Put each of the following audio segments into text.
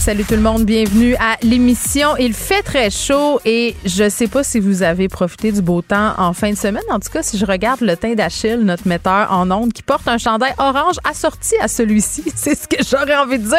Salut tout le monde, bienvenue à l'émission. Il fait très chaud et je sais pas si vous avez profité du beau temps en fin de semaine. En tout cas, si je regarde le teint d'Achille, notre metteur en ondes, qui porte un chandail orange assorti à celui-ci, c'est ce que j'aurais envie de dire.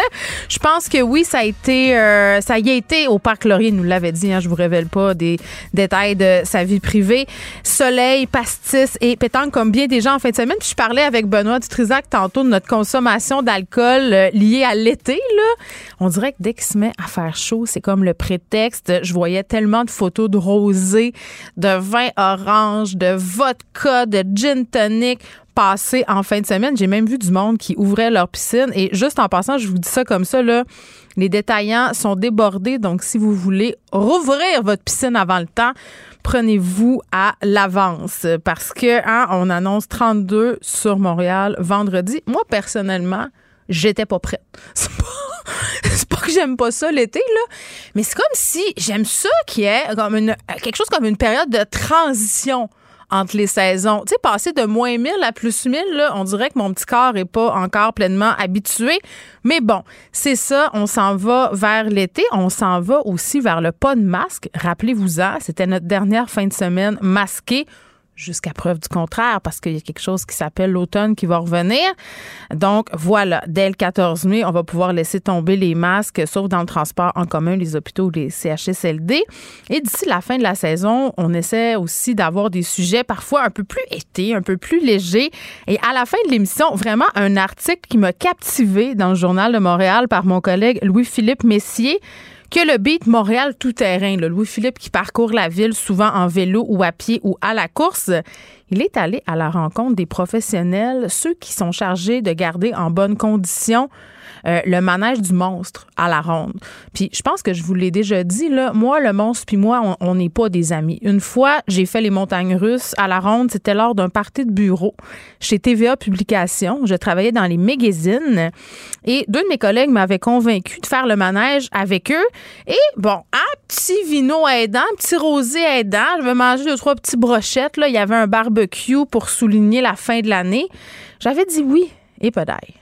Je pense que oui, ça a été, euh, ça y a été au parc Laurier, il nous l'avait dit. Hein, je vous révèle pas des détails de sa vie privée. Soleil, pastis et pétanque comme bien des gens en fin de semaine. Puis je parlais avec Benoît Dutrisac tantôt de notre consommation d'alcool euh, liée à l'été. Là, on dirait dès qu'il se met à faire chaud, c'est comme le prétexte. Je voyais tellement de photos de rosé, de vin orange, de vodka, de gin tonic passé en fin de semaine. J'ai même vu du monde qui ouvrait leur piscine. Et juste en passant, je vous dis ça comme ça, les détaillants sont débordés. Donc, si vous voulez rouvrir votre piscine avant le temps, prenez-vous à l'avance parce que hein, on annonce 32 sur Montréal vendredi. Moi, personnellement, j'étais pas prête. C'est pas, que j'aime pas ça l'été, là, mais c'est comme si j'aime ça qui est comme une, quelque chose comme une période de transition entre les saisons. Tu sais, passer de moins 1000 à plus 1000, là, on dirait que mon petit corps est pas encore pleinement habitué. Mais bon, c'est ça, on s'en va vers l'été. On s'en va aussi vers le pas de masque. Rappelez-vous-en, c'était notre dernière fin de semaine masquée jusqu'à preuve du contraire, parce qu'il y a quelque chose qui s'appelle l'automne qui va revenir. Donc, voilà, dès le 14 mai, on va pouvoir laisser tomber les masques, sauf dans le transport en commun, les hôpitaux, les CHSLD. Et d'ici la fin de la saison, on essaie aussi d'avoir des sujets parfois un peu plus été, un peu plus légers. Et à la fin de l'émission, vraiment un article qui m'a captivé dans le Journal de Montréal par mon collègue Louis-Philippe Messier que le beat Montréal tout-terrain, Louis-Philippe qui parcourt la ville souvent en vélo ou à pied ou à la course, il est allé à la rencontre des professionnels, ceux qui sont chargés de garder en bonne condition euh, le manège du monstre à la ronde. Puis je pense que je vous l'ai déjà dit, moi, le monstre puis moi, on n'est pas des amis. Une fois, j'ai fait les montagnes russes à la ronde, c'était lors d'un party de bureau chez TVA Publications. Je travaillais dans les magazines et deux de mes collègues m'avaient convaincu de faire le manège avec eux. Et bon, un petit vino aidant, un petit rosé aidant, je vais manger deux, trois petites brochettes. Là. Il y avait un barbecue pour souligner la fin de l'année. J'avais dit oui et pas d'ail.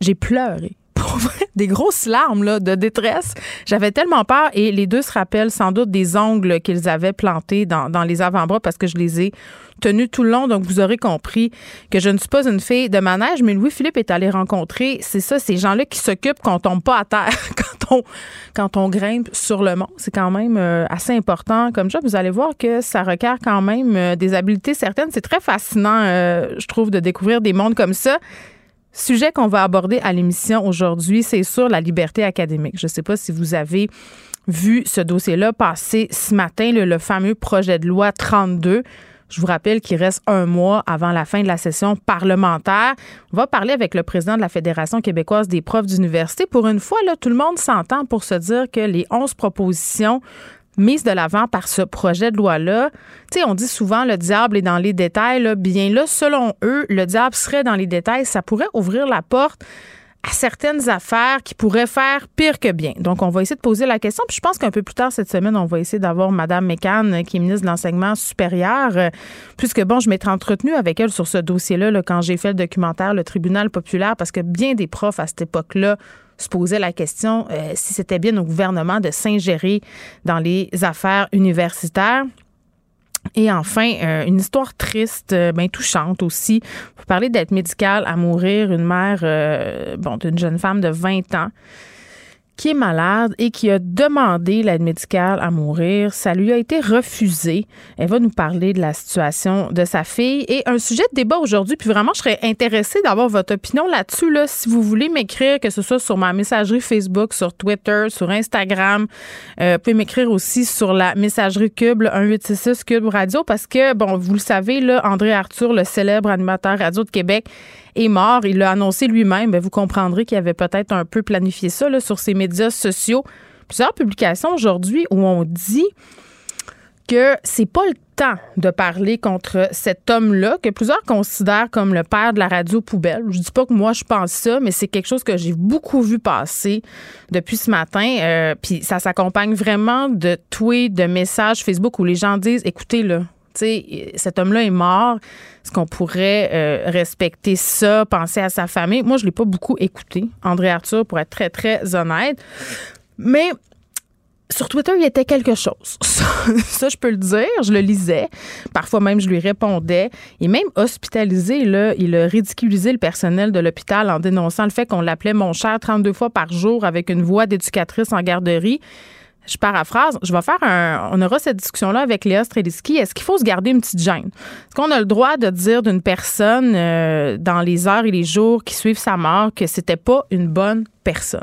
J'ai pleuré des grosses larmes là, de détresse. J'avais tellement peur et les deux se rappellent sans doute des ongles qu'ils avaient plantés dans, dans les avant-bras parce que je les ai tenus tout le long. Donc, vous aurez compris que je ne suis pas une fille de manège, mais Louis-Philippe est allé rencontrer, c'est ça, ces gens-là qui s'occupent qu'on tombe pas à terre quand on, quand on grimpe sur le mont. C'est quand même euh, assez important comme ça. Vous allez voir que ça requiert quand même euh, des habiletés certaines. C'est très fascinant, euh, je trouve, de découvrir des mondes comme ça. Sujet qu'on va aborder à l'émission aujourd'hui, c'est sur la liberté académique. Je ne sais pas si vous avez vu ce dossier-là passer ce matin, le, fameux projet de loi 32. Je vous rappelle qu'il reste un mois avant la fin de la session parlementaire. On va parler avec le président de la Fédération québécoise des profs d'université. Pour une fois, là, tout le monde s'entend pour se dire que les 11 propositions mise de l'avant par ce projet de loi-là. Tu sais, on dit souvent le diable est dans les détails. Bien là, selon eux, le diable serait dans les détails. Ça pourrait ouvrir la porte à certaines affaires qui pourraient faire pire que bien. Donc, on va essayer de poser la question. Puis je pense qu'un peu plus tard cette semaine, on va essayer d'avoir Mme McCann, qui est ministre de l'Enseignement supérieur, euh, puisque, bon, je m'étais entretenue avec elle sur ce dossier-là là, quand j'ai fait le documentaire Le Tribunal populaire, parce que bien des profs à cette époque-là se posait la question euh, si c'était bien au gouvernement de s'ingérer dans les affaires universitaires. Et enfin, euh, une histoire triste, euh, bien touchante aussi. Vous parler d'être médicale à mourir, une mère, bon, d'une jeune femme de 20 ans qui est malade et qui a demandé l'aide médicale à mourir. Ça lui a été refusé. Elle va nous parler de la situation de sa fille et un sujet de débat aujourd'hui. Puis vraiment, je serais intéressée d'avoir votre opinion là-dessus. Là, si vous voulez m'écrire, que ce soit sur ma messagerie Facebook, sur Twitter, sur Instagram, euh, vous pouvez m'écrire aussi sur la messagerie Cube, 1866 Cube Radio, parce que, bon, vous le savez, là, André Arthur, le célèbre animateur radio de Québec, est mort. Il l'a annoncé lui-même. Ben, vous comprendrez qu'il avait peut-être un peu planifié ça sur ses médias sociaux. Plusieurs publications aujourd'hui où on dit que c'est pas le temps de parler contre cet homme-là que plusieurs considèrent comme le père de la radio poubelle. Je dis pas que moi je pense ça, mais c'est quelque chose que j'ai beaucoup vu passer depuis ce matin. Euh, puis ça s'accompagne vraiment de tweets, de messages Facebook où les gens disent, écoutez là, cet homme-là est mort. Est-ce qu'on pourrait euh, respecter ça, penser à sa famille? Moi, je ne l'ai pas beaucoup écouté, André Arthur, pour être très, très honnête. Mais sur Twitter, il était quelque chose. Ça, je peux le dire. Je le lisais. Parfois même, je lui répondais. Et même hospitalisé, il a ridiculisé le personnel de l'hôpital en dénonçant le fait qu'on l'appelait mon cher 32 fois par jour avec une voix d'éducatrice en garderie. Je paraphrase, je vais faire un. On aura cette discussion-là avec Léa Streliski. Est-ce qu'il faut se garder une petite gêne? Est-ce qu'on a le droit de dire d'une personne euh, dans les heures et les jours qui suivent sa mort que c'était pas une bonne personne?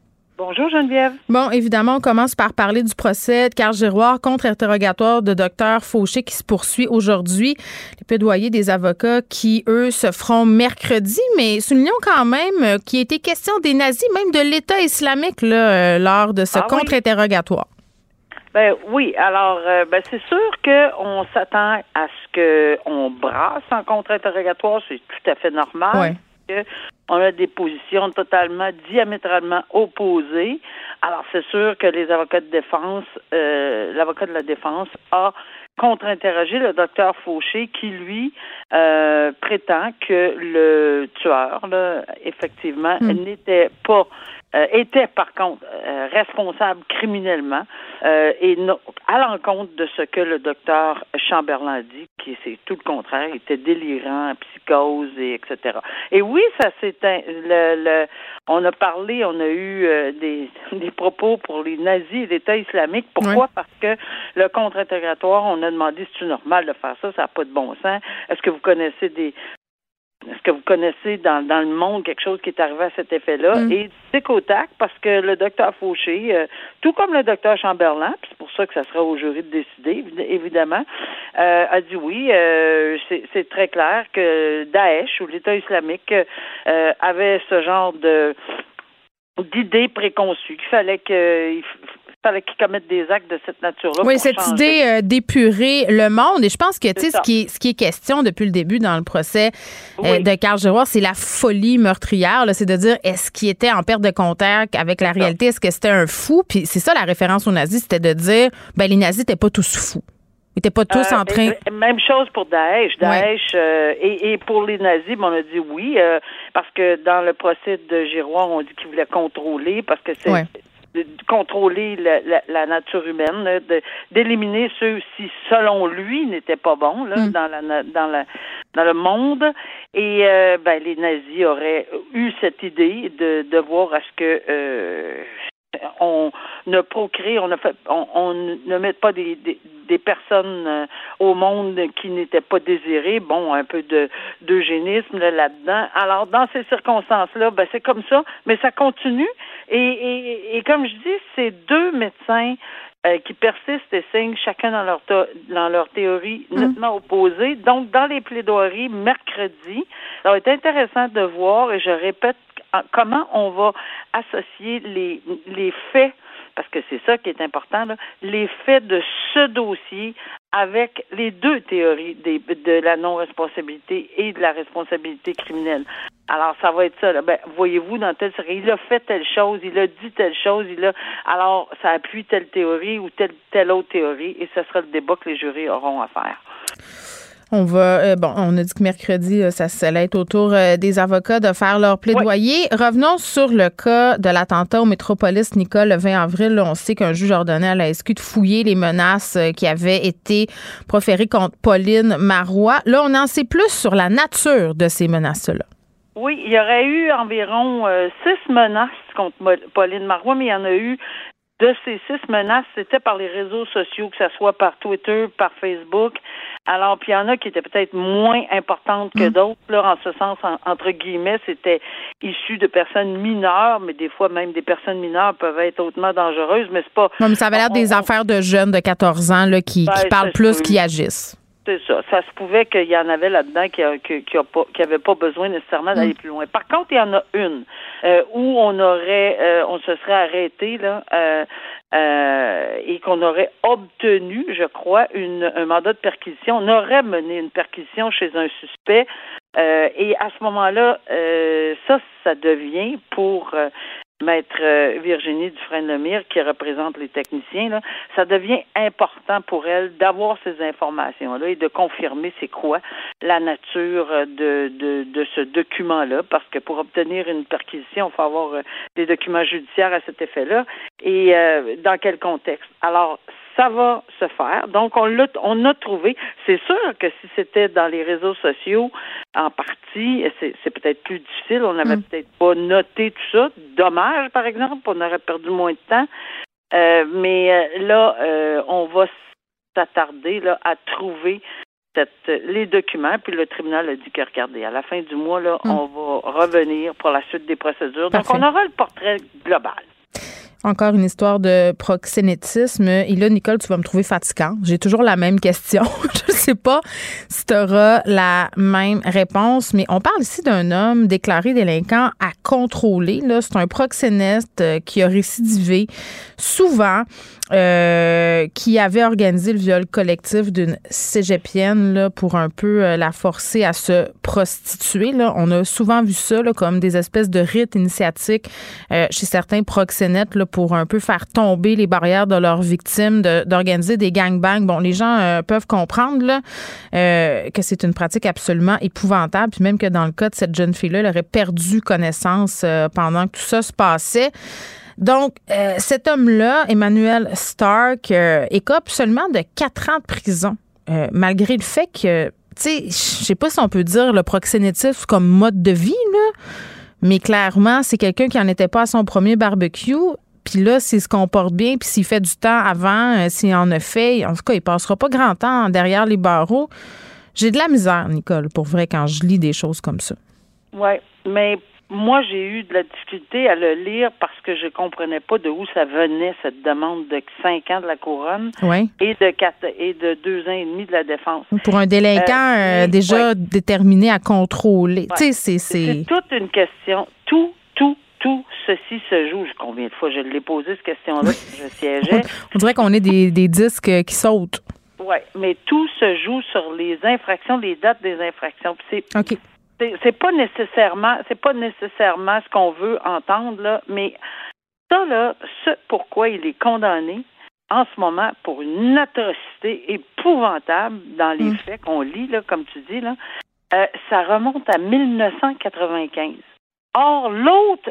Bonjour Geneviève. Bon, évidemment, on commence par parler du procès de Carl Giroir contre interrogatoire de docteur Fauché qui se poursuit aujourd'hui. Les plaidoyers des avocats qui, eux, se feront mercredi, mais soulignons quand même qu'il a été question des nazis, même de l'État islamique là, euh, lors de ce Ah oui? contre-interrogatoire. Ben oui, alors euh, ben c'est sûr qu'on s'attend à ce que on brasse en contre-interrogatoire, c'est tout à fait normal. Que on a des positions totalement diamétralement opposées. Alors c'est sûr que les avocats de défense, euh, l'avocat de la défense a contre-interrogé le docteur Fauché qui lui euh, prétend que le tueur, là, effectivement, Hmm. n'était pas euh, était par contre euh, responsable criminellement euh, et non- à l'encontre de ce que le docteur Chamberlain dit, qui c'est tout le contraire, il était délirant, psychose et etc. Et oui, ça c'est le, le on a parlé, on a eu euh, des, des propos pour les nazis et l'État islamique. Pourquoi? Parce que le contre-interrogatoire, on a demandé si c'est normal de faire ça, ça n'a pas de bon sens. Est-ce que vous connaissez des est-ce que vous connaissez dans, dans le monde quelque chose qui est arrivé à cet effet-là? Mm. Et c'est qu'au tac, parce que le docteur Fauché, euh, tout comme le docteur Chamberlain, puis c'est pour ça que ça sera au jury de décider, évid- évidemment, euh, a dit oui, euh, c'est c'est très clair que Daesh ou l'État islamique euh, avait ce genre de d'idées préconçues, qu'il fallait que fallait qu'ils commettent des actes de cette nature-là. Oui, cette changer. idée euh, d'épurer le monde. Et je pense que, tu sais, ce qui, est, ce qui est question depuis le début dans le procès euh, de Carl Giroir, c'est la folie meurtrière. C'est de dire, est-ce qu'il était en perte de contact avec la réalité? Est-ce que c'était un fou? Puis c'est ça la référence aux nazis, c'était de dire, ben les nazis n'étaient pas tous fous. Ils n'étaient pas tous Euh, en train... Même chose pour Daesh. Daesh euh, et, et pour les nazis, ben, on a dit oui, euh, parce que dans le procès de Giroir, on dit qu'il voulait contrôler, parce que c'est Ouais. de- contrôler la, la- la nature humaine, là, de- d'éliminer ceux qui, selon lui, n'étaient pas bons là, Mm. dans la dans la dans le monde. Et euh, ben, les nazis auraient eu cette idée de, de voir à ce que euh, on ne procrée, on ne fait, on, on ne met pas des, des, des personnes euh, au monde qui n'étaient pas désirées. Bon, un peu de d'eugénisme là, là-dedans. Alors, dans ces circonstances-là, ben, c'est comme ça, mais ça continue. Et, et, et comme je dis, c'est deux médecins euh, qui persistent et signent chacun dans leur to- dans leur théorie nettement opposée. Donc, dans les plaidoiries mercredi, ça va être intéressant de voir, et je répète, comment on va associer les, les faits, parce que c'est ça qui est important, les faits de ce dossier avec les deux théories des, de la non-responsabilité et de la responsabilité criminelle. Alors, ça va être ça. Ben, voyez-vous, dans telle série, il a fait telle chose, il a dit telle chose, il a. Alors, ça appuie telle théorie ou telle, telle autre théorie, et ce sera le débat que les jurys auront à faire. On va, euh, bon, on a dit que mercredi, euh, ça, allait être au tour euh, des avocats de faire leur plaidoyer. Revenons sur le cas de l'attentat au Métropolis Nicole le 20 avril. Là, on sait qu'un juge ordonnait à la SQ de fouiller les menaces qui avaient été proférées contre Pauline Marois. Là, on en sait plus sur la nature de ces menaces-là. Oui, il y aurait eu environ euh, six menaces contre Pauline Marois, mais il y en a eu de ces six menaces, c'était par les réseaux sociaux, que ce soit par Twitter, par Facebook. Alors, puis il y en a qui étaient peut-être moins importantes que mm. d'autres. Là, en ce sens, entre guillemets, c'était issu de personnes mineures, mais des fois même des personnes mineures peuvent être hautement dangereuses, mais c'est pas. Non, mais ça avait l'air des affaires de jeunes de 14 ans là, qui, qui ben, parlent plus, qui agissent. C'est ça. Ça se pouvait qu'il y en avait là-dedans qui n'avaient qui, pas, pas besoin nécessairement d'aller mm. plus loin. Par contre, il y en a une euh, où on aurait, euh, on se serait arrêté là euh, et qu'on aurait obtenu, je crois, une, un mandat de perquisition. On aurait mené une perquisition chez un suspect. et à ce moment-là, ça, ça devient pour Maître euh, Virginie Dufresne-Lemire, qui représente les techniciens, là, ça devient important pour elle d'avoir ces informations-là et de confirmer c'est quoi la nature de, de, de ce document-là, parce que pour obtenir une perquisition, il faut avoir euh, des documents judiciaires à cet effet-là, et euh, dans quel contexte? Alors, ça va se faire. Donc, on l'a, on a trouvé. C'est sûr que si c'était dans les réseaux sociaux, en partie, c'est, peut-être plus difficile. On n'avait mm. peut-être pas noté tout ça. Dommage, par exemple, on aurait perdu moins de temps. Euh, mais euh, là, euh, on va s'attarder là, à trouver cette, les documents, puis le tribunal a dit que regardez, à la fin du mois, là, mm. on va revenir pour la suite des procédures. Donc, on aura le portrait global. Encore une histoire de proxénétisme. Et là, Nicole, tu vas me trouver fatigant. J'ai toujours la même question. Je ne sais pas si tu auras la même réponse, mais on parle ici d'un homme déclaré délinquant à contrôler. C'est un proxénète euh, qui a récidivé souvent euh, qui avait organisé le viol collectif d'une cégepienne là, pour un peu euh, la forcer à se prostituer. Là. On a souvent vu ça là, comme des espèces de rites initiatiques euh, chez certains proxénètes là, pour un peu faire tomber les barrières de leurs victimes, d'organiser des gangbangs. Bon, les gens peuvent comprendre là, que c'est une pratique absolument épouvantable, puis même que dans le cas de cette jeune fille-là, elle aurait perdu connaissance pendant que tout ça se passait. Donc, euh, cet homme-là, Emmanuel Stark, euh, écope seulement de quatre ans de prison, euh, malgré le fait que, tu sais, je sais pas si on peut dire le proxénétisme comme mode de vie, là, mais clairement, c'est quelqu'un qui n'en était pas à son premier barbecue. Puis là, s'il se comporte bien, puis s'il fait du temps avant, s'il en a fait, en tout cas, il passera pas grand temps derrière les barreaux. J'ai de la misère, Nicole, pour vrai, quand je lis des choses comme ça. Oui, mais moi, j'ai eu de la difficulté à le lire parce que je comprenais pas de où ça venait cette demande de cinq ans de la couronne et de quatre et de deux ans et demi de la défense. Pour un délinquant euh, euh, déjà déterminé à contrôler, c'est toute une question. Tout, tout, tout ceci se joue. Combien de fois je l'ai posé cette question-là je siégeais. On dirait qu'on est des, des disques qui sautent. Oui, mais tout se joue sur les infractions, les dates des infractions. C'est OK c'est pas nécessairement c'est pas nécessairement ce qu'on veut entendre là, mais ça là, ce pourquoi il est condamné en ce moment pour une atrocité épouvantable dans les mm. faits qu'on lit là, comme tu dis là, euh, ça remonte à 1995. Or l'autre,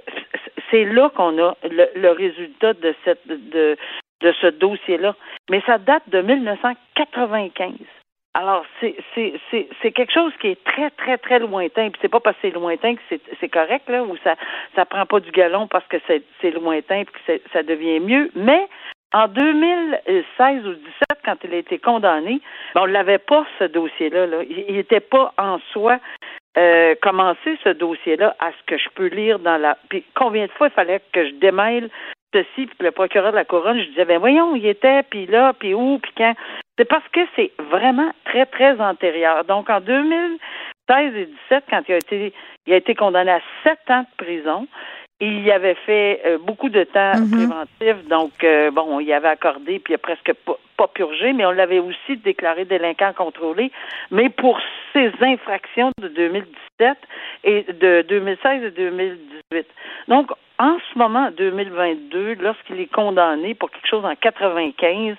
c'est là qu'on a le, le, résultat de cette de de ce dossier-là, mais ça date de 1995. Alors, c'est, quelque chose qui est très, très, très lointain. Puis c'est pas parce que c'est lointain que c'est, correct, là, ou ça ça prend pas du galon parce que c'est, lointain puis que ça devient mieux. Mais en 2016 ou 2017, quand il a été condamné, ben, on l'avait pas, ce dossier-là. Là. Il n'était pas en soi euh, commencé, ce dossier-là, à ce que je peux lire dans la... Puis combien de fois il fallait que je démêle ceci, puis le procureur de la couronne, je disais, ben voyons, il était, puis là, puis où, puis quand. C'est parce que c'est vraiment très, très antérieur. Donc, en 2016 et 2017, quand il a été, il a été condamné à sept ans de prison, il y avait fait euh, beaucoup de temps mhm. préventif, donc euh, bon, il y avait accordé, puis il a presque pas, pas purgé, mais on l'avait aussi déclaré délinquant contrôlé, mais pour ces infractions de 2017 et de 2016 et 2018. Donc, en ce moment, 2022, lorsqu'il est condamné pour quelque chose en 95,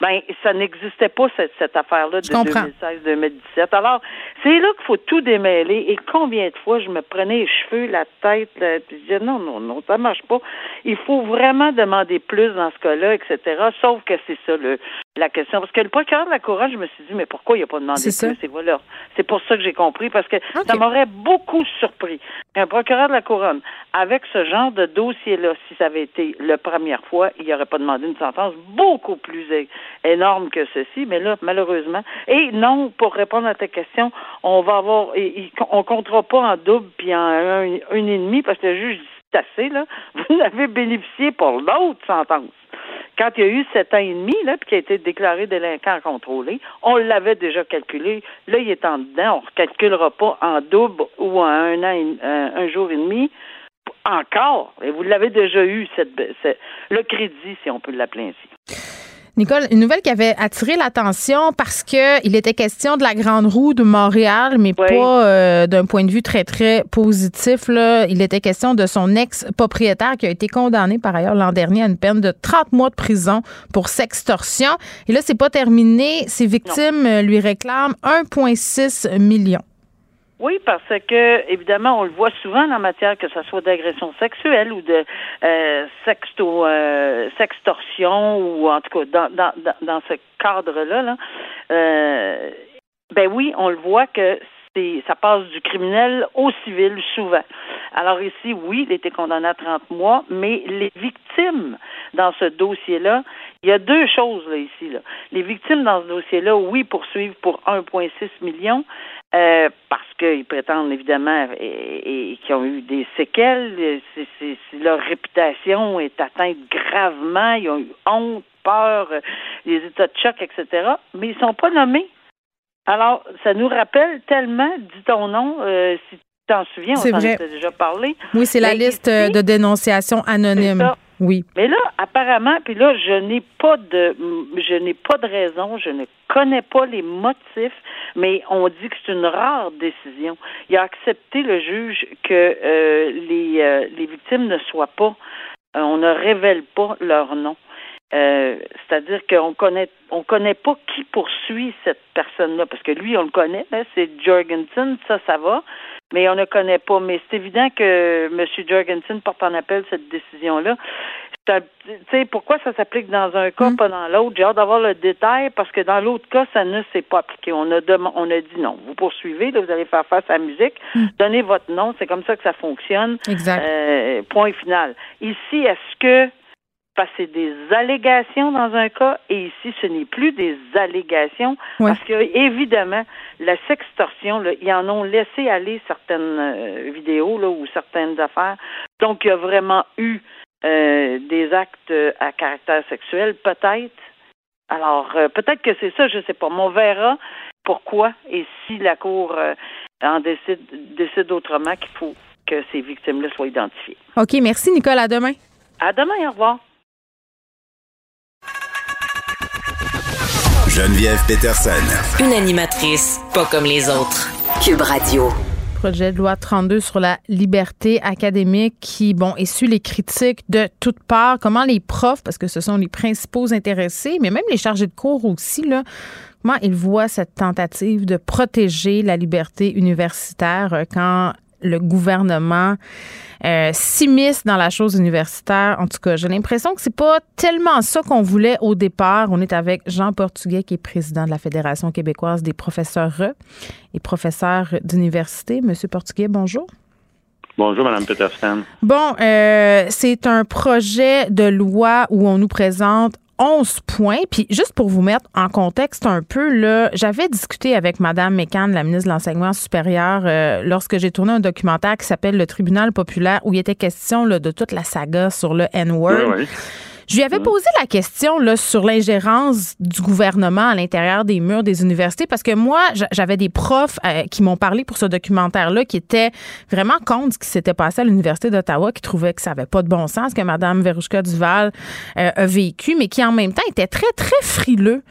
ben, ça n'existait pas cette, cette affaire-là de 2016-2017. Alors, c'est là qu'il faut tout démêler. Et combien de fois je me prenais les cheveux, la tête, là, puis je disais non, non, non, ça marche pas. Il faut vraiment demander plus dans ce cas-là, etc. Sauf que c'est ça le la question. Parce que le procureur de la Couronne, je me suis dit, mais pourquoi il n'a pas demandé C'est plus? Et voilà. C'est pour ça que j'ai compris, parce que ça m'aurait beaucoup surpris qu'un procureur de la Couronne, avec ce genre de dossier-là, si ça avait été la première fois, il n'aurait pas demandé une sentence beaucoup plus énorme que ceci. Mais là, malheureusement. Et non, pour répondre à ta question, on va avoir, on comptera pas en double puis en un, une et demi, parce que le juge dit, c'est Vous avez bénéficié pour l'autre sentence quand il y a eu sept ans et demi, puis qui a été déclaré délinquant contrôlé, on l'avait déjà calculé. Là, il est en dedans. On ne calculera pas en double ou en un an, euh, un jour et demi. Encore. Et vous l'avez déjà eu, cette, le crédit, si on peut l'appeler ainsi. Nicole, une nouvelle qui avait attiré l'attention parce que il était question de la grande roue de Montréal, mais pas euh, d'un point de vue très très positif. Là. Il était question de son ex-propriétaire qui a été condamné par ailleurs l'an dernier à une peine de 30 mois de prison pour sextorsion. Et là, c'est pas terminé. Ses victimes lui réclament 1,6 million. Oui, parce que évidemment, on le voit souvent en matière que ce soit d'agression sexuelle ou de euh, sexto, euh, sextorsion ou en tout cas dans, dans, dans ce cadre-là. Là, euh, ben oui, on le voit que c'est ça passe du criminel au civil souvent. Alors ici, oui, il était condamné à 30 mois, mais les victimes dans ce dossier-là, il y a deux choses là ici. Là. Les victimes dans ce dossier-là, oui, poursuivent pour 1,6 million, euh, parce qu'ils prétendent évidemment et, qu'ils ont eu des séquelles. leur réputation est atteinte gravement. Ils ont eu honte, peur, les états de choc, etc. Mais ils sont pas nommés. Alors, ça nous rappelle tellement, dis ton nom, euh, t'en souviens, on en a déjà parlé. Oui, c'est la liste de dénonciation anonyme. Oui. Mais là, apparemment, puis là, je n'ai pas de, je n'ai pas de raison, je ne connais pas les motifs, mais on dit que c'est une rare décision. Il a accepté le juge que euh, les, euh, les victimes ne soient pas, euh, on ne révèle pas leur nom. C'est-à-dire qu'on connaît on connaît pas qui poursuit cette personne-là, parce que lui, on le connaît, hein, c'est Jorgensen, ça, ça va, mais on ne connaît pas. Mais c'est évident que M. Jorgensen porte en appel cette décision-là. Tu sais, pourquoi ça s'applique dans un cas, hmm. pas dans l'autre? J'ai hâte d'avoir le détail parce que dans l'autre cas, ça ne s'est pas appliqué. On a, on a dit non. Vous poursuivez, là, vous allez faire face à la musique, hmm. donnez votre nom, c'est comme ça que ça fonctionne. Exact. Euh, point final. Ici, est-ce que parce que c'est des allégations dans un cas et ici ce n'est plus des allégations parce que évidemment la sextorsion là, ils en ont laissé aller certaines euh, vidéos là ou certaines affaires donc il y a vraiment eu euh, des actes à caractère sexuel peut-être alors euh, peut-être que c'est ça je sais pas mais on verra pourquoi et si la cour en décide décide autrement qu'il faut que ces victimes là soient identifiées. OK merci Nicole à demain. À demain au revoir. Geneviève Peterson. Une animatrice pas comme les autres. Cube Radio. Projet de loi 32 sur la liberté académique qui, bon, essuie les critiques de toutes parts. Comment les profs, parce que ce sont les principaux intéressés, mais même les chargés de cours aussi, là, comment ils voient cette tentative de protéger la liberté universitaire euh, quand le gouvernement euh, s'immisce dans la chose universitaire. En tout cas, j'ai l'impression que c'est pas tellement ça qu'on voulait au départ. On est avec Jean Portugais, qui est président de la Fédération québécoise des professeurs et professeurs d'université. Monsieur Portugais, bonjour. Bonjour, Mme Peterson. Bon, euh, c'est un projet de loi où on nous présente 11 points. Puis juste pour vous mettre en contexte un peu, là, j'avais discuté avec Mme Mécan, la ministre de l'Enseignement supérieur, euh, lorsque j'ai tourné un documentaire qui s'appelle Le Tribunal populaire, où il était question là, de toute la saga sur le N-word. Je lui avais posé la question là, sur l'ingérence du gouvernement à l'intérieur des murs des universités parce que moi, j'avais des profs euh, qui m'ont parlé pour ce documentaire-là qui étaient vraiment contre ce qui s'était passé à l'Université d'Ottawa, qui trouvaient que ça n'avait pas de bon sens, que Mme Verouchka Duval euh, a vécu, mais qui en même temps étaient très, très frileux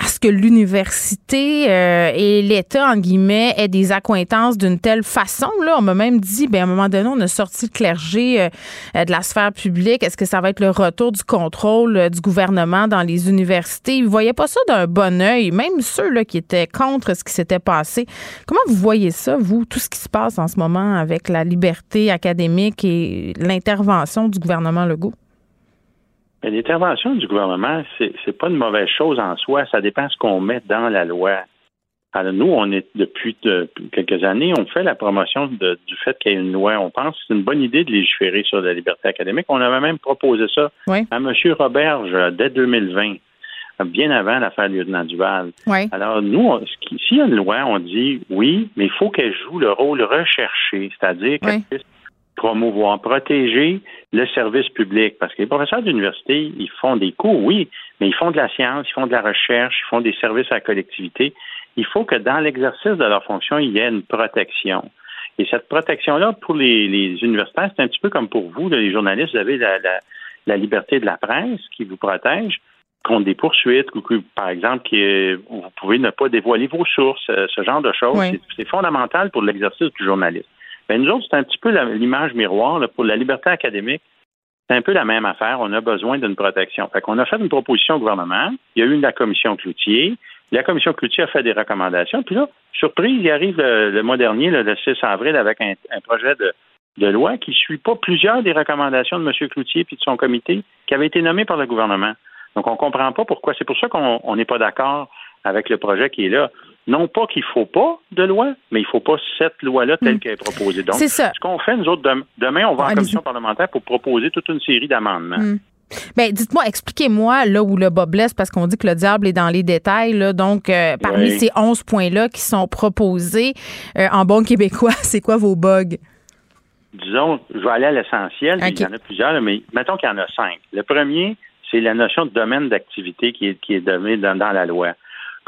à ce que l'université euh, et l'État, en guillemets, aient des accointances d'une telle façon. Là, on m'a même dit, ben, à un moment donné, on a sorti le clergé euh, euh, de la sphère publique. Est-ce que ça va être le retour du contrôle du gouvernement dans les universités? Ils ne voyaient pas ça d'un bon oeil, même ceux là, qui étaient contre ce qui s'était passé. Comment vous voyez ça, vous, tout ce qui se passe en ce moment avec la liberté académique et l'intervention du gouvernement Legault? L'intervention du gouvernement, c'est n'est pas une mauvaise chose en soi. Ça dépend ce qu'on met dans la loi. Alors nous, on est depuis quelques années, on fait la promotion du fait qu'il y ait une loi. On pense que c'est une bonne idée de légiférer sur la liberté académique. On avait même proposé ça à M. Roberge euh, dès 2020, bien avant l'affaire lieutenant Duval. Alors nous, s'il y a une loi, on dit oui, mais il faut qu'elle joue le rôle recherché, c'est-à-dire qu'elle puisse promouvoir, protéger le service public. Parce que les professeurs d'université, ils font des cours, oui, mais ils font de la science, ils font de la recherche, ils font des services à la collectivité. Il faut que dans l'exercice de leur fonction, il y ait une protection. Et cette protection-là, pour les, universitaires, c'est un petit peu comme pour vous, les journalistes, vous avez la, liberté de la presse qui vous protège contre des poursuites, ou par exemple, vous pouvez ne pas dévoiler vos sources, euh, ce genre de choses. C'est fondamental pour l'exercice du journaliste. Mais nous autres, c'est un petit peu l'image miroir pour la liberté académique. C'est un peu la même affaire. On a besoin d'une protection. Fait qu'on a fait une proposition au gouvernement. Il y a eu la commission Cloutier. La commission Cloutier a fait des recommandations. Puis là, surprise, il arrive le, mois dernier, le 6 avril, avec un, projet de, loi qui ne suit pas plusieurs des recommandations de M. Cloutier et de son comité qui avaient été nommés par le gouvernement. Donc, on ne comprend pas pourquoi. C'est pour ça qu'on n'est pas d'accord avec le projet qui est là. Non pas qu'il ne faut pas de loi, mais il ne faut pas cette loi-là telle hmm. qu'elle est proposée. Donc, ce qu'on fait, nous autres, demain, on va en commission parlementaire pour proposer toute une série d'amendements. Hmm. Bien, dites-moi, expliquez-moi là où le bas blesse, parce qu'on dit que le diable est dans les détails. Là, donc, euh, parmi ces 11 points-là qui sont proposés euh, en bon québécois, c'est quoi vos bugs? Disons, je vais aller à l'essentiel. Il y en a plusieurs, mais mettons qu'il y en a cinq. Le premier, c'est la notion de domaine d'activité qui est, qui est donnée dans, la loi.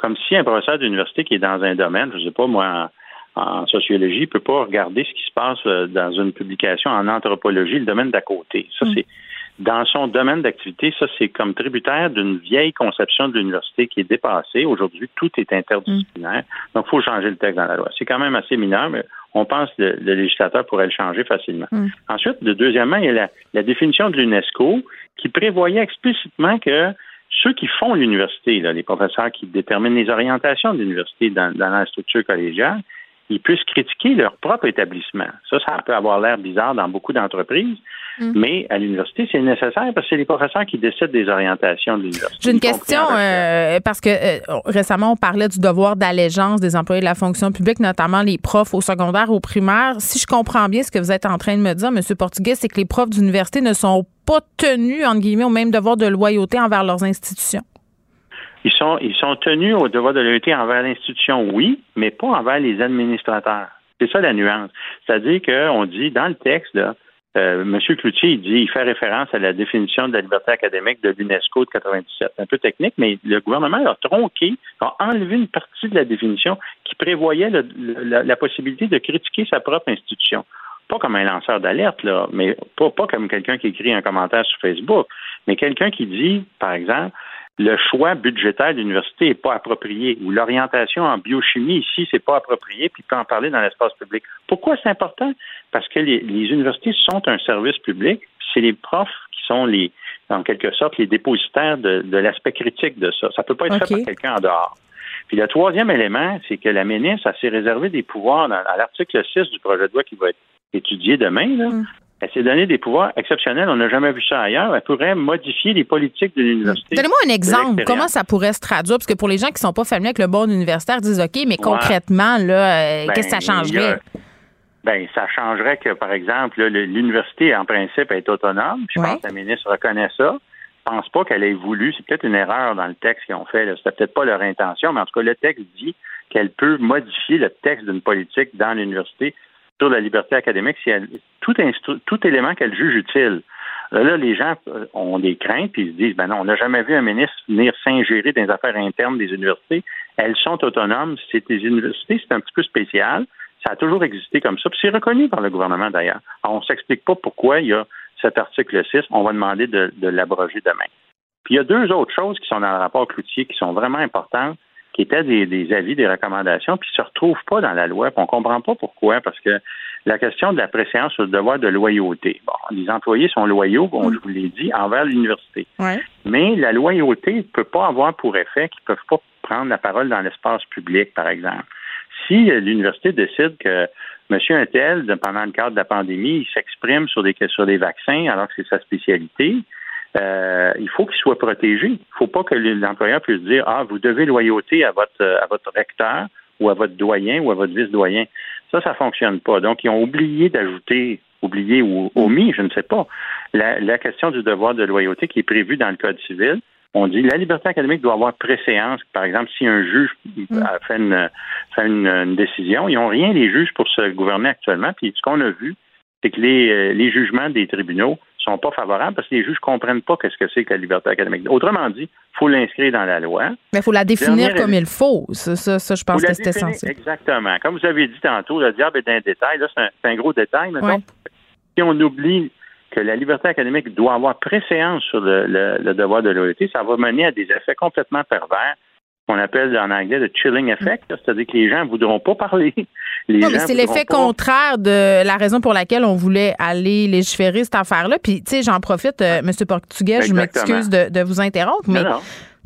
Comme si un professeur d'université qui est dans un domaine, je ne sais pas moi, en, sociologie, ne peut pas regarder ce qui se passe euh, dans une publication en anthropologie, le domaine d'à côté. Ça, mm. c'est dans son domaine d'activité, ça, c'est comme tributaire d'une vieille conception de l'université qui est dépassée. Aujourd'hui, tout est interdisciplinaire. Mm. Donc, il faut changer le texte dans la loi. C'est quand même assez mineur, mais on pense que le, législateur pourrait le changer facilement. Mm. Ensuite, deuxièmement, il y a la, définition de l'UNESCO qui prévoyait explicitement que ceux qui font l'université, les professeurs qui déterminent les orientations de l'université dans, dans la structure collégiale, ils puissent critiquer leur propre établissement. Ça, ça peut avoir l'air bizarre dans beaucoup d'entreprises, mm. mais à l'université, c'est nécessaire parce que c'est les professeurs qui décident des orientations de l'université. J'ai une question euh, parce que euh, récemment, on parlait du devoir d'allégeance des employés de la fonction publique, notamment les profs au secondaire, au primaire. Si je comprends bien ce que vous êtes en train de me dire, M. Portugais, c'est que les profs d'université ne sont pas tenus, entre guillemets, au même devoir de loyauté envers leurs institutions? Ils sont, ils sont tenus au devoir de loyauté envers l'institution, oui, mais pas envers les administrateurs. C'est ça la nuance. C'est-à-dire qu'on dit dans le texte, là, euh, M. Cloutier, il dit, il fait référence à la définition de la liberté académique de l'UNESCO de 97. C'est un peu technique, mais le gouvernement a tronqué, a enlevé une partie de la définition qui prévoyait la, possibilité de critiquer sa propre institution. Pas comme un lanceur d'alerte, là, mais pas, pas comme quelqu'un qui écrit un commentaire sur Facebook, mais quelqu'un qui dit, par exemple, le choix budgétaire de l'université n'est pas approprié ou l'orientation en biochimie ici, c'est pas approprié, puis peut en parler dans l'espace public. Pourquoi c'est important? Parce que les, universités sont un service public, c'est les profs qui sont les, en quelque sorte, les dépositaires de, l'aspect critique de ça. Ça peut pas être fait par quelqu'un en dehors. Puis le troisième élément, c'est que la ministre s'est réservé des pouvoirs à l'article 6 du projet de loi qui va être étudié demain, là, mm. Elle s'est donné des pouvoirs exceptionnels. On n'a jamais vu ça ailleurs. Elle pourrait modifier les politiques de l'université. Donnez-moi un exemple. Comment ça pourrait se traduire? Parce que pour les gens qui ne sont pas familiers avec le bon universitaire, disent OK, mais concrètement, là, euh, qu'est-ce que ça ben, changerait? ben, ça changerait que, par exemple, l'université, en principe, est autonome. Je pense que la ministre reconnaît ça. Je pense pas qu'elle ait voulu. C'est peut-être une erreur dans le texte qu'ils ont fait. C'était peut-être pas leur intention, mais en tout cas, le texte dit qu'elle peut modifier le texte d'une politique dans l'université sur la liberté académique si elle, tout, élément qu'elle juge utile. Là, les gens euh, ont des craintes puis ils se disent ben non, on n'a jamais vu un ministre venir s'ingérer dans les affaires internes des universités. Elles sont autonomes. C'est des universités, c'est un petit peu spécial. Ça a toujours existé comme ça. Puis c'est reconnu par le gouvernement d'ailleurs. On ne s'explique pas pourquoi il y a cet article 6. On va demander de, de l'abroger demain. Puis il y a deux autres choses qui sont dans le rapport Cloutier qui sont vraiment importantes qui étaient des, avis, des recommandations, puis ne se retrouvent pas dans la loi. On on comprend pas pourquoi, parce que la question de la préséance sur le devoir de loyauté. Bon, les employés sont loyaux, bon, mm. je vous l'ai dit, envers l'université. Mais la loyauté ne peut pas avoir pour effet qu'ils ne peuvent pas prendre la parole dans l'espace public, par exemple. Si euh, l'université décide que M. Untel, pendant le cadre de la pandémie, il s'exprime sur des, sur des vaccins alors que c'est sa spécialité, euh, il faut qu'il soit protégé. Il ne faut pas que l'employeur puisse dire Ah, vous devez loyauté à votre à votre recteur ou à votre doyen ou à votre vice-doyen. Ça, ça fonctionne pas. Donc, ils ont oublié d'ajouter, oublié ou omis, je ne sais pas, la, la question du devoir de loyauté qui est prévu dans le Code civil. On dit la liberté académique doit avoir préséance. Par exemple, si un juge mm. a fait, une, fait une, décision, ils n'ont rien, les juges, pour se gouverner actuellement. Puis ce qu'on a vu, c'est que les, euh, les jugements des tribunaux sont pas favorables parce que les juges comprennent pas qu'est-ce que c'est que la liberté académique. Autrement dit, il faut l'inscrire dans la loi. Mais il faut la définir comme il faut. Ça, ça, je pense que c'est essentiel. Exactement. Comme vous avez dit tantôt, le diable est dans un détail. Là, c'est un, gros détail. Mais si on oublie que la liberté académique doit avoir préséance sur le, le devoir de loyauté, ça va mener à des effets complètement pervers qu'on appelle en anglais le chilling effect, c'est-à-dire que les gens ne voudront pas parler. non, mais c'est l'effet contraire de la raison pour laquelle on voulait aller légiférer cette affaire-là. Puis, tu sais, j'en profite, euh, M. Portugais, je m'excuse de, vous interrompre, mais.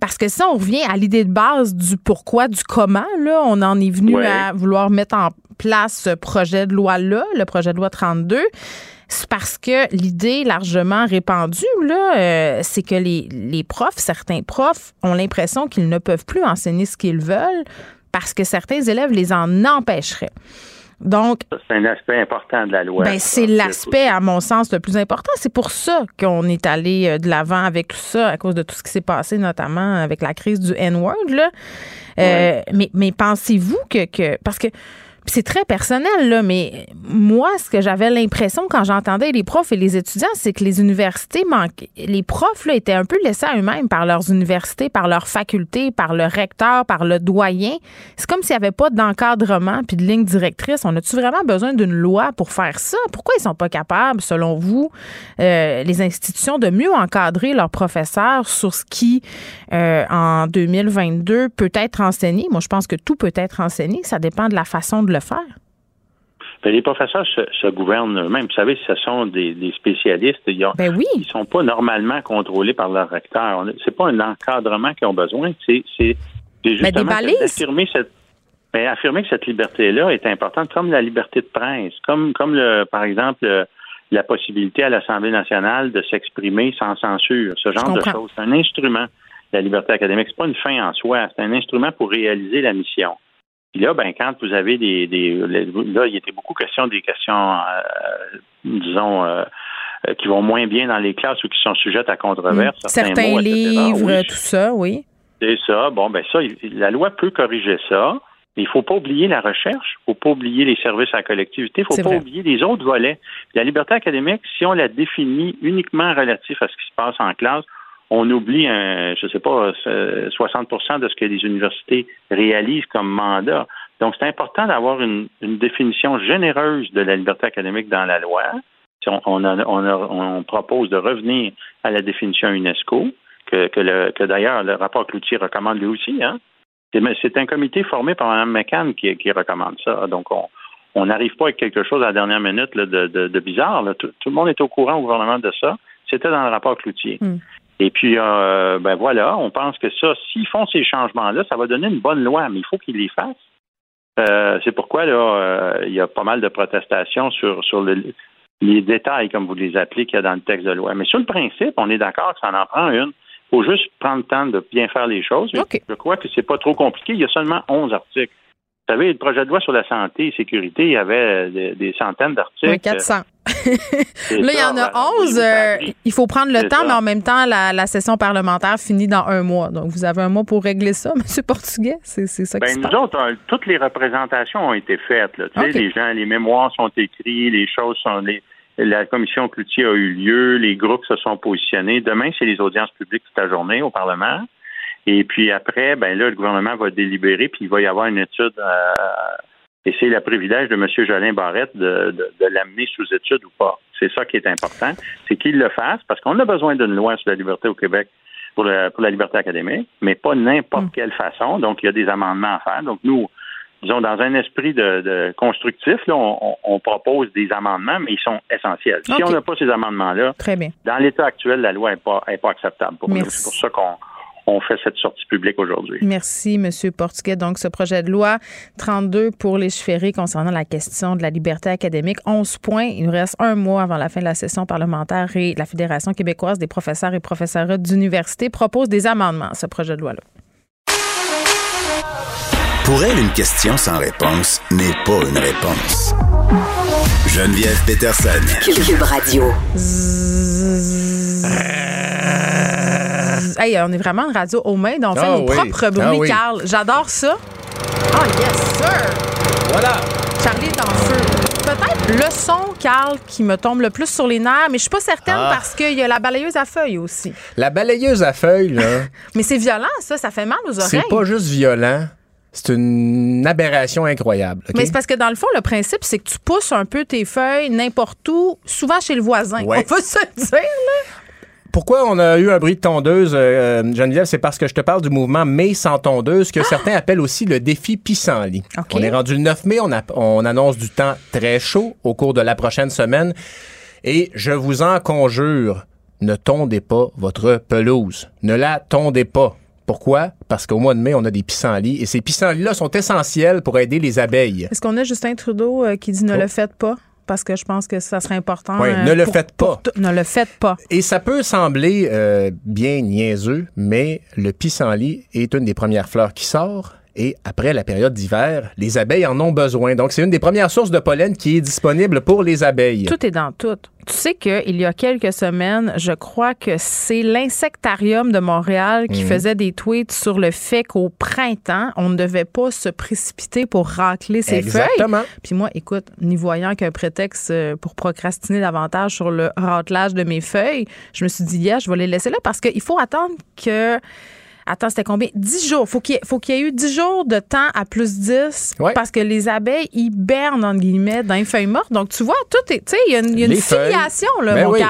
Parce que si on revient à l'idée de base du pourquoi, du comment, là, on en est venu à vouloir mettre en place ce projet de loi-là, le projet de loi 32 c'est parce que l'idée largement répandue, là, euh, c'est que les, les profs, certains profs, ont l'impression qu'ils ne peuvent plus enseigner ce qu'ils veulent parce que certains élèves les en empêcheraient. Donc, c'est un aspect important de la loi. Ben, c'est l'aspect, à mon sens, le plus important. C'est pour ça qu'on est allé euh, de l'avant avec tout ça, à cause de tout ce qui s'est passé, notamment avec la crise du N-word. Euh, mais, mais pensez-vous que, que. Parce que c'est très personnel, là, mais moi, ce que j'avais l'impression quand j'entendais les profs et les étudiants, c'est que les universités manquaient. Les profs là, étaient un peu laissés à eux-mêmes par leurs universités, par leurs facultés, par le recteur, par le doyen. C'est comme s'il n'y avait pas d'encadrement puis de ligne directrice. On a-tu vraiment besoin d'une loi pour faire ça? Pourquoi ils sont pas capables, selon vous, euh, les institutions, de mieux encadrer leurs professeurs sur ce qui, euh, en 2022, peut être enseigné? Moi, je pense que tout peut être enseigné. Ça dépend de la façon de le faire? Ben, les professeurs se, gouvernent eux-mêmes. Vous savez, ce sont des, spécialistes. Ils, ne ben sont pas normalement contrôlés par leur recteur. C'est pas un encadrement qu'ils ont besoin. C'est ben, justement d'affirmer cette mais affirmer que cette liberté-là est importante, comme la liberté de presse, comme, comme le, par exemple, la possibilité à l'Assemblée nationale de s'exprimer sans censure, ce genre de choses. C'est un instrument, la liberté académique. C'est pas une fin en soi, c'est un instrument pour réaliser la mission. Puis là, ben, quand vous avez des, des là, il était beaucoup question des questions, euh, disons, euh, euh, qui vont moins bien dans les classes ou qui sont sujettes à controverse. Mmh. Certains, livres, tout ça, oui. C'est ça. Bon, ben ça, la loi peut corriger ça. Mais il ne faut pas oublier la recherche, il ne faut pas oublier les services à la collectivité, il ne faut pas oublier les autres volets. La liberté académique, si on la définit uniquement relatif à ce qui se passe en classe, on oublie, un, je ne sais pas, 60% de ce que les universités réalisent comme mandat. Donc, c'est important d'avoir une, définition généreuse de la liberté académique dans la loi. On, on, propose de revenir à la définition UNESCO, que, d'ailleurs le rapport Cloutier recommande lui aussi. Hein. C'est un comité formé par Mme McCann qui, recommande ça. Donc, on n'arrive pas avec quelque chose à la dernière minute de, bizarre. Tout, le monde est au courant au gouvernement de ça. C'était dans le rapport Cloutier. Hmm. Et puis, euh, ben voilà, on pense que ça, s'ils font ces changements-là, ça va donner une bonne loi, mais il faut qu'ils les fassent. Euh, c'est pourquoi là, euh, il y a pas mal de protestations sur, sur les détails, comme vous les appelez, qu'il y a dans le texte de loi. Mais sur le principe, on est d'accord que ça en prend une. Il faut juste prendre le temps de bien faire les choses. Je crois que c'est pas trop compliqué. Il y a seulement 11 articles. Vous savez, le projet de loi sur la santé et sécurité, il y avait des, centaines d'articles. Oui, 400. Là, il y en a 11. Euh, il faut prendre le temps, mais en même temps, la, session parlementaire finit dans un mois. Donc, vous avez un mois pour régler ça, M. Portugais. C'est ça qui ben, se nous autres, euh, toutes les représentations ont été faites. Là. Les gens, les mémoires sont écrits, les choses sont... Les, la commission Cloutier a eu lieu, les groupes se sont positionnés. Demain, c'est les audiences publiques toute la journée au Parlement. Et puis après, ben là, le gouvernement va délibérer, puis il va y avoir une étude. Euh, et c'est le privilège de M. Jolin Barrette de, de, l'amener sous étude ou pas. C'est ça qui est important. C'est qu'il le fasse, parce qu'on a besoin d'une loi sur la liberté au Québec pour, pour la liberté académique, mais pas n'importe mm. quelle façon. Donc, il y a des amendements à faire. Donc, nous, disons, dans un esprit de, constructif, là, on, propose des amendements, mais ils sont essentiels. Si on n'a pas ces amendements-là, dans l'état actuel, la loi n'est pas, est pas acceptable pour nous. C'est pour ça qu'on on fait cette sortie publique aujourd'hui. Merci, M. Portuguet. Donc, ce projet de loi 32 pour légiférer concernant la question de la liberté académique, 11 points. Il nous reste un mois avant la fin de la session parlementaire et la Fédération québécoise des professeurs et professeurs d'université propose des amendements à ce projet de loi-là. Pour elle, une question sans réponse n'est pas une réponse. Geneviève Peterson. Cube Radio. Hey, on est vraiment une radio aux mains, donc on fait Ah nos oui. propres bruits, Ah oui. Carl. J'adore ça. Oh, yes, sir! Voilà. Charlie est en feu. Peut-être le son, Carl, qui me tombe le plus sur les nerfs, mais je suis pas certaine Ah. parce qu'il y a la balayeuse à feuilles aussi. La balayeuse à feuilles, là, Mais c'est violent, ça, ça fait mal aux oreilles. c'est pas juste violent, c'est une aberration incroyable. Mais c'est parce que dans le fond, le principe, c'est que tu pousses un peu tes feuilles n'importe où, souvent chez le voisin. Ouais. On peut se le dire, là. Pourquoi on a eu un bruit de tondeuse, euh, Geneviève? C'est parce que je te parle du mouvement Mai sans tondeuse, que certains appellent aussi le défi pissenlit. Ah! OK. On est rendu le 9 mai, on, a- on annonce du temps très chaud au cours de la prochaine semaine. Et je vous en conjure, ne tondez pas votre pelouse. Ne la tondez pas. Pourquoi? Parce qu'au mois de mai, on a des pissenlits. Et ces pissenlits-là sont essentiels pour aider les abeilles. Est-ce qu'on a Justin Trudeau euh, qui dit ne Oh. le faites pas? Parce que je pense que ça serait important. Oui, euh, ne le pour- faites pas. ne le faites pas. Et ça peut sembler euh, bien niaiseux, mais le pissenlit est une des premières fleurs qui sort. Et après la période d'hiver, les abeilles en ont besoin. Donc, c'est une des premières sources de pollen qui est disponible pour les abeilles. Tout est dans tout. Tu sais qu'il y a quelques semaines, je crois que c'est l'insectarium de Montréal qui faisait des tweets sur le fait qu'au printemps, on ne devait pas se précipiter pour racler ses feuilles. Exactement. Puis moi, écoute, n'y voyant qu'un prétexte euh, pour procrastiner davantage sur le ratelage de mes feuilles, je me suis dit, yeah, je vais les laisser là parce qu'il faut attendre que. Attends, c'était combien? 10 jours. Faut qu'il y ait- faut qu'il y ait eu 10 jours de temps à plus 10 Ouais. parce que les abeilles hibernent, entre guillemets, dans les feuilles mortes. Donc, tu vois, tout est. Tu sais, il y a une, y a une filiation, là, Ben mon oui.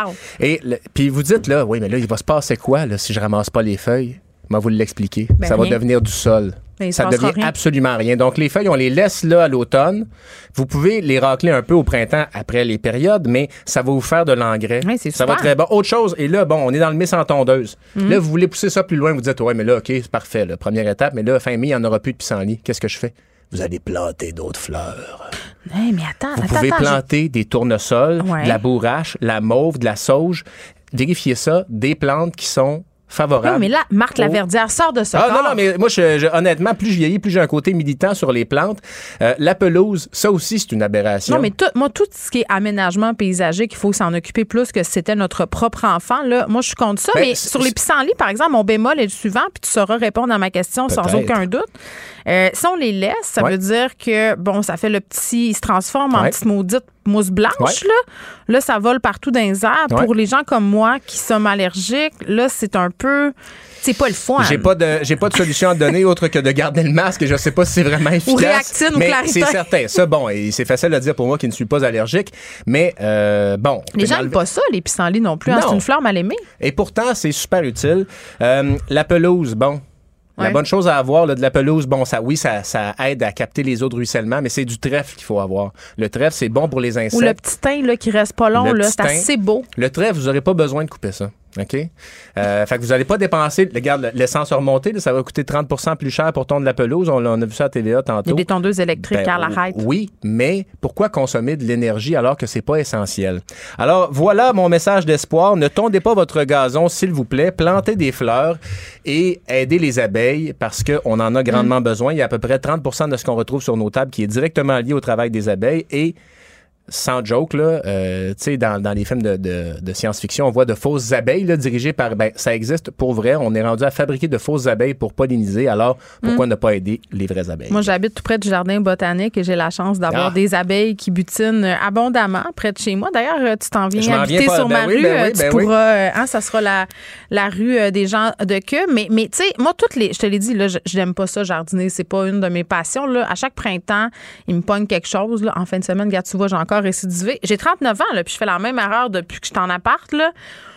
Et puis vous dites là, oui, mais là, il va se passer quoi là, si je ramasse pas les feuilles? Moi, vous l'expliquer. Ben, ça va devenir du sol. Ben, ça passera devient rien. absolument rien. Donc, les feuilles, on les laisse là à l'automne. Vous pouvez les racler un peu au printemps après les périodes, mais ça va vous faire de l'engrais. Oui, ça va très bon. Autre chose, et là, bon, on est dans le mai sans tondeuse. Mhm. Là, vous voulez pousser ça plus loin, vous dites, ouais, mais là, OK, c'est parfait, la première étape, mais là, fin mai, il n'y en aura plus de pissenlit. Qu'est-ce que je fais? Vous allez planter d'autres fleurs. Hey, mais attends, Vous attends, pouvez attends. planter des tournesols, Ouais. de la bourrache, la mauve, de la sauge. Vérifiez ça, des plantes qui sont favorables. Non, mais là, Marc au- Laverdière sort de ce Ah corps. non, non, mais moi, je, je- honnêtement, plus je vieillis, plus j'ai un côté militant sur les plantes. Euh, la pelouse, ça aussi, c'est une aberration. Non, mais tout, moi, tout ce qui est aménagement paysagique, il faut s'en occuper plus que si c'était notre propre enfant. Là. Moi, je suis contre ça. Ben, mais sur les pissenlits, par exemple, mon bémol est le suivant, puis tu sauras répondre à ma question sans aucun doute. Euh, si on les laisse, ça Ouais. veut dire que, bon, ça fait le petit. Il se transforme en petite maudite mousse blanche, Ouais. là. Là, ça vole partout dans les airs. Pour les gens comme moi qui sommes allergiques, là, c'est un peu. C'est pas le fun. J'ai pas de j'ai pas de solution à donner autre que de garder le masque et je sais pas si c'est vraiment efficace. Réactine ou mais Claritin. c'est certain. Ça bon, et c'est facile à dire pour moi qui ne suis pas allergique, mais euh, bon. on Les gens n'aiment pas ça, les pissenlits non plus. hein. C'est une fleur mal aimée. Et pourtant, c'est super utile. Euh, la pelouse, bon. La bonne chose à avoir, là, de la pelouse, bon, ça, oui, ça, ça aide à capter les eaux de ruissellement, mais c'est du trèfle qu'il faut avoir. Le trèfle, c'est bon pour les insectes. Ou le petit teint là, qui reste pas long, Le là, c'est assez beau. Le trèfle, vous n'aurez pas besoin de couper ça. OK? Euh, fait que vous n'allez pas dépenser. Regarde, l'essence a remonté, là, ça va coûter 30% plus cher pour tondre la pelouse. On, on a vu ça à TVA Il y a tantôt. des tondeuses électriques Ben, à l'arrête. Oui, mais pourquoi consommer de l'énergie alors que c'est pas essentiel? Alors, voilà mon message d'espoir. Ne tondez pas votre gazon, s'il vous plaît. Plantez des fleurs et aidez les abeilles parce qu'on en a grandement Mm. besoin. Il y a à peu près 30% de ce qu'on retrouve sur nos tables qui est directement lié au travail des abeilles et sans joke, là, euh, tu sais, dans, dans les films de, de- de science-fiction, on voit de fausses abeilles là, dirigées par... Ben, ça existe pour vrai. On est rendu à fabriquer de fausses abeilles pour polliniser. Alors, pourquoi ne pas aider les vraies abeilles? Moi, j'habite tout près du jardin botanique et j'ai la chance d'avoir Ah. des abeilles qui butinent abondamment près de chez moi. D'ailleurs, euh, tu t'en viens habiter viens pas- sur ben ma oui, rue. ben oui, tu oui. pourras, hein, ça sera la, la rue euh, des gens de queue. Mais, mais tu sais, moi, toutes les, je te l'ai dit, là, je, je n'aime pas ça, jardiner. C'est pas une de mes passions. Là. À chaque printemps, il me pogne quelque chose. Là. En fin de semaine, regarde, tu vois, j'ai encore encore récidivé. J'ai 39 ans, là, puis je fais la même erreur depuis que je suis en appart, là.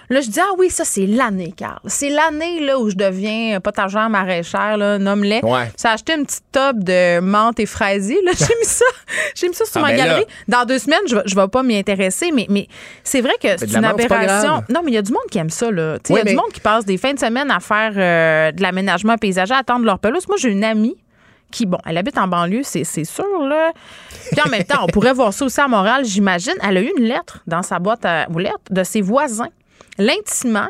Là, je dis, ah oui, ça, c'est l'année, Carl. C'est l'année là, où je deviens potagère maraîchère, là, nomme-les. Ouais. A acheté une petite top de menthe et fraisier. Là. J'ai mis ça. J'ai mis ça sur Ah, ma ben là. galerie. Dans deux semaines, je je vais pas m'y intéresser, mais, mais c'est vrai que c'est une menthe, aberration. Non, mais il y a du monde qui aime ça, là. Il Oui, y a mais- du monde qui passe des fins de semaine à faire euh, de l'aménagement paysager, à attendre leur pelouse. Moi, j'ai une amie qui, bon, elle habite en banlieue, c'est sûr, là. Puis en même temps, on pourrait voir ça aussi à Montréal, j'imagine. Elle a eu une lettre dans sa boîte à aux lettres de ses voisins, l'intimement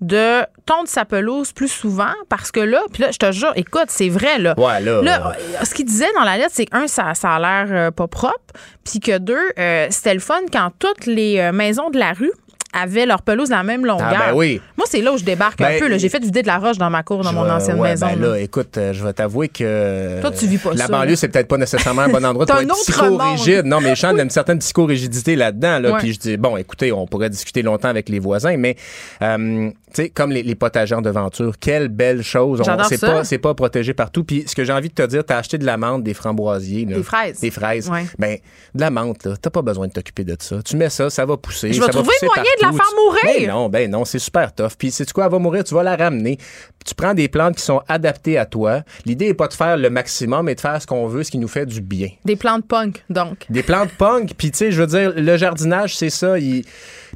de tondre sa pelouse plus souvent parce que là, puis là, je te jure, écoute, c'est vrai, là. Ouais, là, Là, ce qu'il disait dans la lettre, c'est que, un, ça, ça a l'air euh, pas propre, puis que deux, euh, c'était le fun quand toutes les euh, maisons de la rue avaient leur pelouse la même longueur. Ah, ben oui. Moi, c'est là où je débarque un Ben, peu. J'ai fait vider de la roche dans ma cour, dans Je mon ancienne ouais, maison. ben là. là, écoute, euh, je vais t'avouer que. Toi, tu vis pas La ça, banlieue, c'est peut-être pas nécessairement un bon endroit pour un être psychorigide. Non, mais Sean a une certaine psychorigidité là-dedans. Là, Ouais. Puis je dis, bon, écoutez, on pourrait discuter longtemps avec les voisins, mais euh, tu sais, comme les, les potagers en devanture, quelle belle chose. C'est pas, pas protégé partout. Puis ce que j'ai envie de te dire, t'as acheté de la menthe, des framboisiers. là. Des fraises. Des fraises. Ouais. Ben, de la menthe, là, t'as pas besoin de t'occuper de ça. Tu mets ça, ça va pousser. Je vais va trouver moyen de la faire mourir. Ben non, ben non, c'est super tough. Puis c'est quoi, elle va mourir, tu vas la ramener. Tu prends des plantes qui sont adaptées à toi. L'idée est pas de faire le maximum, mais de faire ce qu'on veut, ce qui nous fait du bien. Des plantes punk, donc. Des plantes punk, puis tu sais, je veux dire, le jardinage, c'est ça. il-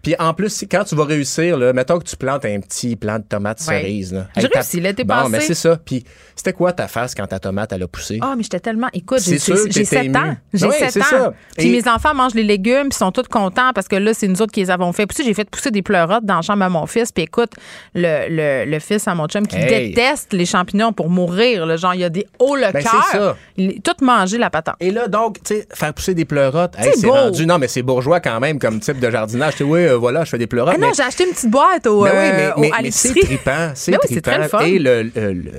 Puis en plus, quand tu vas réussir, là, mettons que tu plantes un petit plant de tomates Ouais. cerises. là. J'ai ta- réussi l'été bon, passé. mais c'est ça. Puis c'était quoi ta face quand ta tomate, elle a poussé? Ah, mais j'étais tellement. Écoute, j'ai sûr j'ai t'étais 7 ans. J'ai Oui, 7 c'est ans. ça. Puis Et- mes enfants mangent les légumes, puis sont tous contents parce que là, c'est nous autres qui les avons fait pousser. J'ai fait pousser des pleurotes dans la chambre à mon fils. Puis écoute, le, le, le fils à mon chum qui Hey. déteste les champignons pour mourir. là. genre, il y a des hauts le Ben, cœur. tout mangé la patente. Et là, donc, tu sais, faire pousser des pleurotes, hey, C'est c'est rendu. Non, mais c'est bourgeois quand même comme type de jardinage. Tu oui, euh, voilà, je fais des pleurotes. Ah non, mais- j'ai acheté une petite boîte au, Ben oui, euh, mais, au- mais- à mais c'est trippant. C'est oui, trippant. Et le,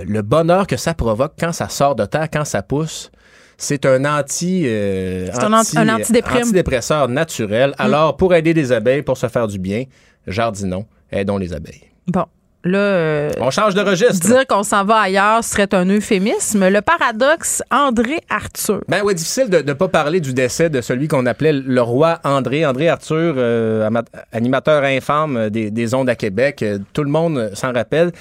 le- bonheur que ça provoque quand ça sort de terre, quand ça pousse, c'est un anti, euh, un anti- un. Mm. antidépresseur naturel. Alors, pour aider les abeilles, pour se faire du bien, jardinons, aidons les abeilles. Bon, là. euh, On change de registre. Dire qu'on s'en va ailleurs serait un euphémisme. Le paradoxe André Arthur. Ben ouais, difficile de ne pas parler du décès de celui qu'on appelait le roi André. André Arthur, euh, animateur infâme euh, des, des ondes à Québec. Euh, tout le monde s'en rappelle.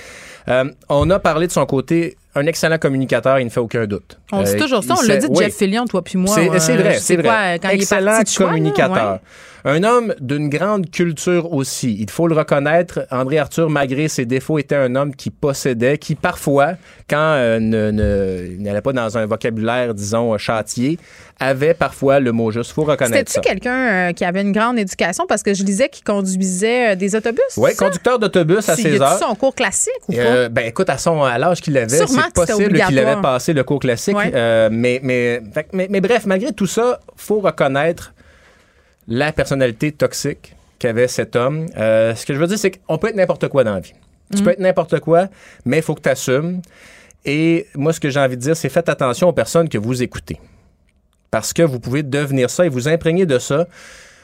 Euh, on a parlé de son côté, un excellent communicateur, il ne fait aucun doute. On dit toujours ça. On l'a dit de oui. Jeff Fillion, toi puis moi. C'est vrai, c'est vrai. quoi, quand Excellent il est parti de choix, là, communicateur. ouais. Un homme d'une grande culture aussi. Il faut le reconnaître. André Arthur, malgré ses défauts, était un homme qui possédait, qui parfois, quand euh, ne- il n'allait pas dans un vocabulaire, disons, châtier, avait parfois le mot juste. faut reconnaître C'était-tu quelqu'un euh, qui avait une grande éducation? Parce que je lisais qu'il conduisait euh, des autobus. Oui, conducteur d'autobus à C'est- 16 y a-tu heures. en cours classique ou pas? Euh, ben écoute, à son à l'âge qu'il avait, c'est possible qu'il avait passé le cours classique. Ouais. Euh, mais, mais, fait que- mais, mais bref, malgré tout ça, faut reconnaître la personnalité toxique qu'avait cet homme. Euh, ce que je veux dire, c'est qu'on peut être n'importe quoi dans la vie. Mm. Tu peux être n'importe quoi, mais il faut que tu assumes. Et moi, ce que j'ai envie de dire, c'est faites attention aux personnes que vous écoutez. Parce que vous pouvez devenir ça et vous imprégner de ça.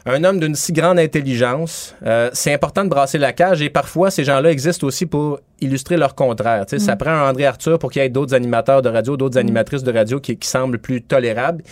Un homme d'une si grande intelligence, euh, c'est important de brasser la cage et parfois ces gens-là existent aussi pour illustrer leur contraire. Ça prend un André Arthur pour qu'il y ait d'autres animateurs de radio, d'autres animatrices de radio qui, qui semblent plus tolérables.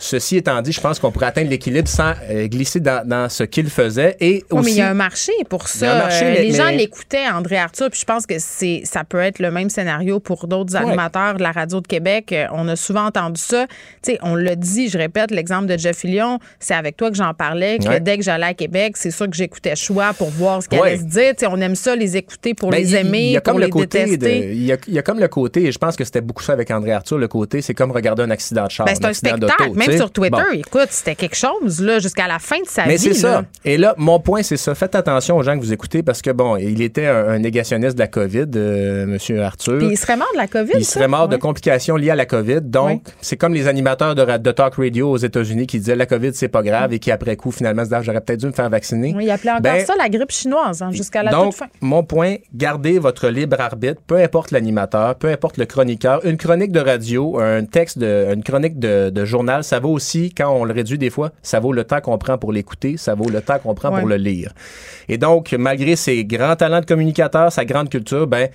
Ceci étant dit, je pense qu'on pourrait atteindre l'équilibre sans euh, glisser dans, dans ce qu'il faisait et Oui, aussi. mais il y a un marché pour ça. Marché, Euh, mais- les gens l'écoutaient, André Arthur, puis je pense que c'est ça peut être le même scénario pour d'autres Ouais. animateurs de la radio de Québec. Euh, On a souvent entendu ça. Tu sais, on l'a dit, je répète, l'exemple de Jeff Fillion, c'est avec toi que j'en parlais, que Ouais. dès que j'allais à Québec, c'est sûr que j'écoutais Choix pour voir ce qu'elle Ouais. allait se dire. Tu sais, on aime ça, les écouter pour Ben, les aimer, il y a pour comme les le côté détester. il, y a, il y a comme le côté, et je pense que c'était beaucoup ça avec André Arthur, le côté, c'est comme regarder un accident de char. Ben, c'est un spectacle. Même sur Twitter, Bon. écoute, c'était quelque chose là jusqu'à la fin de sa Mais vie. c'est ça. Et là, mon point, c'est ça. Faites attention aux gens que vous écoutez parce que, bon, il était un, un négationniste de la COVID, euh, Monsieur Arthur. Puis il serait mort de la COVID. Il serait mort de complications liées à la COVID. Donc, c'est comme les animateurs de, talk radio aux États-Unis qui disaient la COVID, c'est pas grave et qui, après coup, finalement, se disent, Ah, j'aurais peut-être dû me faire vacciner. Il appelait encore Ben, ça la grippe chinoise hein, jusqu'à la donc, toute fin. mon point, gardez votre libre arbitre, peu importe l'animateur, peu importe le chroniqueur. Une chronique de radio, un texte, de, une chronique de, de journal, ça vaut aussi, quand on le réduit des fois, ça vaut le temps qu'on prend pour l'écouter, ça vaut le temps qu'on prend Ouais. pour le lire. Et donc, malgré ses grands talents de communicateur, sa grande culture, ben,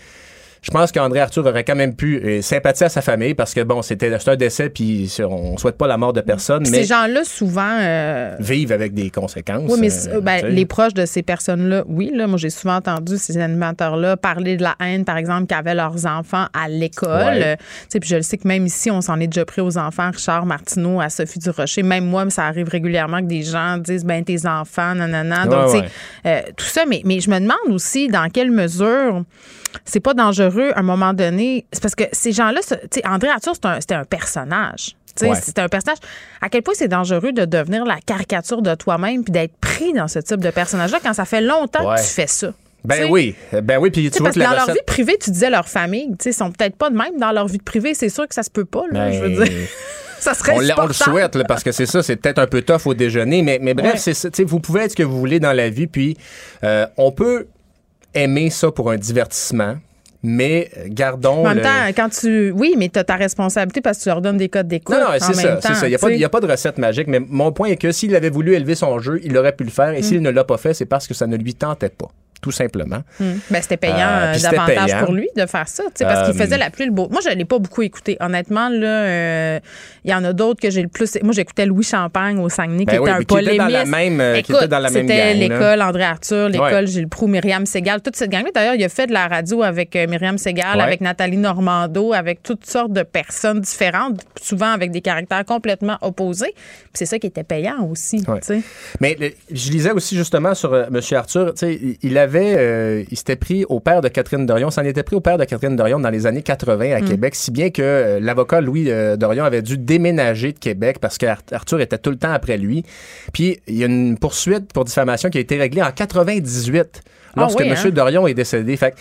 je pense qu'André Arthur aurait quand même pu euh, sympathiser à sa famille parce que bon, c'était un décès puis on souhaite pas la mort de personne. mais ces gens-là souvent euh, vivent avec des conséquences. Oui, mais euh, ben, les proches de ces personnes-là, oui, là, moi j'ai souvent entendu ces animateurs-là parler de la haine, par exemple, qu'avaient leurs enfants à l'école. Ouais. puis je le sais que même ici, on s'en est déjà pris aux enfants, Richard Martineau, à Sophie Durocher. Même moi, ça arrive régulièrement que des gens disent ben tes enfants, nanana. Donc, ouais, tout ça, mais, mais je me demande aussi dans quelle mesure c'est pas dangereux à un moment donné. C'est parce que ces gens-là, tu sais, André Arthur, c'était un, un, personnage. Ouais. C'est un personnage. À quel point c'est dangereux de devenir la caricature de toi-même puis d'être pris dans ce type de personnage-là quand ça fait longtemps ouais. que tu fais ça? Ben T'sais, oui, ben oui, puis tu vois parce que la dans recette... leur vie privée, tu disais leur famille, tu sais, sont peut-être pas de même dans leur vie privée, c'est sûr que ça se peut pas là, Ben, je veux dire. ça serait on, on le souhaite là, parce que c'est ça, c'est peut-être un peu tough au déjeuner, mais, mais bref, Ouais. c'est vous pouvez être ce que vous voulez dans la vie, puis euh, on peut aimer ça pour un divertissement, mais gardons En même le- temps, quand tu. Oui, mais tu as ta responsabilité parce que tu leur donnes des codes d'écoute. Non, non, c'est même ça, ça. Il n'y a pas de recette magique, mais mon point est que s'il avait voulu élever son jeu, il aurait pu le faire, et Mm. s'il ne l'a pas fait, c'est parce que ça ne lui tentait pas, tout simplement. Hum. Ben, c'était payant Euh, davantage payant. pour lui de faire ça, parce qu'il Euh, faisait la pluie le beau. Moi, je l'ai pas beaucoup écouté. Honnêtement, là, euh, il y en a d'autres que j'ai le plus. Moi, j'écoutais Louis Champagne au Saguenay, Ben qui oui, était un qui était dans la polémiste. Écoute, C'était l'école André Arthur, l'école Ouais. Gilles Proux, Myriam Segal, toute cette gang-là. D'ailleurs, il a fait de la radio avec Myriam Segal, Ouais. avec Nathalie Normando, avec toutes sortes de personnes différentes, souvent avec des caractères complètement opposés. C'est ça qui était payant aussi, Ouais. Mais le- je lisais aussi justement sur euh, M. Arthur, il- il avait, euh, il s'était pris au père de Catherine Dorion, s'en était pris au père de Catherine Dorion dans les années 80 à Québec, si bien que euh, l'avocat Louis euh, Dorion avait dû déménager de Québec parce qu'Arthur était tout le temps après lui. Puis il y a une poursuite pour diffamation qui a été réglée en 98 lorsque Ah oui, M. hein? Dorion est décédé. Fait que,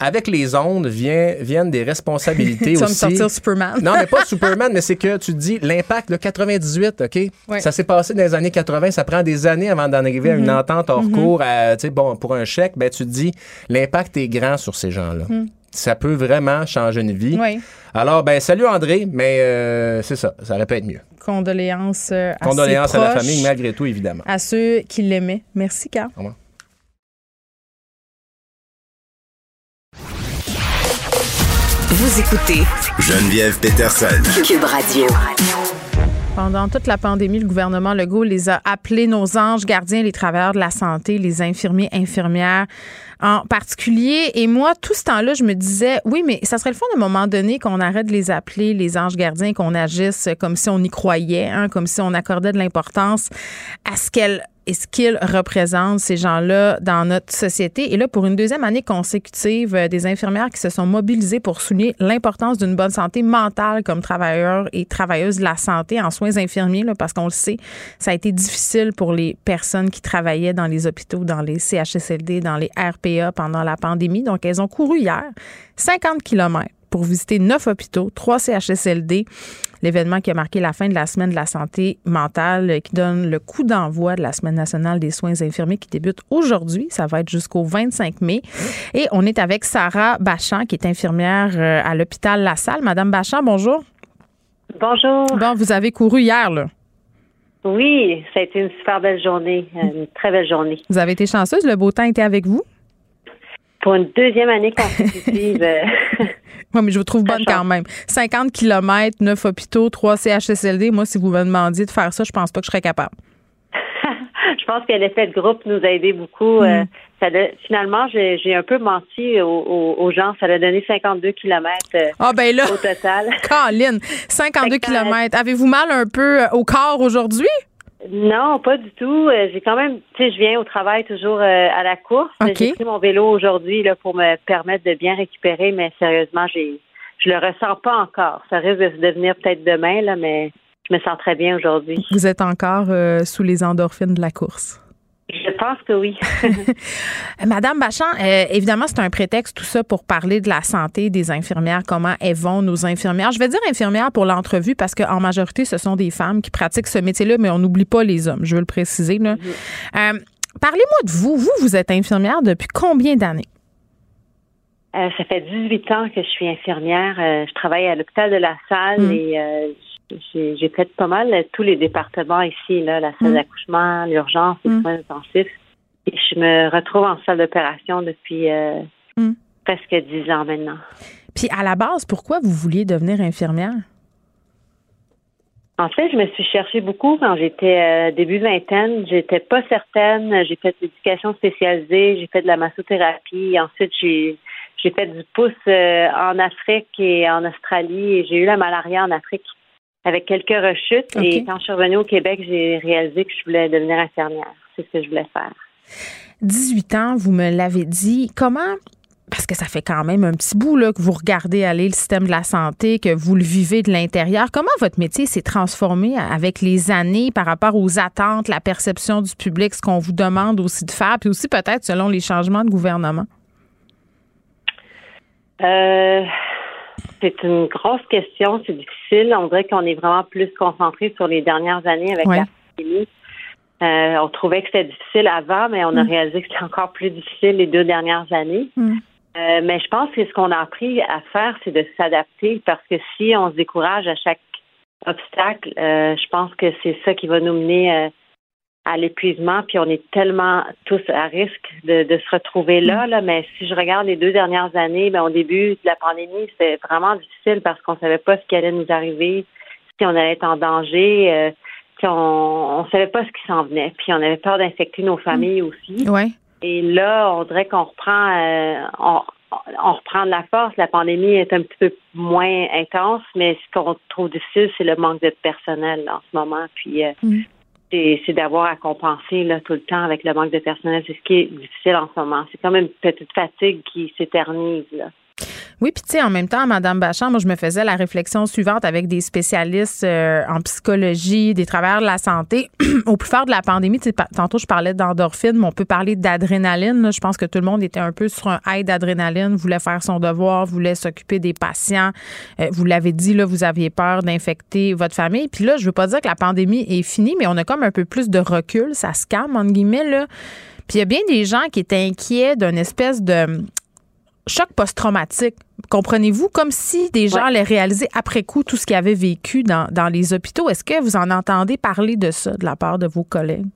avec les ondes vient, viennent des responsabilités Tu vas me aussi. sortir Superman. Non, mais pas Superman, mais c'est que tu te dis l'impact de 98, OK? Ça s'est passé dans les années 80, ça prend des années avant d'en arriver à une entente hors cours, à, tu sais, bon, pour un chèque, ben tu te dis l'impact est grand sur ces gens-là. Ça peut vraiment changer une vie. Oui. Alors, ben salut André, mais euh, c'est ça, ça aurait pu être mieux. Condoléances euh, à Condoléances ses à la proches, famille, malgré tout, évidemment. à ceux qui l'aimaient. Merci, Carl. Au revoir. Vous écoutez Geneviève Peterson. Cube Radio. Pendant toute la pandémie, le gouvernement Legault les a appelés nos anges gardiens, les travailleurs de la santé, les infirmiers, infirmières en particulier. Et moi, tout ce temps-là, je me disais, oui, mais ça serait le fun à un moment donné qu'on arrête de les appeler les anges gardiens, qu'on agisse comme si on y croyait, hein, comme si on accordait de l'importance à ce qu'elles et ce qu'ils représentent, ces gens-là, dans notre société. Et là, pour une deuxième année consécutive, euh, des infirmières qui se sont mobilisées pour souligner l'importance d'une bonne santé mentale comme travailleurs et travailleuses de la santé en soins infirmiers, parce qu'on le sait, ça a été difficile pour les personnes qui travaillaient dans les hôpitaux, dans les CHSLD, dans les RPA pendant la pandémie. Donc, elles ont couru hier 50 kilomètres pour visiter neuf hôpitaux, trois CHSLD, l'événement qui a marqué la fin de la semaine de la santé mentale, qui donne le coup d'envoi de la semaine nationale des soins infirmiers qui débute aujourd'hui. Ça va être jusqu'au 25 mai. Et on est avec Sarah Bachand, qui est infirmière euh, à l'hôpital La Salle. Madame Bachand, bonjour. Bonjour. Bon, vous avez couru hier, là. Oui, ça a été une super belle journée, une très belle journée. Vous avez été chanceuse. Le beau temps était avec vous? Pour une deuxième année consécutive, euh, Oui, mais je vous trouve bonne quand même. 50 km, 9 hôpitaux, 3 CHSLD. Moi, si vous me demandiez de faire ça, je pense pas que je serais capable. je pense que l'effet de groupe nous a aidé beaucoup. Euh, ça l'a- finalement, j'ai un peu menti aux, aux- aux gens. Ça a donné 52 kilomètres euh, Ah, ben là, au total. Colin, 52 Fait que, km. Avez-vous mal un peu euh, au corps aujourd'hui? Non, pas du tout. Euh, J'ai quand même, tu sais, je viens au travail toujours euh, à la course. J'ai pris mon vélo aujourd'hui là pour me permettre de bien récupérer, mais sérieusement, j'ai, je le ressens pas encore. Ça risque de se devenir peut-être demain là, mais je me sens très bien aujourd'hui. Vous êtes encore euh, sous les endorphines de la course. Je pense que oui. Madame Bachand, euh, évidemment, c'est un prétexte tout ça pour parler de la santé des infirmières, comment elles vont, nos infirmières? Je vais dire infirmières pour l'entrevue parce qu'en majorité, ce sont des femmes qui pratiquent ce métier-là, mais on n'oublie pas les hommes, je veux le préciser. là. Euh, Parlez-moi de vous. Vous, vous êtes infirmière depuis combien d'années? Euh, ça fait 18 ans que je suis infirmière. Je travaille à l'hôpital de la Salle Mm. et j'ai fait pas mal euh, tous les départements ici, là, la salle Mm. d'accouchement, l'urgence, les Mm. soins intensifs. Et je me retrouve en salle d'opération depuis euh, Mm. presque dix ans maintenant. Puis à la base, pourquoi vous vouliez devenir infirmière? En fait, je me suis cherchée beaucoup quand j'étais euh, début vingtaine. J'étais pas certaine. J'ai fait de l'éducation spécialisée, j'ai fait de la massothérapie. Ensuite, j'ai j'ai fait du pouce euh, en Afrique et en Australie j'ai eu la malaria en Afrique avec quelques rechutes. Et quand je suis revenue au Québec, j'ai réalisé que je voulais devenir infirmière. C'est ce que je voulais faire. 18 ans, vous me l'avez dit. Comment parce que ça fait quand même un petit bout là, que vous regardez aller le système de la santé, que vous le vivez de l'intérieur. Comment votre métier s'est transformé avec les années par rapport aux attentes, la perception du public, ce qu'on vous demande aussi de faire, puis aussi peut-être selon les changements de gouvernement? Euh, c'est une grosse question, c'est difficile. On dirait qu'on est vraiment plus concentré sur les dernières années avec la pandémie. Euh, on trouvait que c'était difficile avant, mais on a mm. réalisé que c'était encore plus difficile les deux dernières années. Mm. Euh, mais je pense que ce qu'on a appris à faire, c'est de s'adapter parce que si on se décourage à chaque obstacle, euh, je pense que c'est ça qui va nous mener à l'épuisement. Puis on est tellement tous à risque de, se retrouver là, là. Mais si je regarde les deux dernières années, ben, au début de la pandémie, c'était vraiment difficile parce qu'on savait pas ce qui allait nous arriver, si on allait être en danger on ne savait pas ce qui s'en venait. Puis on avait peur d'infecter nos familles aussi. Ouais. Et là, on dirait qu'on reprend euh, on, reprend de la force. La pandémie est un petit peu moins intense, mais ce qu'on trouve difficile, c'est le manque de personnel en ce moment. Puis euh, mm. C'est d'avoir à compenser là, tout le temps avec le manque de personnel. C'est ce qui est difficile en ce moment. C'est comme une petite fatigue qui s'éternise. Oui, puis tu sais, en même temps, Madame Bachand, moi, je me faisais la réflexion suivante avec des spécialistes euh, en psychologie, des travailleurs de la santé. Au plus fort de la pandémie, tantôt, je parlais d'endorphine, mais on peut parler d'adrénaline. Je pense que tout le monde était un peu sur un high d'adrénaline, voulait faire son devoir, voulait s'occuper des patients. Euh, vous l'avez dit, là, vous aviez peur d'infecter votre famille. Puis là, je veux pas dire que la pandémie est finie, mais on a comme un peu plus de recul. Ça se calme, entre guillemets, là. Puis il y a bien des gens qui étaient inquiets d'une espèce de choc post-traumatique. Comprenez-vous? Comme si des gens allaient réaliser après coup tout ce qu'ils avaient vécu dans, dans les hôpitaux? Est-ce que vous en entendez parler de ça de la part de vos collègues?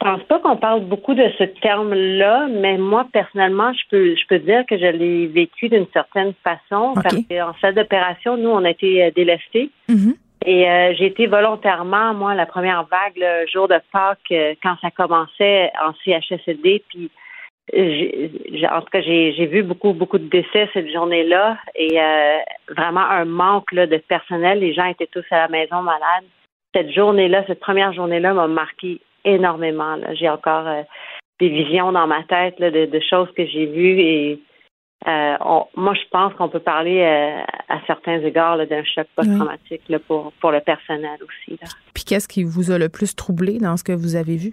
Je pense pas qu'on parle beaucoup de ce terme-là, mais moi, personnellement, je peux, je peux dire que je l'ai vécu d'une certaine façon. Parce qu'en salle d'opération, nous, on a été euh, délestés. Mm-hmm. Et euh, j'ai été volontairement, moi, la première vague, le jour de Pâques, euh, quand ça commençait en CHSLD, puis en tout cas, j'ai vu beaucoup, beaucoup de décès cette journée-là et euh, vraiment un manque là, de personnel. Les gens étaient tous à la maison malades. Cette journée-là, cette première journée-là m'a marqué énormément. J'ai encore euh, des visions dans ma tête là, de, choses que j'ai vues et euh, moi, je pense qu'on peut parler à certains égards d'un choc post-traumatique pour, pour le personnel aussi. Là. Puis qu'est-ce qui vous a le plus troublé dans ce que vous avez vu?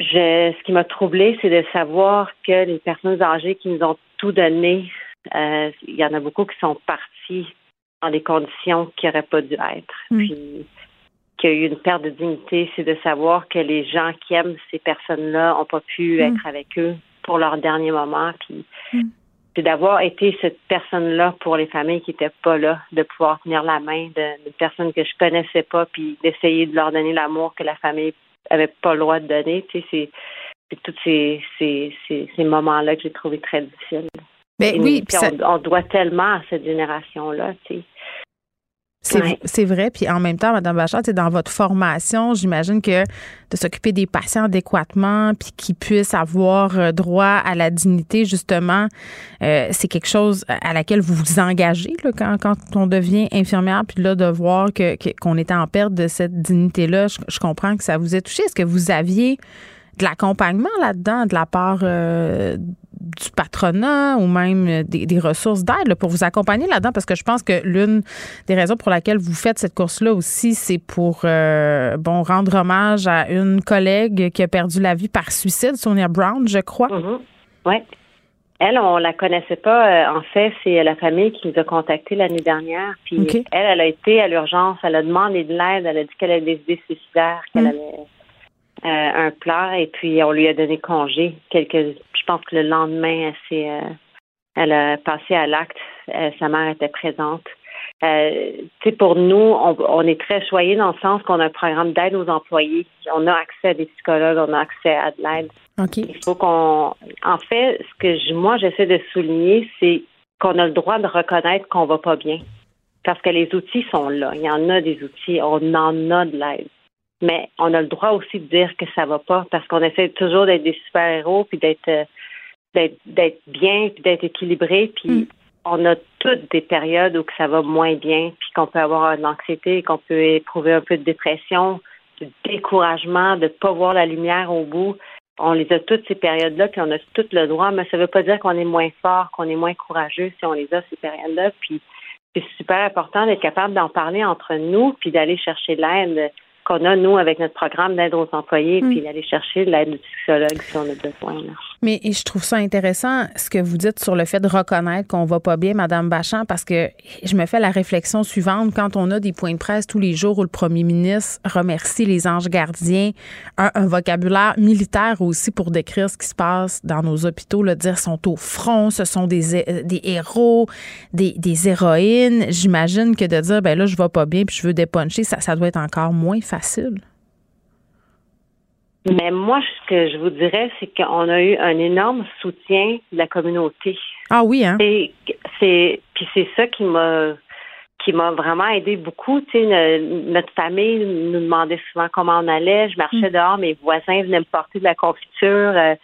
Je, ce qui m'a troublé, c'est de savoir que les personnes âgées qui nous ont tout donné, euh, il y en a beaucoup qui sont partis dans des conditions qui n'auraient pas dû être. Mm. Puis qu'il y a eu une perte de dignité, c'est de savoir que les gens qui aiment ces personnes-là n'ont pas pu mm. être avec eux pour leur dernier moment. Puis mm. c'est d'avoir été cette personne-là pour les familles qui n'étaient pas là, de pouvoir tenir la main d'une personne que je connaissais pas, puis d'essayer de leur donner l'amour que la famille avait pas le droit de donner. Tu sais, c'est, c'est tous ces, ces, ces, moments-là que j'ai trouvé très difficiles. Mais oui, on, doit tellement à cette génération-là. Tu sais. C'est vrai. Puis en même temps, Mme Bachard, dans votre formation, j'imagine que de s'occuper des patients adéquatement, puis qu'ils puissent avoir euh, droit à la dignité, justement, euh, c'est quelque chose à laquelle vous vous engagez là, quand, quand on devient infirmière, puis là, de voir que, qu'on était en perte de cette dignité-là. Je, comprends que ça vous ait touché. Est-ce que vous aviez de l'accompagnement là-dedans de la part euh, du patronat ou même des, ressources d'aide pour vous accompagner là-dedans? Parce que je pense que l'une des raisons pour laquelle vous faites cette course-là aussi, c'est pour euh, bon rendre hommage à une collègue qui a perdu la vie par suicide, Sonia Brown, je crois. Mm-hmm. Oui. Elle, on la connaissait pas. Euh, en fait, c'est la famille qui nous a contactés l'année dernière. Puis elle, elle a été à l'urgence. Elle a demandé de l'aide. Elle a dit qu'elle avait des idées suicidaires, qu'elle mm. avait euh, un plan et puis on lui a donné congé. Quelques, je pense que le lendemain, elle, euh, elle a passé à l'acte. Euh, sa mère était présente. Pour nous, on, on, est très choyés dans le sens qu'on a un programme d'aide aux employés. On a accès à des psychologues, on a accès à de l'aide. Il faut qu'on. En fait, ce que je, moi j'essaie de souligner, c'est qu'on a le droit de reconnaître qu'on va pas bien. Parce que les outils sont là. Il y en a des outils. On en a de l'aide. Mais on a le droit aussi de dire que ça va pas parce qu'on essaie toujours d'être des super-héros puis d'être euh, d'être bien puis d'être équilibré puis mm. on a toutes des périodes où que ça va moins bien puis qu'on peut avoir de l'anxiété, qu'on peut éprouver un peu de dépression, de découragement, de pas voir la lumière au bout. On les a toutes ces périodes-là, puis on a tout le droit, mais ça ne veut pas dire qu'on est moins fort, qu'on est moins courageux si on les a ces périodes-là. Puis c'est super important d'être capable d'en parler entre nous, puis d'aller chercher l'aide qu'on a, nous, avec notre programme d'aide aux employés, mm. puis d'aller chercher l'aide du psychologue si on a besoin. Mais je trouve ça intéressant ce que vous dites sur le fait de reconnaître qu'on va pas bien, Madame Bachand, parce que je me fais la réflexion suivante quand on a des points de presse tous les jours où le Premier ministre remercie les anges gardiens, un, vocabulaire militaire aussi pour décrire ce qui se passe dans nos hôpitaux, le dire sont au front, ce sont des, des héros, des, des héroïnes. J'imagine que de dire ben là je vais pas bien puis je veux dépuncher, ça, ça doit être encore moins facile. Mais moi, ce que je vous dirais, c'est qu'on a eu un énorme soutien de la communauté. Ah oui, hein? C'est, puis c'est ça qui m'a qui m'a vraiment aidé beaucoup. Tu sais, notre famille nous demandait souvent comment on allait. Je marchais mm. dehors, mes voisins venaient me porter de la confiture. Euh,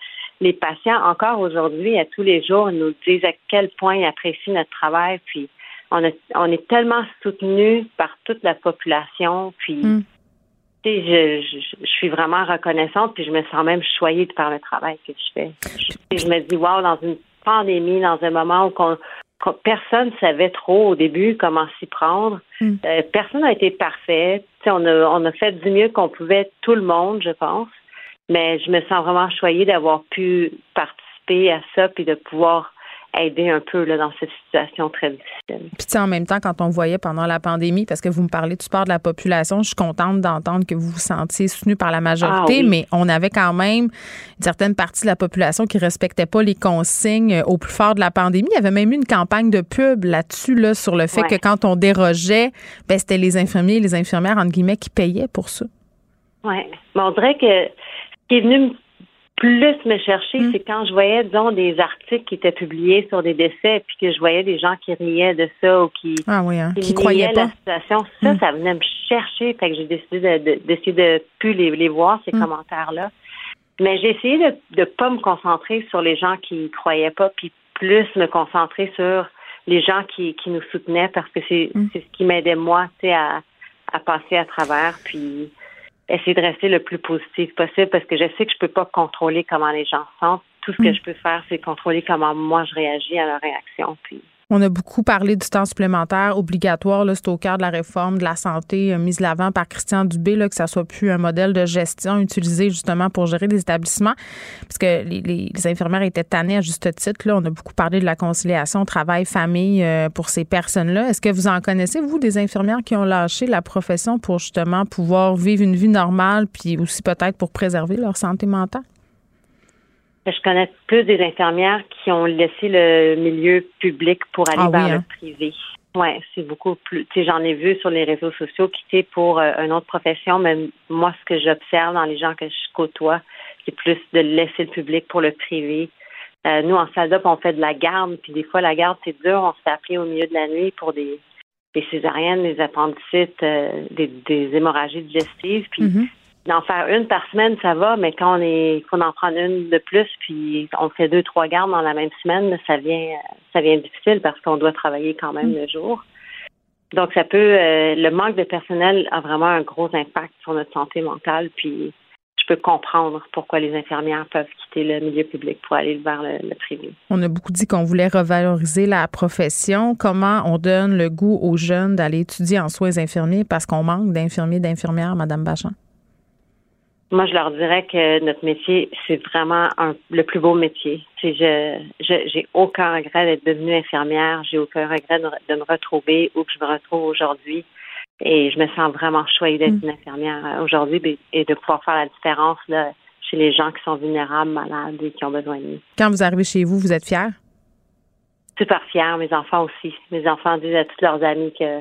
les patients, encore aujourd'hui, à tous les jours, nous disent à quel point ils apprécient notre travail. Puis on, a, on est tellement soutenus par toute la population. Puis mm je, je, suis vraiment reconnaissante, puis je me sens même choyée de par le travail que je fais. Je, me dis, wow, dans une pandémie, dans un moment où personne ne savait trop au début comment s'y prendre, hmm. euh, personne n'a été parfait. on a, on a fait du mieux qu'on pouvait, tout le monde, je pense. Mais je me sens vraiment choyée d'avoir pu participer à ça, puis de pouvoir aider un peu là, dans cette situation très difficile. Puis en même temps, quand on voyait pendant la pandémie, parce que vous me parlez du sport de la population, je suis contente d'entendre que vous vous sentiez soutenu par la majorité, ah mais on avait quand même une certaine partie de la population qui respectait pas les consignes euh, au plus fort de la pandémie. Il y avait même eu une campagne de pub là-dessus, là, sur le fait que quand on dérogeait, ben, c'était les infirmiers et les infirmières, entre guillemets, qui payaient pour ça. Oui. Mais on dirait que ce qui est venu plus me chercher, hmm. c'est quand je voyais, disons, des articles qui étaient publiés sur des décès, puis que je voyais des gens qui riaient de ça ou qui, ah oui, hein, qui, croyaient pas. la situation. Ça, hmm. ça venait me chercher. Fait que j'ai décidé de, d'essayer de, plus les, les voir, ces hmm. commentaires-là. Mais j'ai essayé de ne pas me concentrer sur les gens qui croyaient pas, puis plus me concentrer sur les gens qui, qui nous soutenaient parce que c'est, c'est ce qui m'aidait moi, tu sais, à, à passer à travers. Puis essayer de rester le plus positif possible parce que je sais que je peux pas contrôler comment les gens sentent. Tout ce que mm. je peux faire, c'est contrôler comment moi je réagis à leur réaction. Puis on a beaucoup parlé du temps supplémentaire obligatoire. C'est au cœur de la réforme de la santé euh, mise l'avant par Christian Dubé, là, que ça soit plus un modèle de gestion utilisé justement pour gérer des établissements. Parce que les, infirmières étaient tannées à juste titre. Là. On a beaucoup parlé de la conciliation travail-famille euh, pour ces personnes-là. Est-ce que vous en connaissez, vous, des infirmières qui ont lâché la profession pour justement pouvoir vivre une vie normale, puis aussi peut-être pour préserver leur santé mentale? Je connais plus des infirmières qui ont laissé le milieu public pour aller ah vers le hein? privé. Oui, c'est beaucoup plus. Tu sais, j'en ai vu sur les réseaux sociaux quitter pour euh, une autre profession, mais moi, ce que j'observe dans les gens que je côtoie, c'est plus de laisser le public pour le privé. Euh, nous, en salle on fait de la garde, puis des fois, la garde, c'est dur. On se fait appeler au milieu de la nuit pour des, des césariennes, des appendicites, euh, des, des, hémorragies digestives. Puis mm-hmm d'en faire une par semaine, ça va, mais quand on est qu'on en prend une de plus, puis on fait deux, trois gardes dans la même semaine, ça vient ça vient difficile parce qu'on doit travailler quand même le jour. Donc ça peut euh, le manque de personnel a vraiment un gros impact sur notre santé mentale, puis je peux comprendre pourquoi les infirmières peuvent quitter le milieu public pour aller vers le, privé. On a beaucoup dit qu'on voulait revaloriser la profession. Comment on donne le goût aux jeunes d'aller étudier en soins infirmiers parce qu'on manque d'infirmiers, d'infirmières, Madame Bachand? Moi, je leur dirais que notre métier, c'est vraiment le plus beau métier. Je, j'ai aucun regret d'être devenue infirmière. J'ai aucun regret de, me retrouver où je me retrouve aujourd'hui. Et je me sens vraiment choyée d'être une infirmière aujourd'hui et de pouvoir faire la différence là, chez les gens qui sont vulnérables, malades et qui ont besoin de nous. Quand vous arrivez chez vous, vous êtes fière? super fière. Mes enfants aussi. Mes enfants disent à tous leurs amis que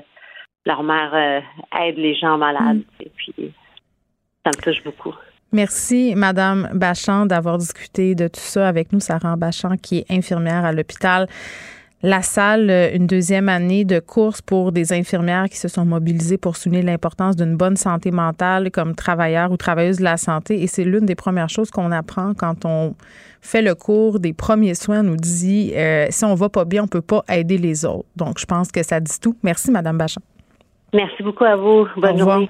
leur mère euh, aide les gens malades. Mm. Et puis, ça me touche beaucoup. Merci, Madame Bachand, d'avoir discuté de tout ça avec nous. Sarah Bachand, qui est infirmière à l'hôpital La Salle, une deuxième année de course pour des infirmières qui se sont mobilisées pour souligner l'importance d'une bonne santé mentale comme travailleur ou travailleuse de la santé. Et c'est l'une des premières choses qu'on apprend quand on fait le cours des premiers soins. On nous dit euh, si on va pas bien, on peut pas aider les autres. Donc, je pense que ça dit tout. Merci, Madame Bachand. Merci beaucoup à vous. Bonne journée.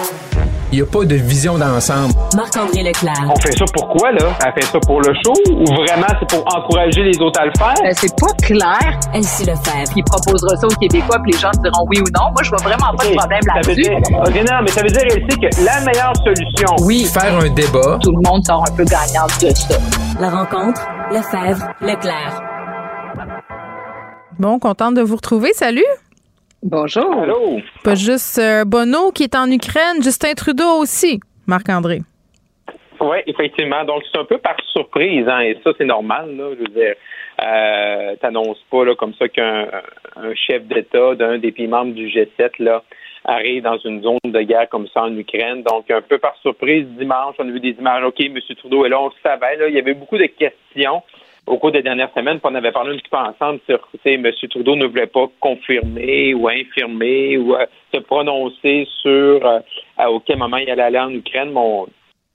Il n'y a pas de vision d'ensemble. Marc-André Leclerc. On fait ça pourquoi, là? Elle fait ça pour le show ou vraiment c'est pour encourager les autres à le faire? Euh, c'est pas clair. Elsie Lefebvre. Il proposera ça aux Québécois puis les gens diront oui ou non. Moi, je vois vraiment pas de problème là-dessus. OK, non, mais ça veut dire, Elsie, que la meilleure solution... Oui. Faire un débat. Tout le monde sort un peu gagnant de ça. La rencontre, Lefebvre, Leclerc. Bon, contente de vous retrouver. Salut! Bonjour. Allô? Pas juste euh, Bono qui est en Ukraine, Justin Trudeau aussi, Marc-André. Oui, effectivement. Donc, c'est un peu par surprise, hein, et ça, c'est normal, là. Je veux dire, euh, t'annonces pas, là, comme ça qu'un un chef d'État d'un des pays membres du G7, là, arrive dans une zone de guerre comme ça en Ukraine. Donc, un peu par surprise, dimanche, on a vu des images. OK, M. Trudeau est là, on le savait, là. Il y avait beaucoup de questions au cours des dernières semaines, on avait parlé un petit peu ensemble sur, tu sais, M. Trudeau ne voulait pas confirmer ou infirmer ou euh, se prononcer sur euh, à auquel moment il allait aller en Ukraine. Mon,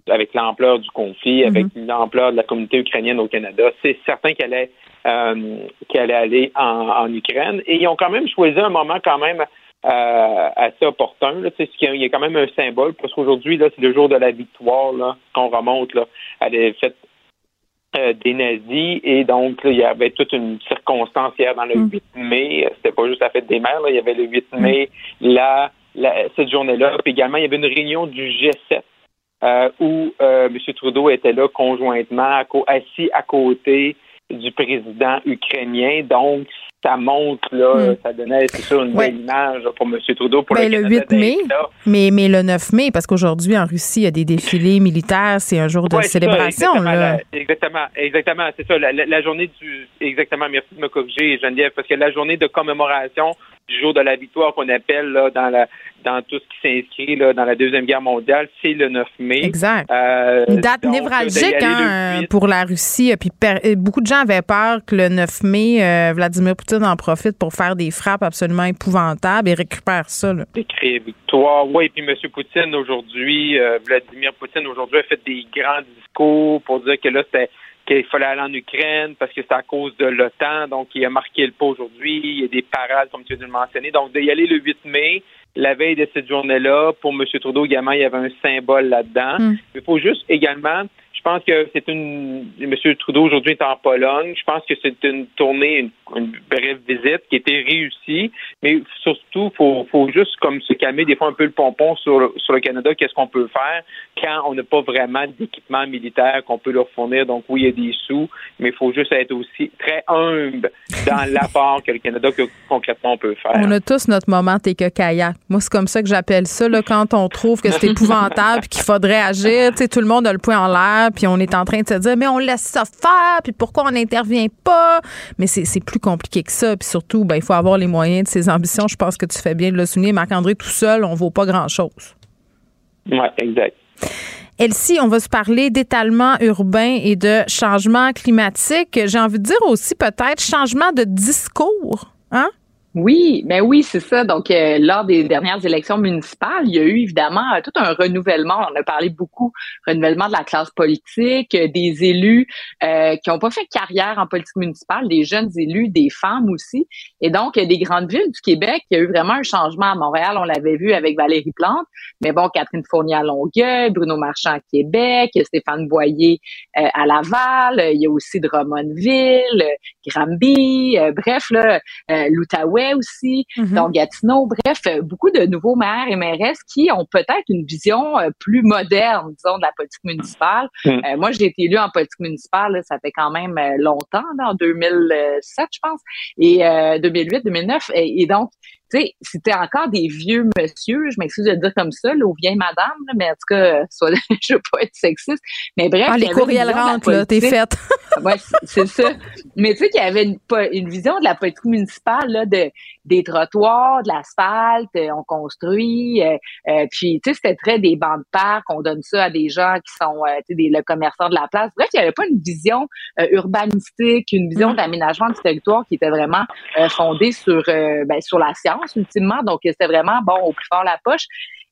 avec l'ampleur du conflit, avec l'ampleur de la communauté ukrainienne au Canada, c'est certain qu'elle allait, euh, qu'elle allait aller en, en, Ukraine. Et ils ont quand même choisi un moment quand même euh, assez opportun. Là, il y a quand même un symbole, parce qu'aujourd'hui, c'est le jour de la victoire qu'on remonte. Là. Elle est faite euh, des nazis et donc là, il y avait toute une circonstance hier dans le 8 mai. C'était pas juste la fête des mères, là, il y avait le 8 mai, là, cette journée-là. Puis également, il y avait une réunion du G7 euh, où euh, M. Trudeau était là conjointement, assis à côté du président ukrainien. Donc, ça montre, là, mm. ça donnait, c'est sûr, une belle image pour M. Trudeau pour ben, le, le 8 mai, mais, mais le 9 mai, parce qu'aujourd'hui, en Russie, il y a des défilés militaires, c'est un jour de ouais, célébration. Ça, exactement, là. La, exactement, exactement, c'est ça, la, la, journée du... Exactement, merci de me corriger, Geneviève, parce que la journée de commémoration du jour de la victoire qu'on appelle là, dans la dans tout ce qui s'inscrit là, dans la Deuxième Guerre mondiale, c'est le 9 mai. Exact. Euh, Une date donc, névralgique hein, pour la Russie. Puis per- beaucoup de gens avaient peur que le 9 mai, euh, Vladimir Poutine en profite pour faire des frappes absolument épouvantables et récupère ça. Là. Victoire. Oui, puis M. Poutine aujourd'hui, euh, Vladimir Poutine aujourd'hui a fait des grands discours pour dire que là, c'était qu'il fallait aller en Ukraine parce que c'est à cause de l'OTAN. Donc, il a marqué le pas aujourd'hui. Il y a des parades, comme tu viens de le mentionner. Donc, d'y aller le 8 mai, la veille de cette journée-là, pour M. Trudeau également, il y avait un symbole là-dedans. Mm. Il faut juste également, pense que c'est une. M. Trudeau aujourd'hui est en Pologne. Je pense que c'est une tournée, une, une, brève visite qui était réussie. Mais surtout, faut, faut juste comme se calmer des fois un peu le pompon sur le, sur le Canada. Qu'est-ce qu'on peut faire quand on n'a pas vraiment d'équipement militaire qu'on peut leur fournir? Donc oui, il y a des sous, mais il faut juste être aussi très humble dans l'apport que le Canada que concrètement on peut faire. On a tous notre moment t'es que kayak. Moi, c'est comme ça que j'appelle ça là, quand on trouve que c'est épouvantable qu'il faudrait agir. Tu sais, tout le monde a le poing en l'air puis on est en train de se dire mais on laisse ça faire puis pourquoi on n'intervient pas? Mais c'est plus compliqué que ça. Puis surtout, ben il faut avoir les moyens de ses ambitions. Je pense que tu fais bien de le souligner, Marc-André. Tout seul, on vaut pas grand chose. Oui, exact. Elsie, on va se parler d'étalement urbain et de changement climatique. J'ai envie de dire aussi peut-être changement de discours. Hein? Oui, ben oui, c'est ça. Donc, euh, lors des dernières élections municipales, il y a eu évidemment euh, tout un renouvellement. On a parlé beaucoup renouvellement de la classe politique, euh, des élus euh, qui n'ont pas fait carrière en politique municipale, des jeunes élus, des femmes aussi. Et donc, des grandes villes du Québec, il y a eu vraiment un changement. À Montréal, on l'avait vu avec Valérie Plante, mais bon, Catherine Fournier à Longueuil, Bruno Marchand à Québec, Stéphane Boyer à Laval, il y a aussi Drummondville, Granby, bref, là, l'Outaouais Charret aussi, Mhm. donc Gatineau, bref, euh, beaucoup de nouveaux maires et mairesses qui ont peut-être une vision euh, plus moderne, disons, de la politique municipale. Mm. Euh, moi, j'ai été élue en politique municipale, là, ça fait quand même longtemps, en 2007, je pense, et euh, 2008, 2009, et, et donc, tu sais, c'était encore des vieux monsieur, je m'excuse de le dire comme ça, là, ou vieille madame, là, mais en tout cas, euh, soit, je veux pas être sexiste, mais bref. Ah, les courriels rentrent, là, t'es faite. Ouais, c'est- ça. Mais tu sais qu'il y avait une, une vision de la politique municipale là, de des trottoirs, de l'asphalte, euh, on construit, euh, euh, puis tu sais c'était très des bancs de parc, on donne ça à des gens qui sont euh, tu sais des le commerçants de la place. Bref, il y avait pas une vision urbanistique, une vision d'aménagement du territoire qui était vraiment fondée sur ben, sur la science ultimement. Donc c'était vraiment bon au plus fort la poche.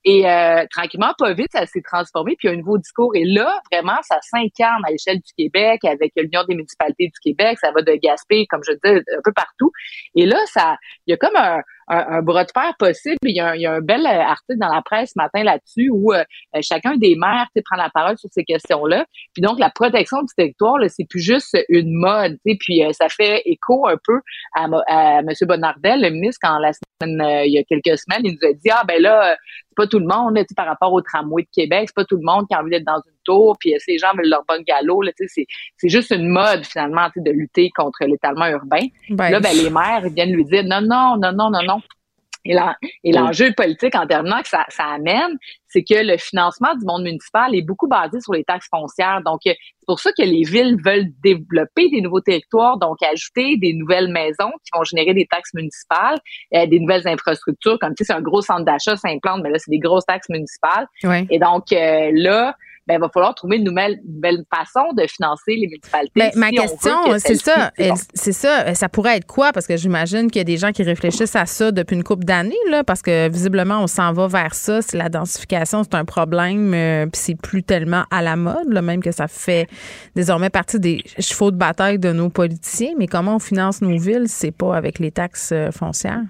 Et euh, tranquillement, pas vite, ça s'est transformé, puis il y a un nouveau discours. Et là, vraiment, ça s'incarne à l'échelle du Québec avec l'Union des municipalités du Québec. Ça va de Gaspé, comme je disais, un peu partout. Et là, ça, il y a comme un, un, un bras de fer possible. Il y, a un, il y a un bel euh, article dans la presse ce matin là-dessus où euh, chacun des maires prend la parole sur ces questions-là. Puis donc, la protection du territoire, là, c'est plus juste une mode. Puis euh, ça fait écho un peu à, à M. Bonnardel, le ministre, quand la semaine, euh, il y a quelques semaines, il nous a dit, ah ben là, euh, c'est pas tout le monde, là, tu sais, par rapport au tramway de Québec, c'est pas tout le monde qui a envie d'être dans une tour, puis euh, ces gens veulent leur bungalow, là, tu sais, c'est, c'est juste une mode, finalement, tu sais, de lutter contre l'étalement urbain. Ben, Là, ben, les maires viennent lui dire non, non, non, non, non, non. Et l'en- et l'enjeu politique en terminant que ça, ça amène, c'est que le financement du monde municipal est beaucoup basé sur les taxes foncières. Donc, euh, c'est pour ça que les villes veulent développer des nouveaux territoires, donc ajouter des nouvelles maisons qui vont générer des taxes municipales, euh, des nouvelles infrastructures, comme tu sais, c'est un gros centre d'achat, s'implante, mais là, c'est des grosses taxes municipales. ouais. Et donc, euh, là, ben, il va falloir trouver une nouvelle, nouvelle façon de financer les municipalités. Ben, ma si veut question, que c'est ça. c'est. Elle- C'est ça. Ça pourrait être quoi? Parce que j'imagine qu'il y a des gens qui réfléchissent à ça depuis une couple d'années, là, parce que visiblement, on s'en va vers ça. C'est la densification, c'est un problème, euh, puis c'est plus tellement à la mode, là, même que ça fait désormais partie des chevaux de bataille de nos politiciens. Mais comment on finance nos villes? C'est pas avec les taxes euh, foncières?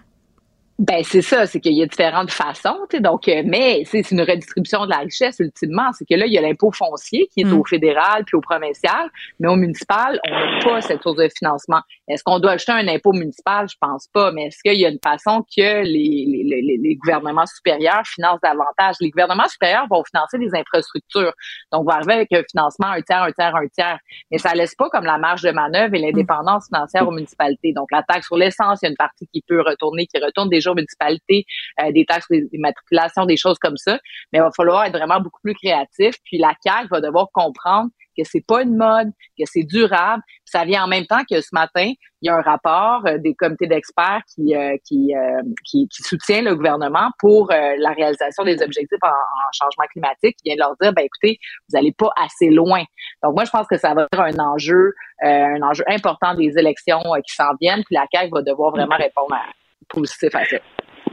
Ben c'est ça, c'est qu'il y a différentes façons, tu sais, donc euh, mais c'est une redistribution de la richesse ultimement, c'est que là il y a l'impôt foncier qui est Mm. au fédéral puis au provincial, mais au municipal on n'a pas cette source de financement. Est-ce qu'on doit acheter un impôt municipal? Je pense pas, mais est-ce qu'il y a une façon que les, les, les, les gouvernements supérieurs financent davantage? Les gouvernements supérieurs vont financer des infrastructures, donc on va arriver avec un financement un tiers, un tiers, un tiers, mais ça laisse pas comme la marge de manœuvre et l'indépendance financière aux municipalités. Donc la taxe sur l'essence, il y a une partie qui peut retourner, qui retourne. Déjà aux municipalités, euh, des taxes des des matriculations, des choses comme ça. Mais il va falloir être vraiment beaucoup plus créatif. Puis la CAQ va devoir comprendre que c'est pas une mode, que c'est durable. Puis ça vient en même temps que ce matin, il y a un rapport euh, des comités d'experts qui, euh, qui, euh, qui, qui soutient le gouvernement pour la réalisation des objectifs en, en changement climatique. Qui vient de leur dire, ben écoutez, vous n'allez pas assez loin. Donc moi, je pense que ça va être un enjeu, un enjeu important des élections qui s'en viennent. Puis la CAQ va devoir vraiment répondre à, positif à ça.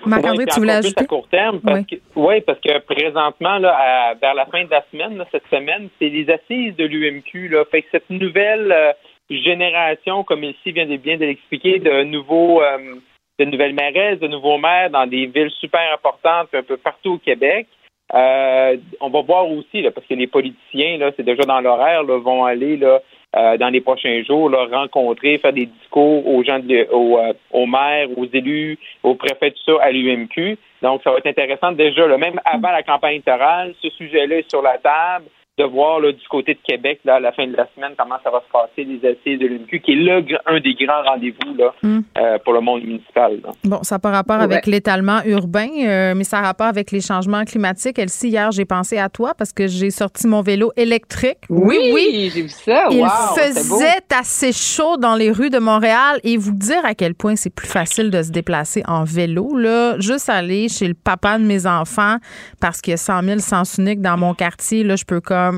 Marc-André, tu voulais ajouter? à court terme, parce Oui. que, parce que présentement, là, à- vers la fin de la semaine, là, cette semaine, c'est les assises de l'UMQ. Là. Fait que cette nouvelle euh, génération, comme ici vient de bien de l'expliquer, de nouveaux euh, de nouvelles mairesses, de nouveaux maires dans des villes super importantes un peu partout au Québec. Euh, on va voir aussi, là, parce que les politiciens, là, c'est déjà dans l'horaire, là, vont aller là, euh, dans les prochains jours là, rencontrer, faire des discours aux gens, de, aux, euh, aux maires, aux élus, aux préfets, tout ça, à l'UMQ. Donc, ça va être intéressant déjà, là, même avant la campagne électorale, ce sujet-là est sur la table, de voir là, du côté de Québec, là, à la fin de la semaine, comment ça va se passer, les assises de l'UMQ, qui est là un des grands rendez-vous là, Mm. euh, pour le monde municipal. là. Bon, ça n'a pas rapport Ouais. avec l'étalement urbain, euh, mais ça a rapport avec les changements climatiques. Elsie, hier, j'ai pensé à toi parce que j'ai sorti mon vélo électrique. j'ai vu ça. Il wow, faisait assez chaud dans les rues de Montréal et vous dire à quel point c'est plus facile de se déplacer en vélo. Là, juste aller chez le papa de mes enfants parce qu'il y a 100 000 sens uniques dans mon quartier. Là, je peux comme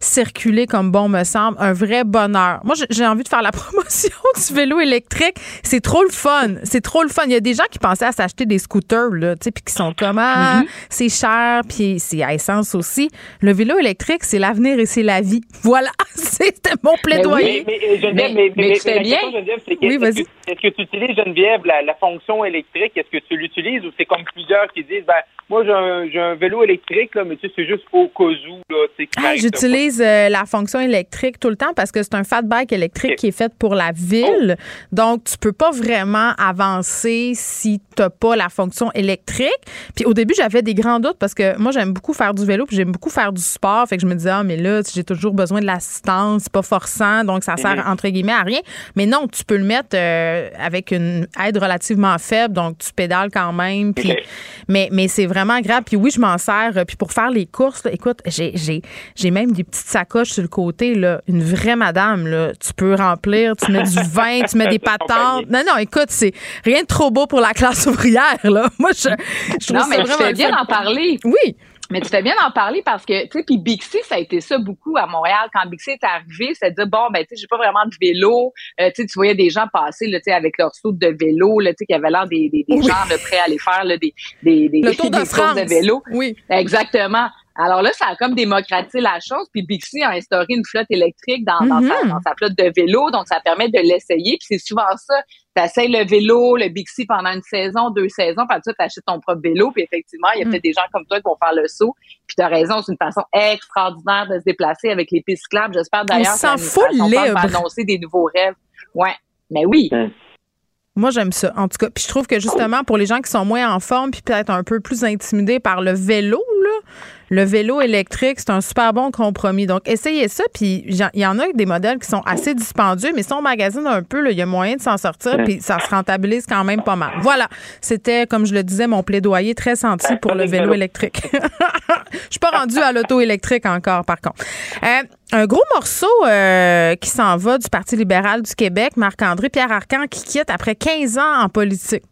circuler comme bon me semble. Un vrai bonheur. Moi, j'ai- envie de faire la promotion du vélo électrique. C'est trop le fun. C'est trop le fun. Il y a des gens qui pensaient à s'acheter des scooters, là, tu sais, puis qui sont comme, ah, c'est cher, puis c'est à essence aussi. Le vélo électrique, c'est l'avenir et c'est la vie. Voilà. C'était mon plaidoyer. Mais, mais, euh, Geneviève, Mais- mais, mais tu fais bien. question, Oui, est-ce vas-y. que, est-ce que tu utilises, Geneviève, la, la fonction électrique? Est-ce que tu l'utilises ou c'est comme plusieurs qui disent, ben, moi, j'ai un, un vélo électrique, là, mais tu sais, c'est juste au cas où, là, tu sais, j'utilise euh, la fonction électrique tout le temps parce que c'est un fat bike électrique qui est fait pour la ville. Donc, tu peux pas vraiment avancer si tu n'as pas la fonction électrique. Puis au début, j'avais des grands doutes parce que moi, j'aime beaucoup faire du vélo puis j'aime beaucoup faire du sport. Fait que je me disais, ah, mais là, j'ai toujours besoin de l'assistance, c'est pas forçant, donc ça sert, mhm. entre guillemets, à rien. Mais non, tu peux le mettre euh, avec une aide relativement faible, donc tu pédales quand même. Puis, Mais, mais c'est vraiment grave. Puis oui, je m'en sers. Puis pour faire les courses, écoute, j'ai même des petites sacoches sur le côté, là, une vraie madame. Là. Tu peux remplir, tu mets du vin, tu mets des patates. Non, non, écoute, c'est rien de trop beau pour la classe ouvrière. Là. Moi, je, je trouve non, mais tu fais bien d'en parler. Oui. Mais tu fais bien d'en parler parce que, tu sais, puis Bixi, ça a été ça beaucoup à Montréal. Quand Bixi est arrivé, c'est de dire, bon, ben, tu sais, j'ai pas vraiment de vélo. Euh, tu sais, tu voyais des gens passer, là, tu sais, avec leur saut de vélo, là, tu sais, qui avaient l'air des, des, des gens de prêts à aller faire, là, des, des, des, Le tour de, des de vélo. Oui. Exactement. Alors là, ça a comme démocratisé la chose. Puis Bixi a instauré une flotte électrique dans, dans, sa, mm-hmm. dans sa, flotte de vélo, donc ça permet de l'essayer. Puis c'est souvent ça. Tu essaies le vélo, le Bixi pendant une saison, deux saisons, puis tu achètes ton propre vélo. Puis effectivement, il y a mm. peut-être des gens comme toi qui vont faire le saut. Puis tu as raison, c'est une façon extraordinaire de se déplacer avec les pistes cyclables. J'espère d'ailleurs que ça va annoncer des nouveaux rêves. Ouais, mais oui. Mm. Moi, j'aime ça, en tout cas. Puis je trouve que justement, pour les gens qui sont moins en forme, puis peut-être un peu plus intimidés par le vélo, là, le vélo électrique, c'est un super bon compromis. Donc, essayez ça. Puis, il y en a des modèles qui sont assez dispendieux, mais si on magasine un peu, il y a moyen de s'en sortir, puis ça se rentabilise quand même pas mal. Voilà. C'était, comme je le disais, mon plaidoyer très senti pour le vélo électrique. Je suis pas rendue à l'auto électrique encore, par contre. Euh, un gros morceau euh, qui s'en va du Parti libéral du Québec, Marc-André Pierre Arcan, qui quitte après 15 ans en politique.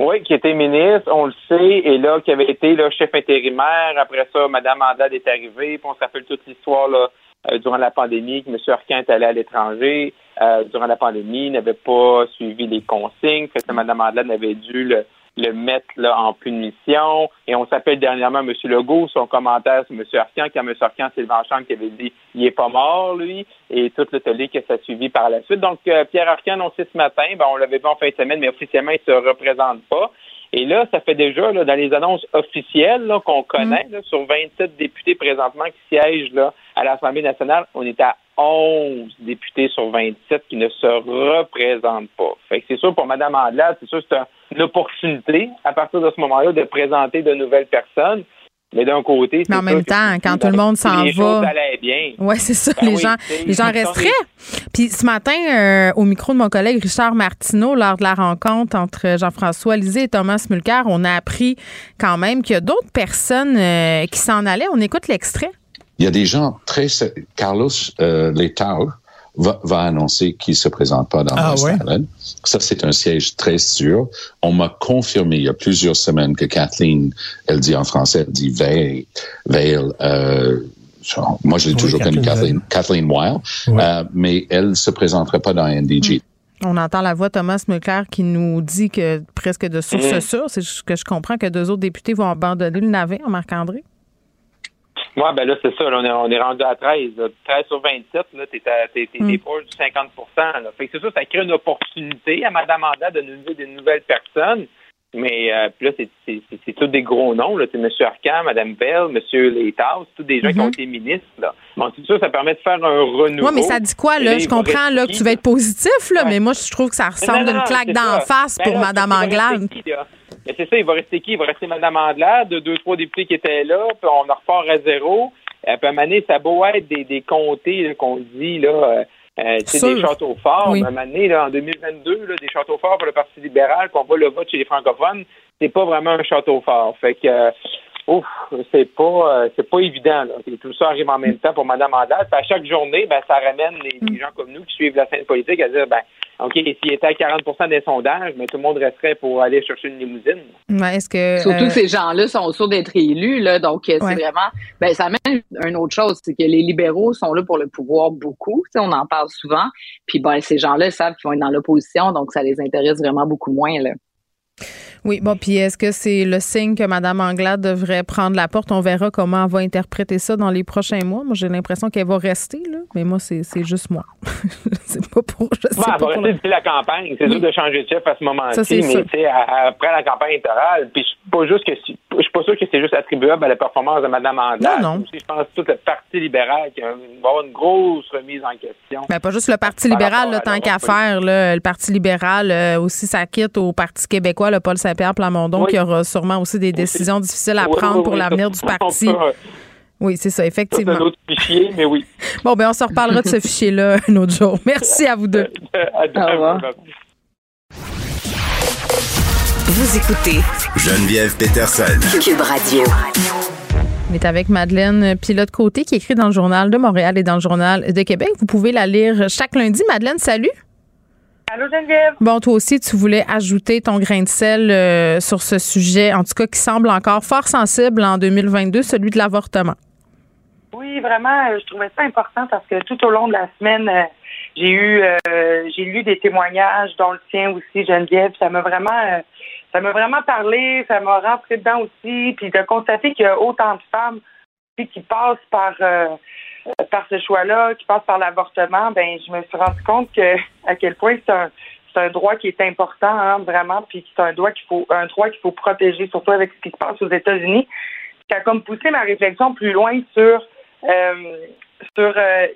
Oui, qui était ministre, on le sait, et là, qui avait été là, chef intérimaire. Après ça, Mme Andade est arrivée, on s'appelle toute l'histoire là, euh, durant la pandémie, que M. Arquin est allé à l'étranger euh, durant la pandémie, n'avait pas suivi les consignes, que Mme Andade avait dû le, le mettre là, en punition. Et on s'appelle dernièrement M. Legault, son commentaire sur M. Arcan, quand M. Arcan, c'est le qui avait dit il est pas mort, lui, et tout le tollé que ça a suivi par la suite. Donc, euh, Pierre Arcan annoncé ce matin, ben, on l'avait vu en fin de semaine, mais officiellement, il ne se représente pas. Et là, ça fait déjà, là, dans les annonces officielles qu'on connaît, mm. sur 27 députés présentement qui siègent là, à l'Assemblée nationale, on est à 11 députés sur 27 qui ne se représentent pas. Fait que c'est sûr, pour Mme Andelade, c'est sûr c'est une opportunité, à partir de ce moment-là, de présenter de nouvelles personnes. Mais d'un côté, mais en même temps, quand tout le monde s'en va, bien. Ouais, c'est ça. Ben les gens, les gens resteraient. Puis ce matin, euh, au micro de mon collègue Richard Martineau, lors de la rencontre entre Jean-François Lisée et Thomas Mulcair, on a appris quand même qu'il y a d'autres personnes euh, qui s'en allaient. On écoute l'extrait. Il y a des gens très... Carlos euh, Letao va, va annoncer qu'il se présente pas dans ah, Island. Ça, c'est un siège très sûr. On m'a confirmé il y a plusieurs semaines que Kathleen, elle dit en français, elle dit Veil, Veil euh, moi, je l'ai toujours connue Kathleen, Kathleen Weil, euh, mais elle se présenterait pas dans NDG. On entend la voix Thomas Mulcair qui nous dit que presque de source mm. sûre, c'est ce que je comprends que deux autres députés vont abandonner le navet, Marc-André. Oui, ben là, c'est ça. on, est, on, est, rendu à 13. 13 sur 27, là, t'es, t'es, t'es, mm. du 50 là. Fait que c'est ça, ça crée une opportunité à Mme Anda de nous des nouvelles personnes. Mais euh, puis là, c'est, c'est, c'est, tous des gros noms. Là. C'est M. Arcan, Mme Bell, M. Létaz, tous des gens qui ont mm-hmm. été ministres. Là. Bon, tout ça, ça permet de faire un renouveau. Oui, mais ça dit quoi, là? Je comprends là, que tu veux être positif, là, mais moi, je trouve que ça ressemble à une claque d'en face ben pour Mme Anglade. Mais c'est ça, il va rester qui? Il va rester Mme Andelade, deux, trois députés qui étaient là, puis on en repart à zéro. Euh, puis à un moment donné, ça beau être des, des comtés qu'on dit, là, euh, euh des châteaux forts. Oui. À un moment donné, là, en 2022, là, des châteaux forts pour le Parti libéral, qu'on voit le vote chez les francophones, c'est pas vraiment un château fort. Fait que, euh, ouf, c'est pas, euh, c'est pas évident. Là. Et tout ça arrive en même temps pour Mme Andal. à chaque journée, ben, ça ramène les, les, gens comme nous qui suivent la scène politique à dire, ben, OK, s'il était à 40% des sondages, mais tout le monde resterait pour aller chercher une limousine. est-ce que surtout que euh, ces gens-là sont sûrs d'être élus, là, donc euh, c'est vraiment, ben ça amène une autre chose, c'est que les libéraux sont là pour le pouvoir beaucoup, on en parle souvent, puis ben ces gens-là savent qu'ils vont être dans l'opposition, donc ça les intéresse vraiment beaucoup moins là. Oui, bon, puis est-ce que c'est le signe que Mme Anglade devrait prendre la porte? On verra comment elle va interpréter ça dans les prochains mois. Moi, j'ai l'impression qu'elle va rester, là, mais moi, c'est, juste moi. c'est pas pour. Je sais elle va rester la campagne. C'est dur de changer de chef à ce moment-ci, mais après la campagne électorale, puis pas juste que je suis pas sûr que c'est juste attribuable à la performance de Mme Anglade. Non, non. je pense que tout le Parti libéral qui va avoir une grosse remise en question. Ben, pas juste le Parti libéral, là, tant qu'à faire. Là, le Parti libéral euh, aussi, ça quitte au Parti québécois, le Paul Saint-Pierre Plamondon, qui aura sûrement aussi des décisions difficiles à prendre pour l'avenir du parti. Oui, c'est ça, effectivement. C'est un autre fichier, mais oui. Bon, ben on se reparlera de ce fichier-là un autre jour. Merci à vous deux. Au revoir. Vous écoutez Geneviève Peterson. Cube Radio. On est avec Madeleine Pilote Côté qui écrit dans le Journal de Montréal et dans le Journal de Québec. Vous pouvez la lire chaque lundi. Madeleine, salut. Allô Geneviève? Bon, toi aussi, tu voulais ajouter ton grain de sel euh, sur ce sujet, en tout cas qui semble encore fort sensible en 2022, celui de l'avortement. Oui, vraiment, euh, je trouvais ça important parce que tout au long de la semaine, euh, j'ai eu, j'ai lu des témoignages, dont le tien aussi, Geneviève. Ça m'a vraiment ça m'a vraiment parlé, ça m'a rentré dedans aussi, puis de constater qu'il y a autant de femmes qui passent par par ce choix-là, qui passent par l'avortement, ben je me suis rendu compte que à quel point c'est un c'est un droit qui est important, hein, vraiment, puis c'est un droit qu'il faut un droit qu'il faut protéger, surtout avec ce qui se passe aux États-Unis. Ça a comme poussé ma réflexion plus loin sur euh, sur euh,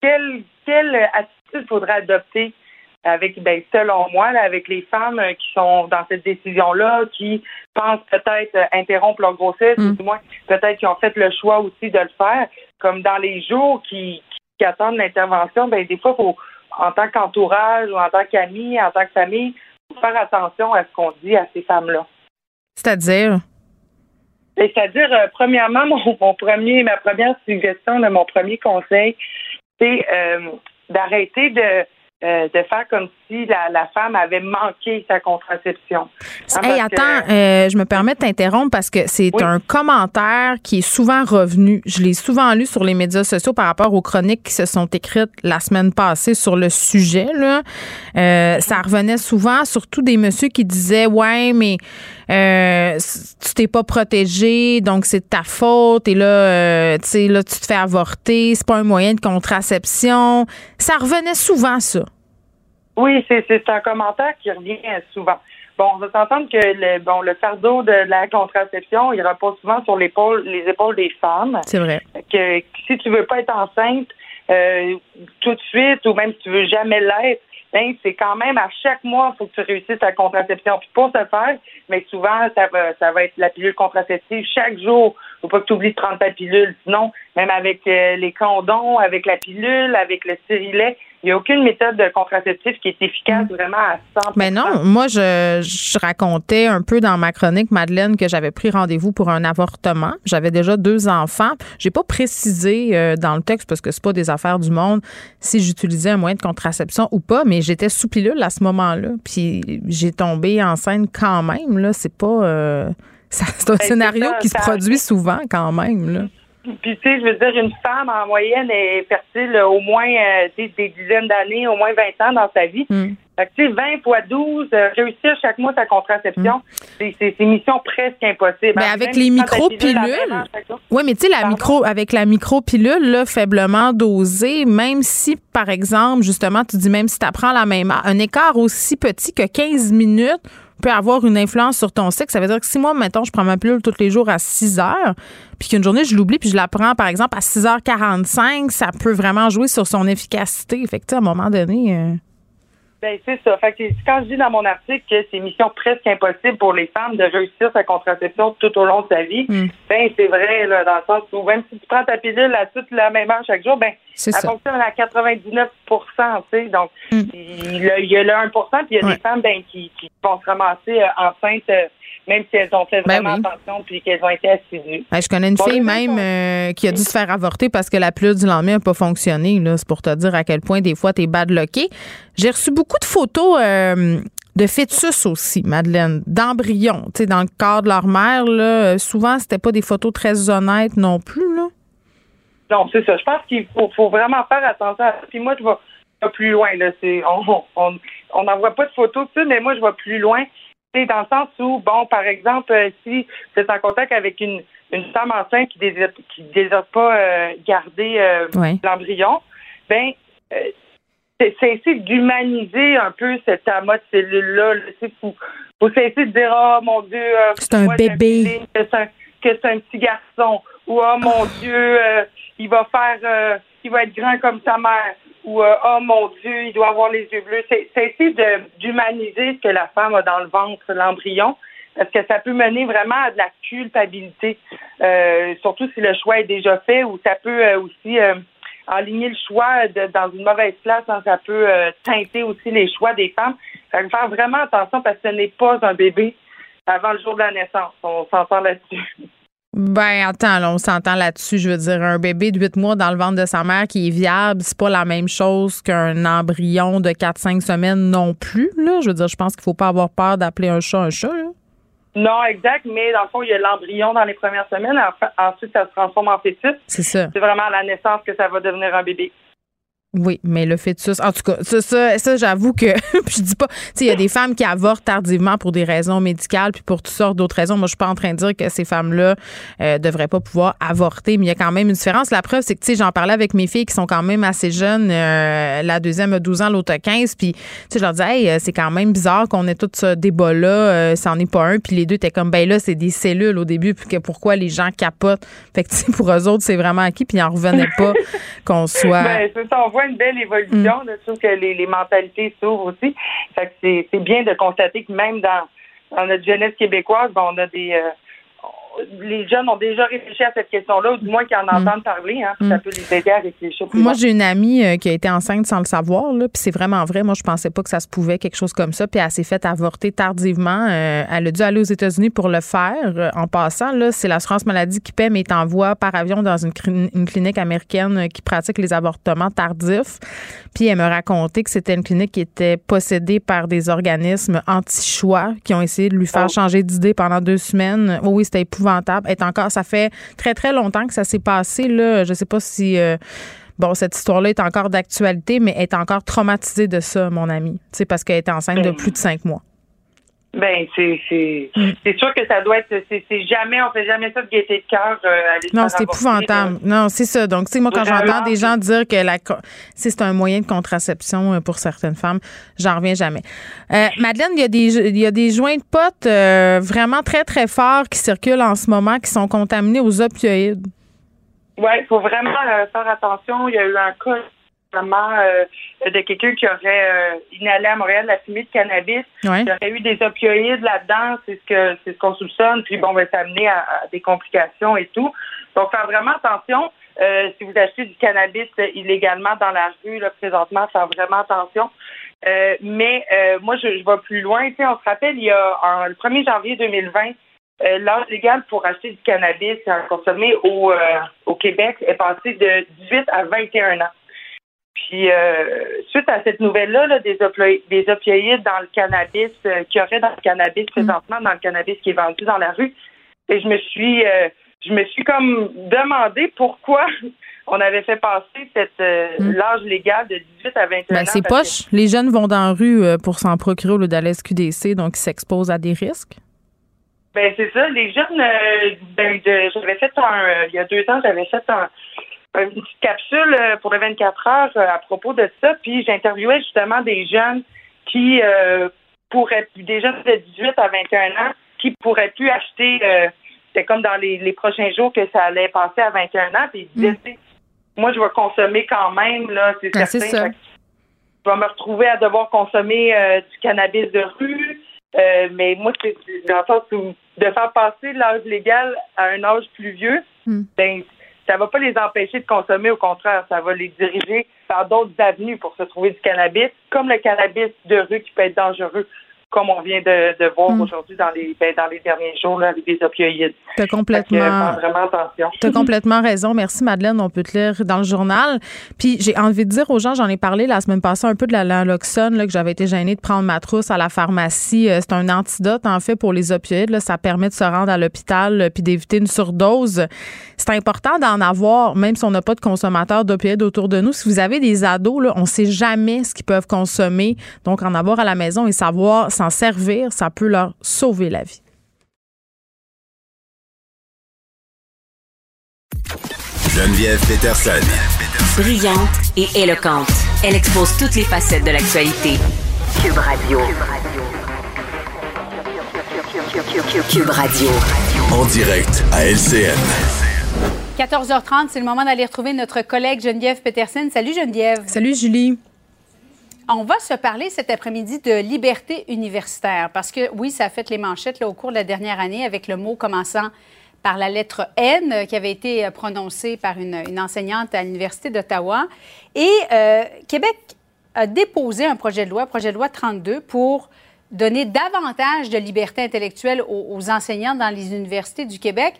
quelle quelle attitude faudrait adopter avec, ben, selon moi, avec les femmes euh, qui sont dans cette décision-là, qui pensent peut-être euh, interrompre leur grossesse, ou mm. du moins peut-être qui ont fait le choix aussi de le faire, comme dans les jours qui, qui attendent l'intervention, ben des fois, faut, en tant qu'entourage ou en tant qu'ami, en tant que famille, faut faire attention à ce qu'on dit à ces femmes-là. C'est-à-dire? Ben, c'est-à-dire, euh, premièrement, mon, premier, ma première suggestion, mon premier conseil, c'est d'arrêter de euh, de faire comme si la, femme avait manqué sa contraception. Hein, hey, attends, euh, je me permets de t'interrompre parce que c'est un commentaire qui est souvent revenu. Je l'ai souvent lu sur les médias sociaux par rapport aux chroniques qui se sont écrites la semaine passée sur le sujet. Là. Euh, ça revenait souvent, surtout des messieurs qui disaient Ouais, mais euh, tu t'es pas protégé, donc c'est ta faute, et là, tu sais, là, tu te fais avorter, c'est pas un moyen de contraception. Ça revenait souvent, ça. Oui, c'est un commentaire qui revient souvent. Bon, on va s'entendre que le bon le fardeau de la contraception, il repose souvent sur l'épaule les épaules des femmes. C'est vrai. Que, si tu veux pas être enceinte euh, tout de suite ou même si tu veux jamais l'être, ben, c'est quand même à chaque mois, il faut que tu réussisses ta contraception. Puis pour ce faire, mais souvent, ça va, ça va être la pilule contraceptive chaque jour. Faut pas que tu oublies de prendre ta pilule. Sinon, même avec euh, les condoms, avec la pilule, avec le stérilet, il n'y a aucune méthode de contraceptif qui est efficace mm. vraiment à 100 Mais non, moi, je, je, racontais un peu dans ma chronique, Madeleine, que j'avais pris rendez-vous pour un avortement. J'avais déjà deux enfants. J'ai pas précisé euh, dans le texte, parce que c'est pas des affaires du monde, si j'utilisais un moyen de contraception ou pas, mais j'étais sous pilule à ce moment-là. Puis j'ai tombé enceinte quand même. Là, c'est pas... Euh, c'est un ben, scénario qui se produit souvent quand même. Là. Puis, tu sais, je veux dire, une femme, en moyenne, est fertile au moins euh, des dizaines d'années, au moins 20 ans dans sa vie. Hmm. Fait que, tu sais, 20 fois 12, euh, réussir chaque mois sa contraception, hmm. c'est une mission presque impossible. Mais avec les micro-pilules. Oui, mais tu sais, la micro, avec la micro-pilule, là, faiblement dosée, même si, par exemple, justement, tu dis même si tu apprends la même un écart aussi petit que 15 minutes peut avoir une influence sur ton cycle. Ça veut dire que si moi, mettons, je prends ma pilule tous les jours à 6 heures, puis qu'une journée, je l'oublie, puis je la prends, par exemple, à 6h45, ça peut vraiment jouer sur son efficacité. Fait que, à un moment donné... Euh, ben, c'est ça. Fait que quand je dis dans mon article que c'est mission presque impossible pour les femmes de réussir sa contraception tout au long de sa vie, hmm. ben, c'est vrai, là, dans le sens où même si tu prends ta pilule à toute la même heure chaque jour, ben, elle fonctionne à 99% tu sais. Donc, hmm. il, y a, le 1% puis il y a des femmes, ben, qui, qui vont se ramasser euh, enceintes euh, même si elles ont fait ben vraiment attention puis qu'elles ont été assidues. je connais une fille même euh, qui a dû se faire avorter parce que la pilule du lendemain n'a pas fonctionné. C'est pour te dire à quel point des fois tu es badlocké. J'ai reçu beaucoup de photos euh, de fœtus aussi, Madeleine, d'embryons. Tu sais, dans le corps de leur mère, là, souvent, c'était pas des photos très honnêtes non plus. Là. Non, c'est ça. Je pense qu'il faut, vraiment faire attention à. Puis moi, je vais plus loin. Là. On n'en voit pas de photos, mais moi, je vais plus loin dans le sens où, bon, par exemple, euh, si vous êtes en contact avec une, une femme enceinte qui désire, qui désire pas euh, garder euh, l'embryon, ben, c'est essayer d'humaniser un peu cet amas de cellules-là. Il faut, faut cesser de dire oh mon Dieu, euh, c'est un bébé, que c'est un, petit garçon, ou oh mon Dieu, euh, il va faire, euh, il va être grand comme sa mère, ou oh mon Dieu, il doit avoir les yeux bleus. C'est essayer d'humaniser ce que la femme a dans le ventre, l'embryon, parce que ça peut mener vraiment à de la culpabilité, surtout si le choix est déjà fait, ou ça peut aussi aligner le choix de, dans une mauvaise place, hein, ça peut teinter aussi les choix des femmes. Faire vraiment attention parce que ce n'est pas un bébé avant le jour de la naissance. On s'entend là-dessus. Ben, attends, on s'entend là-dessus. Je veux dire, un bébé de 8 mois dans le ventre de sa mère qui est viable, c'est pas la même chose qu'un embryon de 4-5 semaines non plus. Là. Je veux dire, je pense qu'il faut pas avoir peur d'appeler un chat un chat. Non, exact, mais dans le fond, il y a l'embryon dans les premières semaines. Ensuite, ça se transforme en fœtus. C'est ça. C'est vraiment à la naissance que ça va devenir un bébé. Oui, mais le fœtus, en tout cas, ça, ça, ça j'avoue que je dis pas, tu sais, il y a des femmes qui avortent tardivement pour des raisons médicales, puis pour toutes sortes d'autres raisons. Moi, je suis pas en train de dire que ces femmes-là euh, devraient pas pouvoir avorter, mais il y a quand même une différence. La preuve, c'est que, tu sais, j'en parlais avec mes filles qui sont quand même assez jeunes. Euh, la deuxième a 12 ans, l'autre a 15, puis, tu sais, je leur disais, hey, euh, c'est quand même bizarre qu'on ait tout ce débat-là, euh, ça en est pas un, puis les deux étaient comme, ben là, c'est des cellules au début, puis que pourquoi les gens capotent? Fait que, tu sais, pour eux autres, c'est vraiment acquis, puis ils en revenaient pas qu'on soit. Ben, une belle évolution. Mm. Je trouve que les, mentalités s'ouvrent aussi. c'est, bien de constater que même dans, notre jeunesse québécoise, ben, on a des, euh, les jeunes ont déjà réfléchi à cette question-là, ou du moins qu'ils en mm. entendent parler. Hein, Ça mm. peut les aider à réfléchir. moi, j'ai une amie euh, qui a été enceinte sans le savoir, là, puis c'est vraiment vrai. Moi, je pensais pas que ça se pouvait, quelque chose comme ça. Puis elle s'est faite avorter tardivement. Euh, elle a dû aller aux États-Unis pour le faire. Euh, en passant, là, c'est l'assurance maladie qui paie, mais t'envoie par avion dans une, une, clinique américaine qui pratique les avortements tardifs. Puis elle me racontait que c'était une clinique qui était possédée par des organismes anti-choix qui ont essayé de lui faire oh. changer d'idée pendant deux semaines. Oh oui, c'était épouvantable. Est encore, ça fait très, très longtemps que ça s'est passé. Là. Je sais pas si. Euh, bon, cette histoire-là est encore d'actualité, mais est encore traumatisée de ça, mon ami. C'est parce qu'elle était enceinte de ben, plus de cinq mois. Ben, c'est c'est mm. sûr que ça doit être c'est jamais on fait jamais ça de gaieté de cœur euh, Non, c'est épouvantable. Non, c'est ça. Donc, tu sais moi quand j'entends des gens dire que la c'est un moyen de contraception euh, pour certaines femmes, j'en reviens jamais. Euh, Madeleine, il y a des il y a des joints de potes vraiment très très forts qui circulent en ce moment qui sont contaminés aux opioïdes. Ouais, il faut vraiment faire attention, il y a eu un cas euh, de quelqu'un qui aurait euh, inhalé à Montréal la fumée de cannabis. Il y aurait eu des opioïdes là-dedans, c'est ce que c'est ce qu'on soupçonne, puis bon, ben, ça amener à, des complications et tout. Donc, faire vraiment attention. Euh, si vous achetez du cannabis illégalement dans la rue, là, présentement, faire vraiment attention. mais moi, je, je vais plus loin. Tu sais, on se rappelle, il y a en, le 1er janvier 2020, l'âge légal pour acheter du cannabis à consommer au, au Québec est passé de 18 à 21 ans. Puis, euh, suite à cette nouvelle-là, des, des opioïdes dans le cannabis, euh, qu'il y aurait dans le cannabis mm. présentement, dans le cannabis qui est vendu dans la rue, et je me suis, euh, je me suis comme demandé pourquoi on avait fait passer cette mm. l'âge légal de 18 à 21 ben, ans. C'est poche. Les jeunes vont dans la rue pour s'en procurer au lieu d'aller à SQDC, donc ils s'exposent à des risques? Ben c'est ça. Les jeunes, ben, j'avais fait un, il y a deux ans, j'avais fait un, une petite capsule euh, pour les 24 heures euh, à propos de ça. Puis j'interviewais justement des jeunes qui euh, pourraient, des jeunes de 18 à 21 ans qui pourraient plus acheter. C'était comme dans les, prochains jours que ça allait passer à 21 ans. Puis ils disaient, mm. moi je vais consommer quand même là, c'est ben, certain. Je vais me retrouver à devoir consommer du cannabis de rue. mais moi, c'est dans le sens où de faire passer l'âge légal à un âge plus vieux, mm. ben ça va pas les empêcher de consommer, au contraire, ça va les diriger par d'autres avenues pour se trouver du cannabis, comme le cannabis de rue qui peut être dangereux comme on vient de, de voir hmm. aujourd'hui dans les ben, dans les derniers jours là, avec des opioïdes. T'as complètement vraiment attention. T'as complètement raison. Merci Madeleine, on peut te lire dans le journal. Puis j'ai envie de dire aux gens, j'en ai parlé la semaine passée un peu de la naloxone là que j'avais été gênée de prendre ma trousse à la pharmacie. Euh, c'est un antidote en fait pour les opioïdes. Là. Ça permet de se rendre à l'hôpital euh, puis d'éviter une surdose. C'est important d'en avoir, même si on n'a pas de consommateurs d'opioïdes autour de nous. Si vous avez des ados, là, on sait jamais ce qu'ils peuvent consommer. Donc en avoir à la maison et savoir s'en servir, ça peut leur sauver la vie. Geneviève Peterson. Brillante et éloquente, elle expose toutes les facettes de l'actualité. Cube Radio. Cube Radio. En direct à LCN. 14h30, c'est le moment d'aller retrouver notre collègue Geneviève Peterson. Salut Geneviève. Salut Julie. On va se parler cet après-midi de liberté universitaire parce que oui, ça a fait les manchettes là, au cours de la dernière année avec le mot commençant par la lettre N euh, qui avait été euh, prononcée par une, enseignante à l'Université d'Ottawa. Et euh, Québec a déposé un projet de loi, projet de loi 32, pour donner davantage de liberté intellectuelle aux enseignants dans les universités du Québec.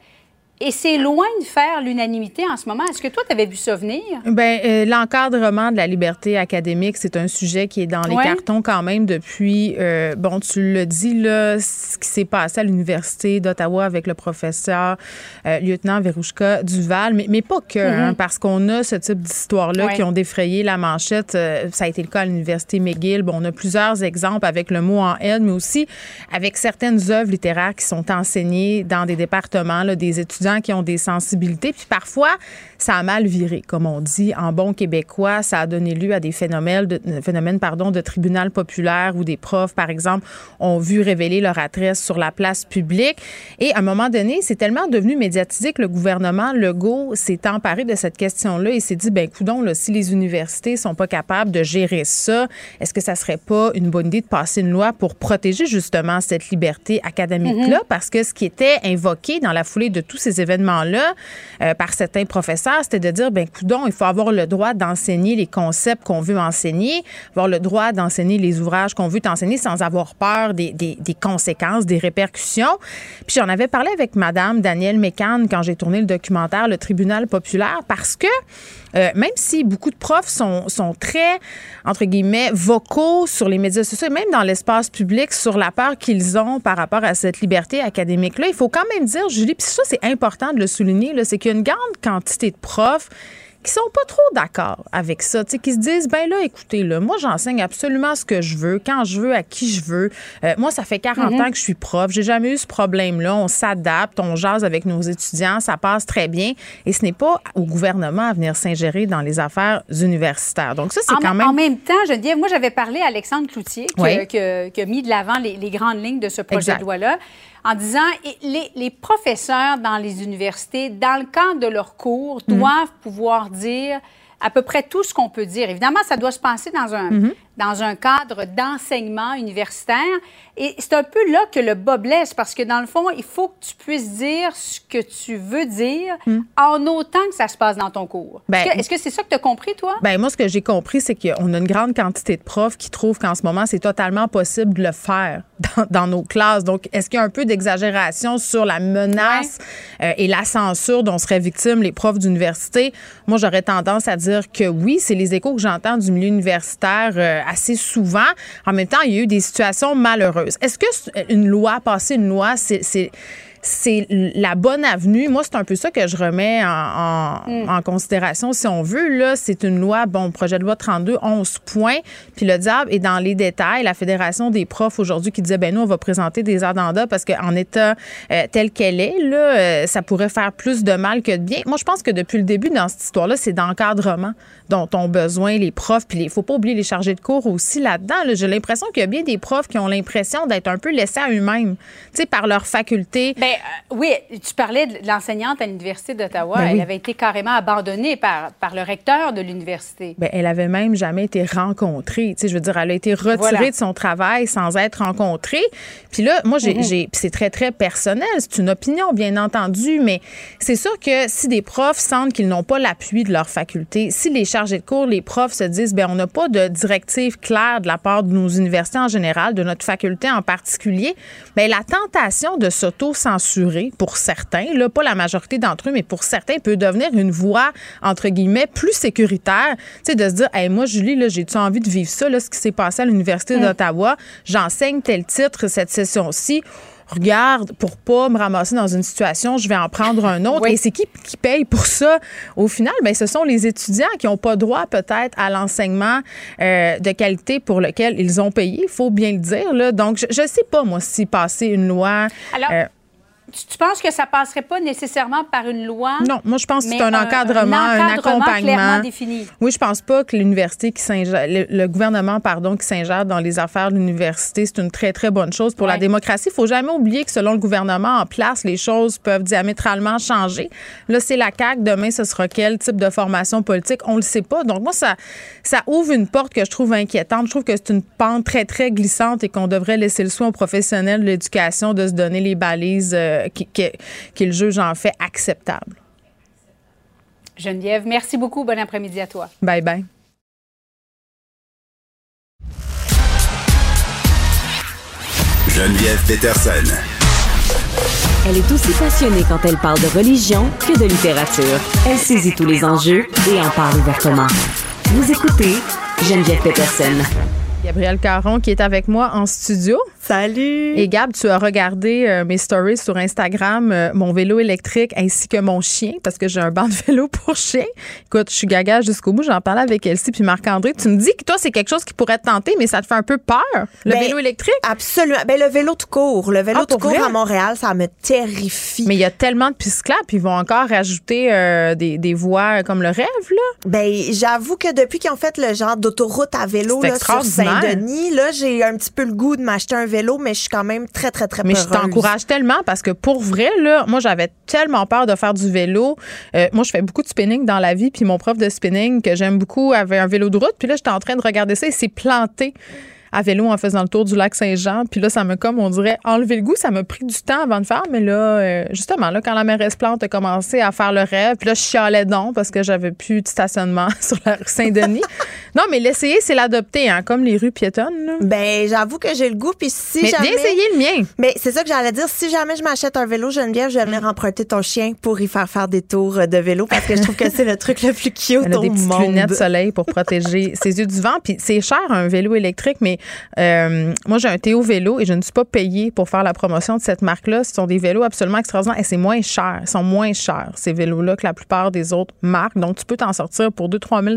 Et c'est loin de faire l'unanimité en ce moment. Est-ce que toi, tu avais vu ça venir? Bien, euh, l'encadrement de la liberté académique, c'est un sujet qui est dans les cartons quand même depuis, euh, bon, tu le dis, là, ce qui s'est passé à l'Université d'Ottawa avec le professeur euh, lieutenant Verouchka Duval, mais, mais pas que, hein, mm-hmm. parce qu'on a ce type d'histoire-là qui ont défrayé la manchette. ça a été le cas à l'Université McGill. Bon, on a plusieurs exemples avec le mot en haine, mais aussi avec certaines œuvres littéraires qui sont enseignées dans des départements, là, des étudiants qui ont des sensibilités. Puis parfois, ça a mal viré, comme on dit en bon québécois. Ça a donné lieu à des phénomènes de, phénomènes, pardon, de tribunal populaire où des profs, par exemple, ont vu révéler leur adresse sur la place publique. Et à un moment donné, c'est tellement devenu médiatisé que le gouvernement Legault s'est emparé de cette question-là et s'est dit, ben coudon, là, si les universités sont pas capables de gérer ça, est-ce que ça serait pas une bonne idée de passer une loi pour protéger justement cette liberté académique-là? Mm-hmm. Parce que ce qui était invoqué dans la foulée de tous ces événements-là euh, par certains professeurs, c'était de dire, ben coudon, il faut avoir le droit d'enseigner les concepts qu'on veut enseigner, avoir le droit d'enseigner les ouvrages qu'on veut enseigner sans avoir peur des, des, conséquences, des répercussions. Puis j'en avais parlé avec Madame Danielle Mécan quand j'ai tourné le documentaire Le Tribunal populaire parce que euh, même si beaucoup de profs sont, sont très, entre guillemets, vocaux sur les médias sociaux, même dans l'espace public, sur la peur qu'ils ont par rapport à cette liberté académique-là, il faut quand même dire, Julie, puis ça, c'est important de le souligner, c'est qu'il y a une grande quantité de profs qui sont pas trop d'accord avec ça, tu sais, qui se disent ben là, écoutez, là, moi j'enseigne absolument ce que je veux, quand je veux, à qui je veux. Euh, moi, ça fait 40 mhm. ans que je suis prof, j'ai jamais eu ce problème-là. On s'adapte, on jase avec nos étudiants, ça passe très bien. Et ce n'est pas au gouvernement à venir s'ingérer dans les affaires universitaires. Donc ça, c'est quand même. En même temps, je dis, moi j'avais parlé à Alexandre Cloutier qui, a mis de l'avant les, grandes lignes de ce projet de loi-là en disant les, les professeurs dans les universités, dans le cadre de leurs cours, mhm. doivent pouvoir dire à peu près tout ce qu'on peut dire. Évidemment, ça doit se passer dans un, mhm. Dans un cadre d'enseignement universitaire. Et c'est un peu là que le bas blesse, parce que dans le fond, il faut que tu puisses dire ce que tu veux dire mhm. en autant que ça se passe dans ton cours. Ben, est-ce que c'est ça que tu as compris, toi? Ben moi, ce que j'ai compris, c'est qu'on a une grande quantité de profs qui trouvent qu'en ce moment, c'est totalement possible de le faire dans, nos classes. Donc, est-ce qu'il y a un peu d'exagération sur la menace euh, et la censure dont seraient victimes les profs d'université? Moi, j'aurais tendance à dire que oui, c'est les échos que j'entends du milieu universitaire euh, assez souvent. En même temps, il y a eu des situations malheureuses. Est-ce que une loi, passer une loi, c'est c'est la bonne avenue. Moi, c'est un peu ça que je remets mm. en, considération, si on veut. Là, c'est une loi, bon, projet de loi 32, 11 points. Puis le diable est dans les détails. La Fédération des profs aujourd'hui qui disait, ben nous, on va présenter des addenda parce qu'en état euh, tel qu'elle est, là, euh, ça pourrait faire plus de mal que de bien. Moi, je pense que depuis le début dans cette histoire-là, c'est d'encadrement dont ont besoin les profs. Puis il faut pas oublier les chargés de cours aussi là-dedans. J'ai l'impression qu'il y a bien des profs qui ont l'impression d'être un peu laissés à eux-mêmes, tu sais, par leur faculté. Ben, euh, oui, tu parlais de l'enseignante à l'Université d'Ottawa. Ben elle avait été carrément abandonnée par, par le recteur de l'université. Bien, elle avait même jamais été rencontrée. Tu sais, je veux dire, elle a été retirée de son travail sans être rencontrée. Puis là, moi, j'ai, mm-hmm. c'est très, très personnel. C'est une opinion, bien entendu, mais c'est sûr que si des profs sentent qu'ils n'ont pas l'appui de leur faculté, si les chargés de cours, les profs se disent, bien, on n'a pas de directive claire de la part de nos universités en général, de notre faculté en particulier, bien, la tentation de s'auto-censurer pour certains, là, pas la majorité d'entre eux, mais pour certains, peut devenir une voie, entre guillemets, plus sécuritaire. Tu sais, de se dire, hey, moi, Julie, là, j'ai-tu envie de vivre ça, là, ce qui s'est passé à l'Université mm. d'Ottawa? J'enseigne tel titre cette session-ci regarde, pour pas me ramasser dans une situation, je vais en prendre un autre. Et c'est qui qui paye pour ça? Au final, ben, ce sont les étudiants qui n'ont pas droit peut-être à l'enseignement euh, de qualité pour lequel ils ont payé, il faut bien le dire. Là. Donc, je ne sais pas, moi, si passer une loi... Alors, euh, tu penses que ça passerait pas nécessairement par une loi? Non, moi, je pense que c'est un, encadrement, un, accompagnement. défini. Oui, je pense pas que l'université qui s'ingère, le, gouvernement, pardon, qui s'ingère dans les affaires de l'université, c'est une très, très bonne chose pour la démocratie. Il faut jamais oublier que selon le gouvernement en place, les choses peuvent diamétralement changer. Là, c'est la CAQ. Demain, ce sera quel type de formation politique? On le sait pas. Donc, moi, ça, ça ouvre une porte que je trouve inquiétante. Je trouve que c'est une pente très, très glissante et qu'on devrait laisser le soin aux professionnels de l'éducation de se donner les balises euh, qu'il juge en fait acceptable. Geneviève, merci beaucoup. Bon après-midi à toi. Bye bye. Geneviève Peterson. Elle est aussi passionnée quand elle parle de religion que de littérature. Elle saisit tous les enjeux et en parle ouvertement. Vous écoutez Geneviève Peterson. Gabriel Caron qui est avec moi en studio. Salut! Et Gab, tu as regardé euh, mes stories sur Instagram, euh, mon vélo électrique ainsi que mon chien, parce que j'ai un banc de vélo pour chien. Écoute, je suis gaga jusqu'au bout. J'en parlais avec Elsie puis Marc-André. Tu me dis que toi, c'est quelque chose qui pourrait te tenter, mais ça te fait un peu peur, le ben, vélo électrique? Absolument. Ben, le vélo tout court. Le vélo ah, tout court à Montréal, ça me terrifie. Mais il y a tellement de pistes puis ils vont encore rajouter euh, des, des, voies comme le rêve, là. Ben, j'avoue que depuis qu'ils ont fait le genre d'autoroute à vélo là, sur Saint-Denis, là, j'ai un petit peu le goût de m'acheter un vélo, mais je suis quand même très, très, très Mais je t'encourage tellement parce que pour vrai, là, moi, j'avais tellement peur de faire du vélo. Euh, moi, je fais beaucoup de spinning dans la vie, puis mon prof de spinning, que j'aime beaucoup, avait un vélo de route. Puis là, j'étais en train de regarder ça et s'est planté à vélo en faisant le tour du lac Saint-Jean. Puis là, ça me, comme on dirait, enlever le goût. Ça m'a pris du temps avant de faire. Mais là, euh, justement, là, quand la mairesse Plante a commencé à faire le rêve, puis là, je chialais donc parce que j'avais plus de stationnement sur la rue Saint-Denis. non, mais l'essayer, c'est l'adopter, hein, comme les rues piétonnes. Ben, j'avoue que j'ai le goût. Puis si mais jamais. Viens essayer le mien. Mais c'est ça que j'allais dire. Si jamais je m'achète un vélo, Geneviève, je vais venir emprunter ton chien pour y faire faire des tours de vélo parce que je trouve que c'est le truc le plus cute Elle a des petites lunettes de soleil pour protéger ses yeux du vent. Puis c'est cher, un vélo électrique, mais. Euh, moi, j'ai un Théo vélo et je ne suis pas payée pour faire la promotion de cette marque-là. Ce sont des vélos absolument extraordinaires et c'est moins cher. Ils sont moins chers, ces vélos-là, que la plupart des autres marques. Donc, tu peux t'en sortir pour 2-3 000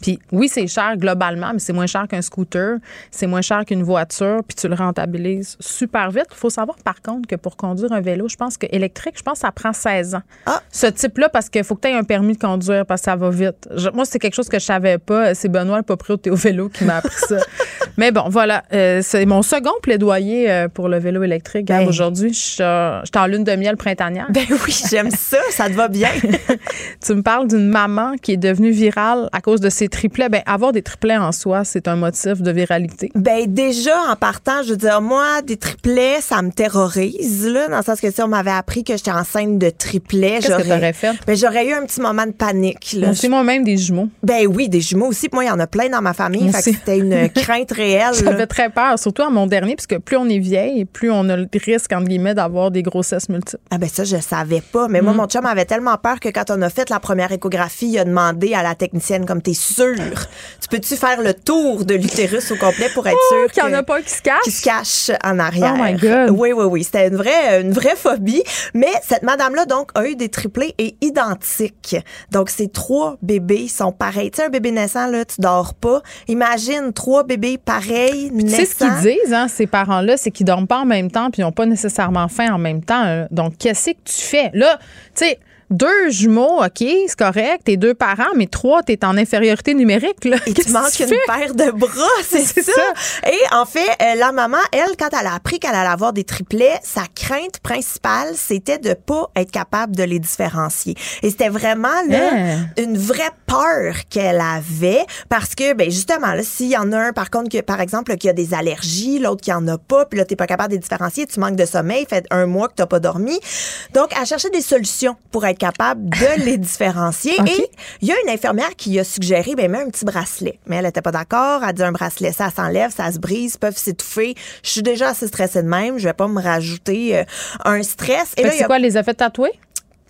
puis oui, c'est cher globalement, mais c'est moins cher qu'un scooter, c'est moins cher qu'une voiture, puis tu le rentabilises super vite. Il faut savoir par contre que pour conduire un vélo, je pense que électrique, je pense que ça prend 16 ans. Ah. Ce type-là, parce qu'il faut que tu aies un permis de conduire parce que ça va vite. moi, c'est quelque chose que je savais pas. C'est Benoît, le propriétaire au vélo, qui m'a appris ça. mais bon, voilà. Euh, c'est mon second plaidoyer euh, pour le vélo électrique. Ben. Aujourd'hui, je suis en lune de miel printanière. Ben oui, j'aime ça. ça te va bien. tu me parles d'une maman qui est devenue virale à cause de ses triplets, ben avoir des triplets en soi, c'est un motif de viralité. Ben déjà en partant, je veux dire moi des triplets, ça me terrorise là, dans le sens que si on m'avait appris que j'étais enceinte de triplets, qu'est-ce que t'aurais fait? Ben j'aurais eu un petit moment de panique là. Moi moi-même des jumeaux. Ben oui, des jumeaux aussi. Moi, il y en a plein dans ma famille, fait que c'était une crainte réelle. J'avais très peur, surtout à mon dernier, puisque plus on est vieille, plus on a le risque entre guillemets d'avoir des grossesses multiples. Ah ben ça je savais pas, mais moi mm. mon chum avait tellement peur que quand on a fait la première échographie, il a demandé à la technicienne comme t'es tu peux-tu faire le tour de l'utérus au complet pour être oh, sûr qu'il n'y en a pas qui se cache? Qui se cache en arrière? Oh my God. Oui, oui, oui. C'était une vraie, une vraie phobie. Mais cette madame-là, donc, a eu des triplés et identiques. Donc, ces trois bébés sont pareils. Tu sais, un bébé naissant, là, tu dors pas. Imagine trois bébés pareils, naissants. Tu sais ce qu'ils disent, hein, ces parents-là, c'est qu'ils dorment pas en même temps puis ils n'ont pas nécessairement faim en même temps. Donc, qu'est-ce que tu fais? Là, tu sais, deux jumeaux, OK, c'est correct, t'es deux parents, mais trois, t'es en infériorité numérique. Là. Et tu manques une paire de bras, c'est ça. Et en fait, euh, la maman, elle, quand elle a appris qu'elle allait avoir des triplets, sa crainte principale, c'était de pas être capable de les différencier. Et c'était vraiment là, hein? une vraie peur qu'elle avait parce que, ben justement, s'il y en a un, par contre, que, par exemple, qui a des allergies, l'autre qui en a pas, puis là, t'es pas capable de les différencier, tu manques de sommeil, fait un mois que t'as pas dormi. Donc, elle cherchait des solutions pour être capable de les différencier. Et il y a une infirmière qui a suggéré, ben, mets un petit bracelet. Mais elle n'était pas d'accord. Elle a dit un bracelet, ça s'enlève, ça se brise, peuvent s'étouffer. Je suis déjà assez stressée de même. Je vais pas me rajouter euh, un stress. Et là, c'est quoi, les effets tatoués?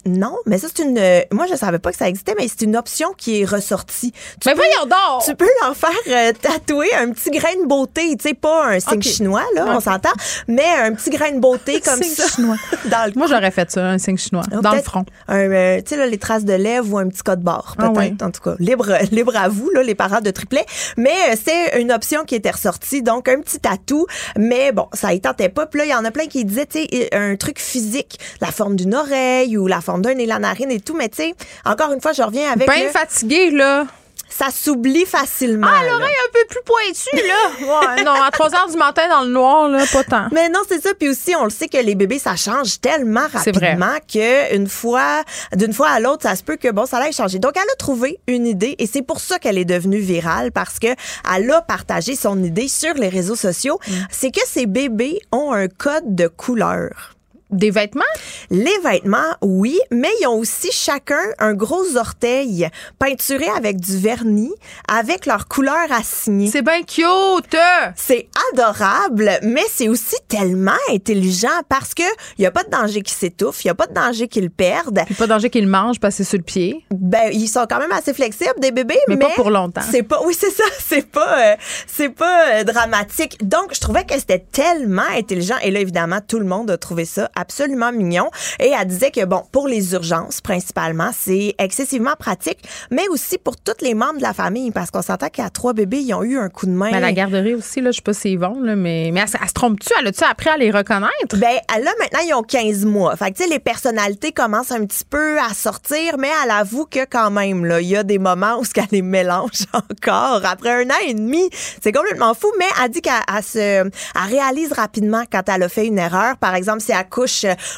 Non, mais ça, c'est une. Euh, moi, je savais pas que ça existait, mais c'est une option qui est ressortie. Tu mais voyons donc! Tu peux leur faire euh, tatouer un petit grain de beauté. Tu sais, pas un signe chinois, là, on s'entend, mais un petit grain de beauté comme ça. Chinois. dans le moi, j'aurais fait ça, un signe chinois, dans le front. Euh, tu sais, les traces de lèvres ou un petit code barre, ah peut-être, en tout cas. Libre, libre à vous, là, les parents de triplet. Mais c'est une option qui était ressortie, donc un petit tatou. Mais bon, ça y tentait pas. Puis là, il y en a plein qui disaient, tu sais, un truc physique, la forme d'une oreille ou la forme d'un et la narine et tout. Mais tu sais, encore une fois, je reviens avec. Bien fatigué, là ça s'oublie facilement. Ah, l'oreille un peu plus pointue, là. ouais, non, à 3 heures du matin dans le noir, là, pas tant. Mais non, c'est ça. Puis aussi, on le sait que les bébés, ça change tellement rapidement qu'une fois, d'une fois à l'autre, ça se peut que, bon, ça allait changer. Donc, elle a trouvé une idée et c'est pour ça qu'elle est devenue virale parce que elle a partagé son idée sur les réseaux sociaux. Mm. C'est que ces bébés ont un code de couleur. Des vêtements? Les vêtements, oui, mais ils ont aussi chacun un gros orteil peinturé avec du vernis, avec leur couleur assignée. C'est bien cute! C'est adorable, mais c'est aussi tellement intelligent parce que il y a pas de danger qu'ils s'étouffent, il y a pas de danger qu'ils perdent. Il a pas de danger qu'ils mangent parce que c'est sur le pied. Ben, ils sont quand même assez flexibles, des bébés, mais, pas pour longtemps. C'est pas, oui, c'est ça, c'est pas, euh, c'est pas euh, dramatique. Donc, je trouvais que c'était tellement intelligent. Et là, évidemment, tout le monde a trouvé ça absolument mignon. Et elle disait que, bon, pour les urgences, principalement, c'est excessivement pratique, mais aussi pour tous les membres de la famille, parce qu'on s'entend qu'à trois bébés, ils ont eu un coup de main. Mais la garderie aussi, là, je sais pas si ils vont, là, mais, mais elle, se trompe-tu? Elle a-tu appris à les reconnaître? Ben, là, maintenant, ils ont 15 mois. Fait que, tu sais, les personnalités commencent un petit peu à sortir, mais elle avoue que quand même, là, il y a des moments où ce qu'elle les mélange encore. Après un an et demi, c'est complètement fou, mais elle dit qu'elle se, elle réalise rapidement quand elle a fait une erreur. Par exemple, si elle couche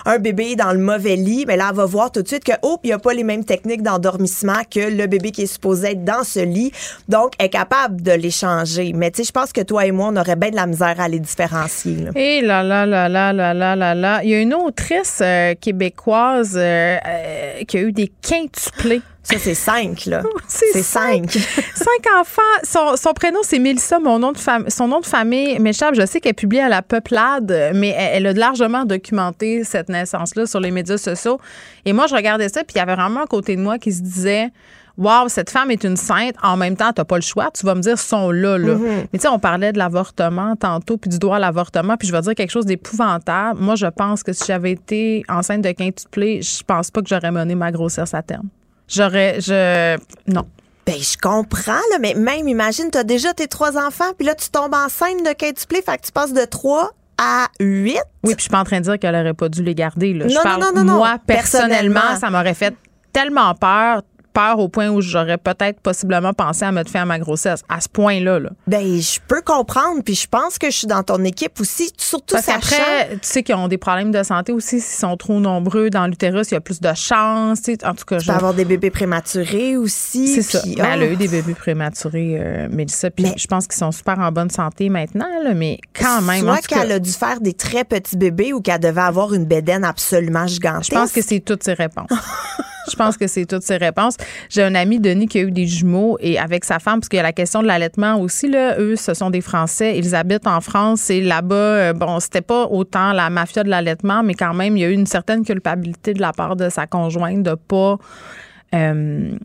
un bébé dans le mauvais lit, mais là, elle va voir tout de suite que, oh, il n'y a pas les mêmes techniques d'endormissement que le bébé qui est supposé être dans ce lit. Donc, elle est capable de les changer. Mais tu sais, je pense que toi et moi, on aurait bien de la misère à les différencier. Là, là, là, là, là, là, là, là. Il y a une autrice euh, québécoise euh, euh, qui a eu des quintuplés ça, c'est cinq, là. c'est cinq. cinq enfants. Son, prénom, c'est Mélissa. Mon nom de son nom de famille m'échappe. Je sais qu'elle publie à la Peuplade, mais elle, a largement documenté cette naissance-là sur les médias sociaux. Et moi, je regardais ça, puis il y avait vraiment un côté de moi qui se disait Waouh, cette femme est une sainte. En même temps, tu n'as pas le choix. Tu vas me dire, sont là, là. Mm-hmm. Mais tu sais, on parlait de l'avortement tantôt, puis du droit à l'avortement, puis je vais dire quelque chose d'épouvantable. Moi, je pense que si j'avais été enceinte de quintuplé, je pense pas que j'aurais mené ma grossesse à terme. J'aurais. Je. Non. Ben, je comprends, là, mais même, imagine, tu as déjà tes trois enfants, puis là, tu tombes enceinte de quintuplé, fait que tu passes de trois à huit. Oui, puis je suis pas en train de dire qu'elle aurait pas dû les garder. Là. je parle, non, non, non, moi, personnellement, ça m'aurait fait tellement peur au point où j'aurais peut-être possiblement pensé à me faire ma grossesse. À ce point-là. Là. Ben, je peux comprendre. Puis je pense que je suis dans ton équipe aussi. Surtout Parce qu'après, tu sais qu'ils ont des problèmes de santé aussi. S'ils sont trop nombreux dans l'utérus, il y a plus de chances. En tout cas, tu peux avoir des bébés prématurés aussi. C'est ça. Ben, elle a oh. eu des bébés prématurés, euh, Mélissa. Puis je pense qu'ils sont super en bonne santé maintenant. Là, mais quand même. Soit qu'elle a dû faire des très petits bébés ou qu'elle devait avoir une bédaine absolument gigantesque. Je pense que c'est toutes ces réponses. Je pense que c'est toutes ces réponses. J'ai un ami, Denis, qui a eu des jumeaux et avec sa femme, parce qu'il y a la question de l'allaitement aussi, là, eux, ce sont des Français. Ils habitent en France et là-bas, euh, bon, c'était pas autant la mafia de l'allaitement, mais quand même, il y a eu une certaine culpabilité de la part de sa conjointe de pas. Euh,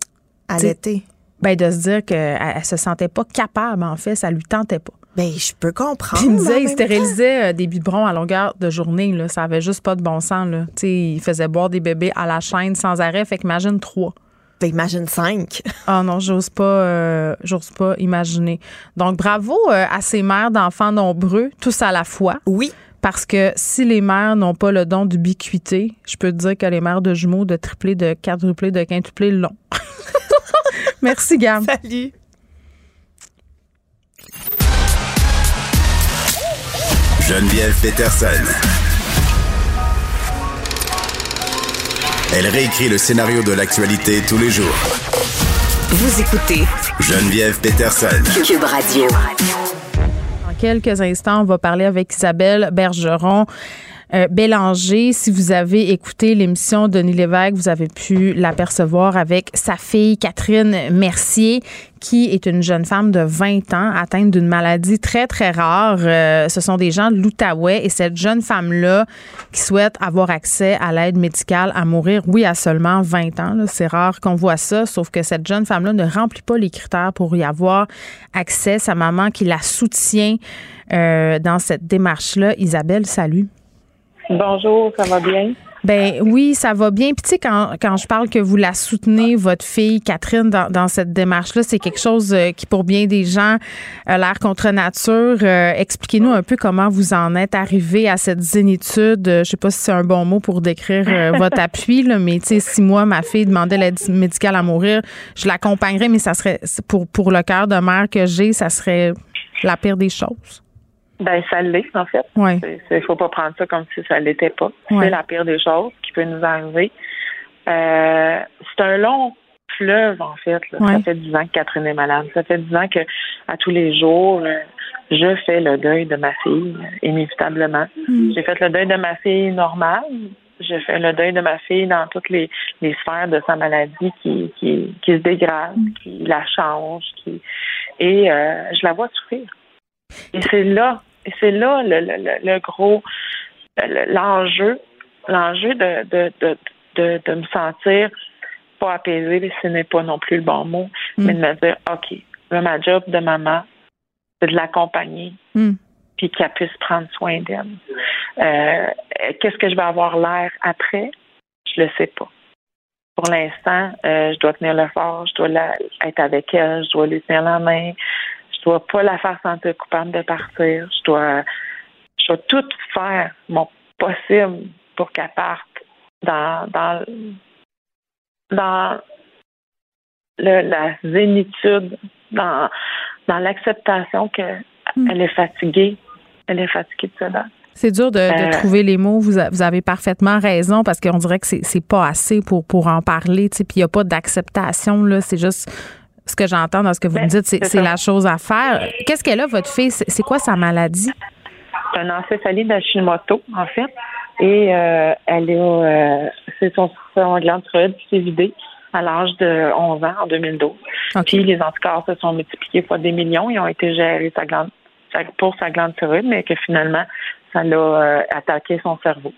Allaiter. Ben, de se dire qu'elle elle se sentait pas capable, en fait, ça lui tentait pas. Ben, je peux comprendre. Puis il disait, il stérilisait euh, des biberons à longueur de journée. Là. Ça avait juste pas de bon sens. Là. il faisait boire des bébés à la chaîne sans arrêt. Fait qu'imagine trois. Ben, imagine cinq. Ah non, j'ose pas, euh, j'ose pas imaginer. Donc, bravo euh, à ces mères d'enfants nombreux, tous à la fois. Oui. Parce que si les mères n'ont pas le don d'ubiquité, je peux te dire que les mères de jumeaux, de triplés, de quadruplés, de quintuplés l'ont. Merci, Gam. Salut. Geneviève Peterson. Elle réécrit le scénario de l'actualité tous les jours. Vous écoutez Geneviève Peterson. Cube Radio. En quelques instants, on va parler avec Isabelle Bergeron. Euh, Bélanger, si vous avez écouté l'émission de Denis Lévesque, vous avez pu l'apercevoir avec sa fille Catherine Mercier qui est une jeune femme de 20 ans atteinte d'une maladie très, très rare. Euh, ce sont des gens de l'Outaouais et cette jeune femme-là qui souhaite avoir accès à l'aide médicale à mourir, oui, à seulement 20 ans. C'est rare qu'on voit ça, sauf que cette jeune femme-là ne remplit pas les critères pour y avoir accès. Sa maman qui la soutient euh, dans cette démarche-là. Isabelle, salut. Bonjour, ça va bien? Ben oui, ça va bien. Puis tu sais, quand, quand je parle que vous la soutenez, votre fille Catherine, dans, dans cette démarche-là, c'est quelque chose euh, qui, pour bien des gens, a l'air contre nature. Euh, expliquez-nous un peu comment vous en êtes arrivé à cette zénitude. Je sais pas si c'est un bon mot pour décrire euh, votre appui, là, mais tu sais, si moi, ma fille demandait l'aide médicale à mourir, je l'accompagnerais, mais ça serait, pour, pour le cœur de mère que j'ai, ça serait la pire des choses. Ben, ça l'est, en fait. Il faut pas prendre ça comme si ça l'était pas. C'est la pire des choses qui peut nous arriver. Euh, c'est un long fleuve, en fait. Ça fait dix ans que Catherine est malade. Ça fait dix ans que, à tous les jours, euh, je fais le deuil de ma fille, inévitablement. Mm. J'ai fait le deuil de ma fille normale. J'ai fait le deuil de ma fille dans toutes les, les sphères de sa maladie qui, qui, qui se dégrade, mm. qui la change, qui et euh, je la vois souffrir. Et c'est là c'est là le, le, le gros l'enjeu, l'enjeu de, de, de, de, de me sentir pas apaisée, ce n'est pas non plus le bon mot, mm. mais de me dire, OK, ma job de maman, c'est de l'accompagner, mm. puis qu'elle puisse prendre soin d'elle. Euh, qu'est-ce que je vais avoir l'air après? Je le sais pas. Pour l'instant, euh, je dois tenir le fort, je dois être avec elle, je dois lui tenir la main, je dois pas la faire sentir coupable de partir. Je dois, je dois tout faire mon possible pour qu'elle parte dans, dans, dans le, la zénitude, dans, dans l'acceptation qu'elle hmm. est fatiguée. Elle est fatiguée de ça. C'est dur de, de, euh. trouver les mots. Vous, vous, avez parfaitement raison parce qu'on dirait que c'est pas assez pour, pour en parler. Puis il n'y a pas d'acceptation. C'est juste ce que j'entends dans ce que vous me dites, c'est la chose à faire. Qu'est-ce qu'elle a, votre fille? C'est quoi sa maladie? C'est un encéphalie d'Hashimoto, en fait. Et euh, elle est, euh, c'est son, son glande thyroïde qui s'est vidée à l'âge de 11 ans, en 2012. Puis les anticorps se sont multipliés fois des millions. Ils ont été gérés sa glande, pour sa glande thyroïde, mais que finalement, ça l'a euh, attaqué son cerveau.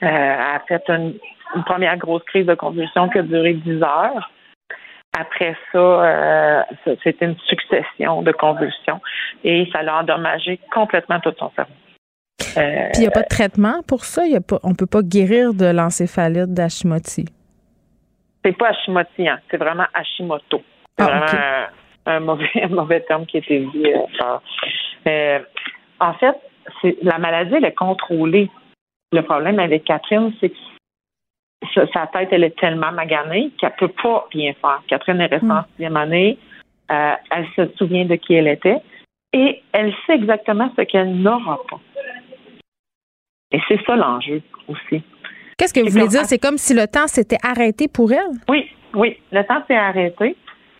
elle a fait une, une, première grosse crise de convulsion qui a duré 10 heures. Après ça, euh, c'était une succession de convulsions et ça l'a endommagé complètement tout son cerveau. Euh, Puis il n'y a pas de traitement pour ça? Y a pas, on ne peut pas guérir de l'encéphalite d'Hashimoto? C'est pas Hashimoto, hein, c'est vraiment Hashimoto. C'est ah, vraiment un, mauvais, mauvais terme qui a été dit. Euh, en fait, la maladie, elle est contrôlée. Le problème avec Catherine, c'est que sa tête, elle est tellement maganée qu'elle peut pas bien faire. Catherine est restée en hmm. sixième année. Euh, elle se souvient de qui elle était et elle sait exactement ce qu'elle n'aura pas. Et c'est ça l'enjeu aussi. Qu'est-ce que vous voulez dire? C'est comme si le temps s'était arrêté pour elle? Oui, oui. Le temps s'est arrêté,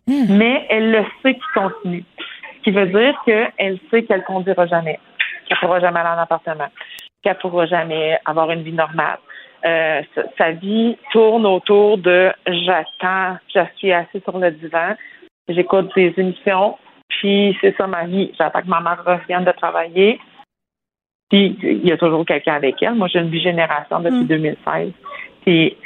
hmm. mais elle le sait qu'il continue. Ce qui veut dire qu'elle sait qu'elle ne conduira jamais, qu'elle ne pourra jamais aller en appartement, qu'elle ne pourra jamais avoir une vie normale, euh, sa vie tourne autour de j'attends, je suis assis sur le divan, j'écoute des émissions, puis c'est ça ma vie. J'attends que ma mère revienne de travailler. Puis il y a toujours quelqu'un avec elle. Moi, j'ai une bigénération depuis 2016. Mm. Puis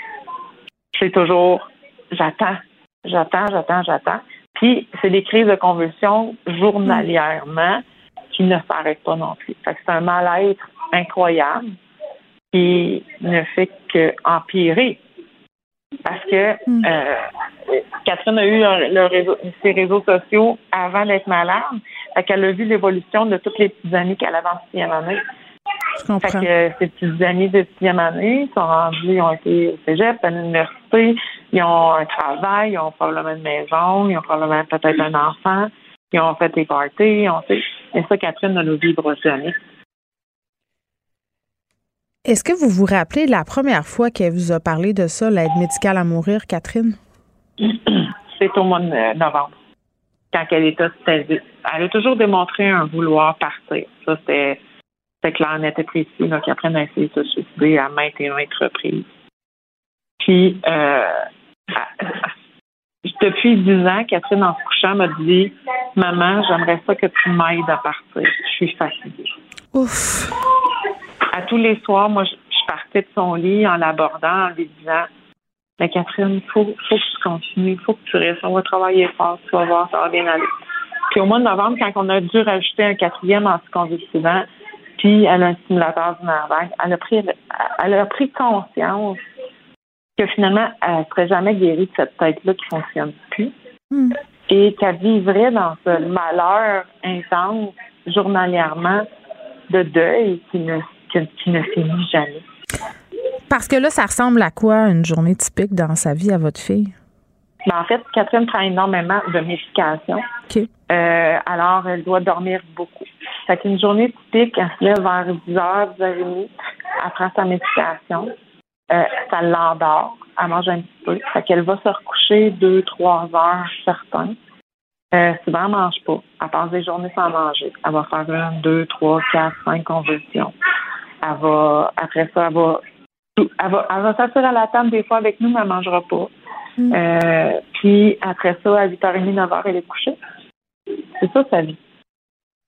c'est toujours j'attends, j'attends, j'attends, j'attends. Puis c'est des crises de convulsion journalièrement qui ne s'arrêtent pas non plus. c'est un mal-être incroyable qui ne fait qu'empirer. Parce que hmm. euh, Catherine a eu ses réseaux sociaux avant d'être malade. Fait qu'elle a vu l'évolution de toutes les petites années qu'elle avait en sixième année. Fait que ces petites années de sixième année sont rendues, ils ont été au cégep, à l'université, ils ont un travail, ils ont probablement une maison, ils ont probablement peut-être un enfant, ils ont fait des parties, ils ont fait. Et ça, Catherine a nos vivre jamais. Est-ce que vous vous rappelez la première fois qu'elle vous a parlé de ça, l'aide médicale à mourir, Catherine? C'est au mois de novembre. Quand elle était hospitalisée. Elle a toujours démontré un vouloir partir. Ça, c'était clair, net et précis. Catherine a essayé de se suicider à maintes et maintes reprises. Puis, euh, depuis dix ans, Catherine, en se couchant, m'a dit Maman, j'aimerais ça que tu m'aides à partir. Je suis fatiguée. Ouf. À tous les soirs, moi, je, partais de son lit en l'abordant, en lui disant Mais Catherine, il faut, faut que tu continues, il faut que tu restes. On va travailler fort, tu vas voir, ça va bien aller. Puis au mois de novembre, quand on a dû rajouter un quatrième anticonvulsivant, puis elle a un stimulateur du nerf elle a pris, elle a pris conscience que finalement, elle ne serait jamais guérie de cette tête-là qui ne fonctionne plus. Hmm. Et qu'elle vivrait dans ce malheur intense journalièrement de deuil qui ne, qui, ne finit jamais. Parce que là, ça ressemble à quoi une journée typique dans sa vie à votre fille? Ben, en fait, Catherine prend énormément de médication. Euh, alors, elle doit dormir beaucoup. Fait qu'une journée typique, elle se lève vers 10h, 10h30, elle prend sa médication. Euh, ça l'endort. Elle mange un petit peu. Fait qu'elle va se recoucher deux, trois heures certains. Euh, souvent, elle mange pas. Elle passe des journées sans manger. Elle va faire une, deux, trois, quatre, cinq convulsions. Elle va, après ça, elle va, elle va, elle va s'assurer à la table des fois avec nous, mais elle mangera pas. Mm. Euh, puis après ça, à 8h30, 9h, elle est couchée. C'est ça sa vie.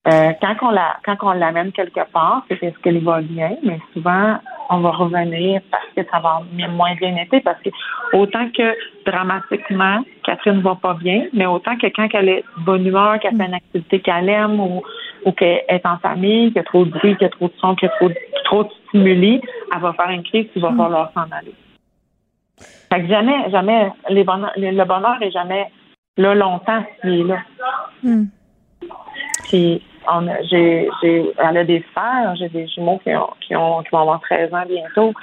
Euh, quand on la quand on l'amène quelque part, c'est parce qu'elle va bien, mais souvent on va revenir parce que ça va moins bien été, parce que autant que dramatiquement, Catherine va pas bien, mais autant que quand elle est bonne humeur, qu'elle fait une activité qu'elle aime ou, ou qu'elle est en famille, qu'il y a trop de bruit, qu'il y a trop de son, qu'il y a trop, trop de stimuli, elle va faire une crise, il va mm. falloir s'en aller. Fait que jamais, jamais, les le bonheur est jamais là longtemps s'il est là. Mm. Puis elle a des frères, j'ai des jumeaux qui, ont, qui, ont, qui vont avoir 13 ans bientôt.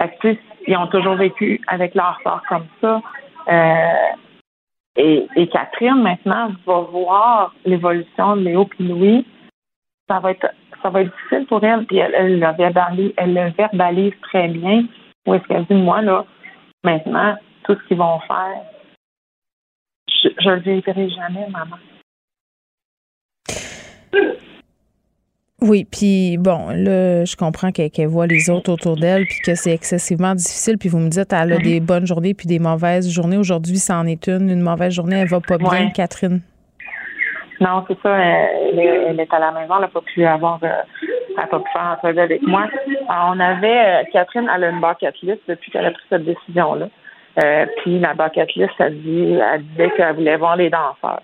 Fait que, plus, ils ont toujours vécu avec leur sort comme ça. Euh, et, Catherine, maintenant, va voir l'évolution de Léo et Louis. Ça va être ça va être difficile pour elle, puis elle, le, verbalise, très bien. Où est-ce qu'elle dit, moi, là, maintenant, tout ce qu'ils vont faire, je, je le vivrai jamais, maman. Oui, puis bon, là, je comprends qu'elle voit les autres autour d'elle, puis que c'est excessivement difficile. Puis vous me dites, elle a des mhm. bonnes journées puis des mauvaises journées. Aujourd'hui, c'en est une. Une mauvaise journée, elle va pas bien, Catherine. Non, c'est ça. Elle, est à la maison, elle n'a pas pu avoir, euh, elle n'a pas pu faire un avec moi. on avait, euh, Catherine, elle a une bucket list depuis qu'elle a pris cette décision-là. Euh, puis la bucket list, elle, dit, elle disait qu'elle voulait voir les danseurs.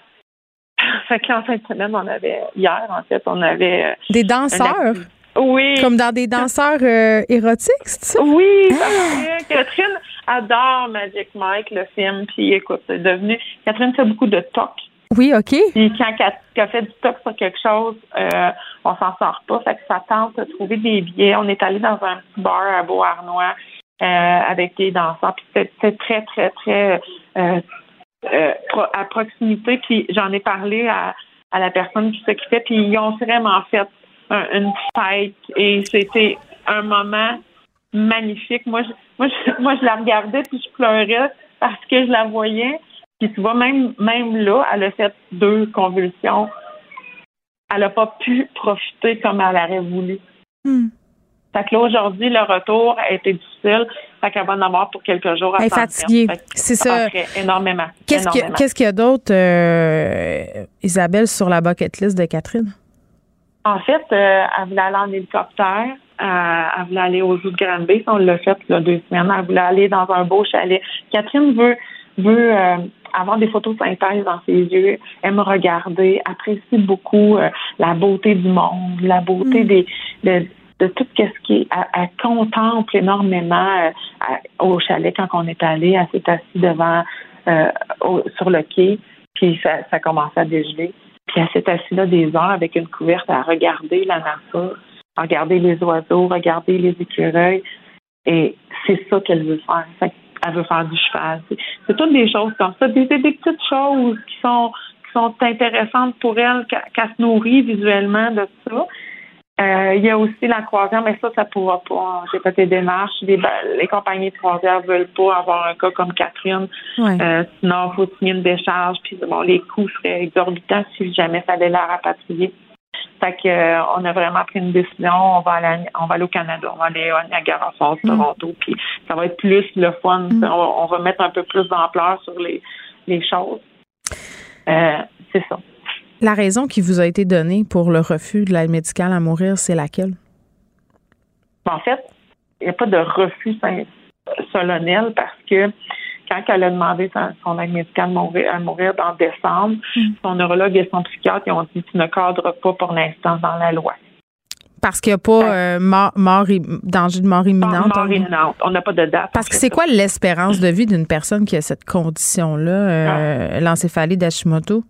Fait qu'en fin de semaine, on avait, hier, en fait, on avait. Euh, des danseurs? Oui. Comme dans des danseurs euh, érotiques, c'est ça? Oui, ah! parce que Catherine adore Magic Mike, le film, puis écoute, c'est devenu. Catherine fait beaucoup de toc. Oui, OK. Puis quand elle, fait du toc sur quelque chose, euh, on s'en sort pas. Fait que ça tente de trouver des billets. On est allé dans un petit bar à Beauharnois euh, avec des danseurs. Puis c'était très, très, très euh, à proximité. Puis j'en ai parlé à, à la personne qui s'occupait, puis ils ont vraiment fait une fête et c'était un moment magnifique. Moi, je, moi, moi, je la regardais puis je pleurais parce que je la voyais. Puis tu vois, même, même là, elle a fait deux convulsions. Elle n'a pas pu profiter comme elle aurait voulu. Hmm. Fait que là, aujourd'hui, le retour a été difficile. Fait qu'elle va en avoir pour quelques jours. Elle est fatiguée. C'est ça. énormément. Qu'est-ce qu'il y, a d'autre, euh, Isabelle, sur la bucket list de Catherine? En fait, euh, elle voulait aller en hélicoptère. Euh, elle voulait aller aux eaux de Granby. On l'a fait il y a deux semaines. Elle voulait aller dans un beau chalet. Catherine veut, veut avoir des photos synthèses dans ses yeux, aime regarder, apprécie beaucoup la beauté du monde, la beauté mm. des, de tout ce qui. Elle, contemple énormément euh, au chalet quand on est allé. Elle s'est assise devant, euh, sur le quai, puis ça, ça commençait à dégeler. Puis elle s'est assise là des heures avec une couverte à regarder la nature, à regarder les oiseaux, regarder les écureuils. Et c'est ça qu'elle veut faire. Elle veut faire du cheval. C'est toutes des choses comme ça. Des, des petites choses qui sont qui sont intéressantes pour elle, qu'elle se nourrit visuellement de ça. Euh, il y a aussi la croisière, mais ça, ça pourra pas. J'ai pas des démarches. Les, les, compagnies de croisière veulent pas avoir un cas comme Catherine. Euh, sinon, il faut signer une décharge. Puis bon, les coûts seraient exorbitants si jamais ça allait la rapatrier. Fait que euh, on a vraiment pris une décision. On va aller, on va aller au Canada, on va aller à Niagara Falls, mm. Toronto, puis ça va être plus le fun. Mm. On, va mettre un peu plus d'ampleur sur les les choses. C'est ça. La raison qui vous a été donnée pour le refus de l'aide médicale à mourir, c'est laquelle? En fait, il n'y a pas de refus solennel parce que quand elle a demandé son aide médicale à mourir, en décembre, hmm. son neurologue et son psychiatre ont dit tu ne cadres pas pour l'instant dans la loi. Parce qu'il n'y a pas euh, mort, danger de mort imminente. Mort imminente. On n'a pas de date. Parce que c'est quoi l'espérance de vie d'une personne qui a cette condition-là, euh, ah. l'encéphalie d'Hashimoto?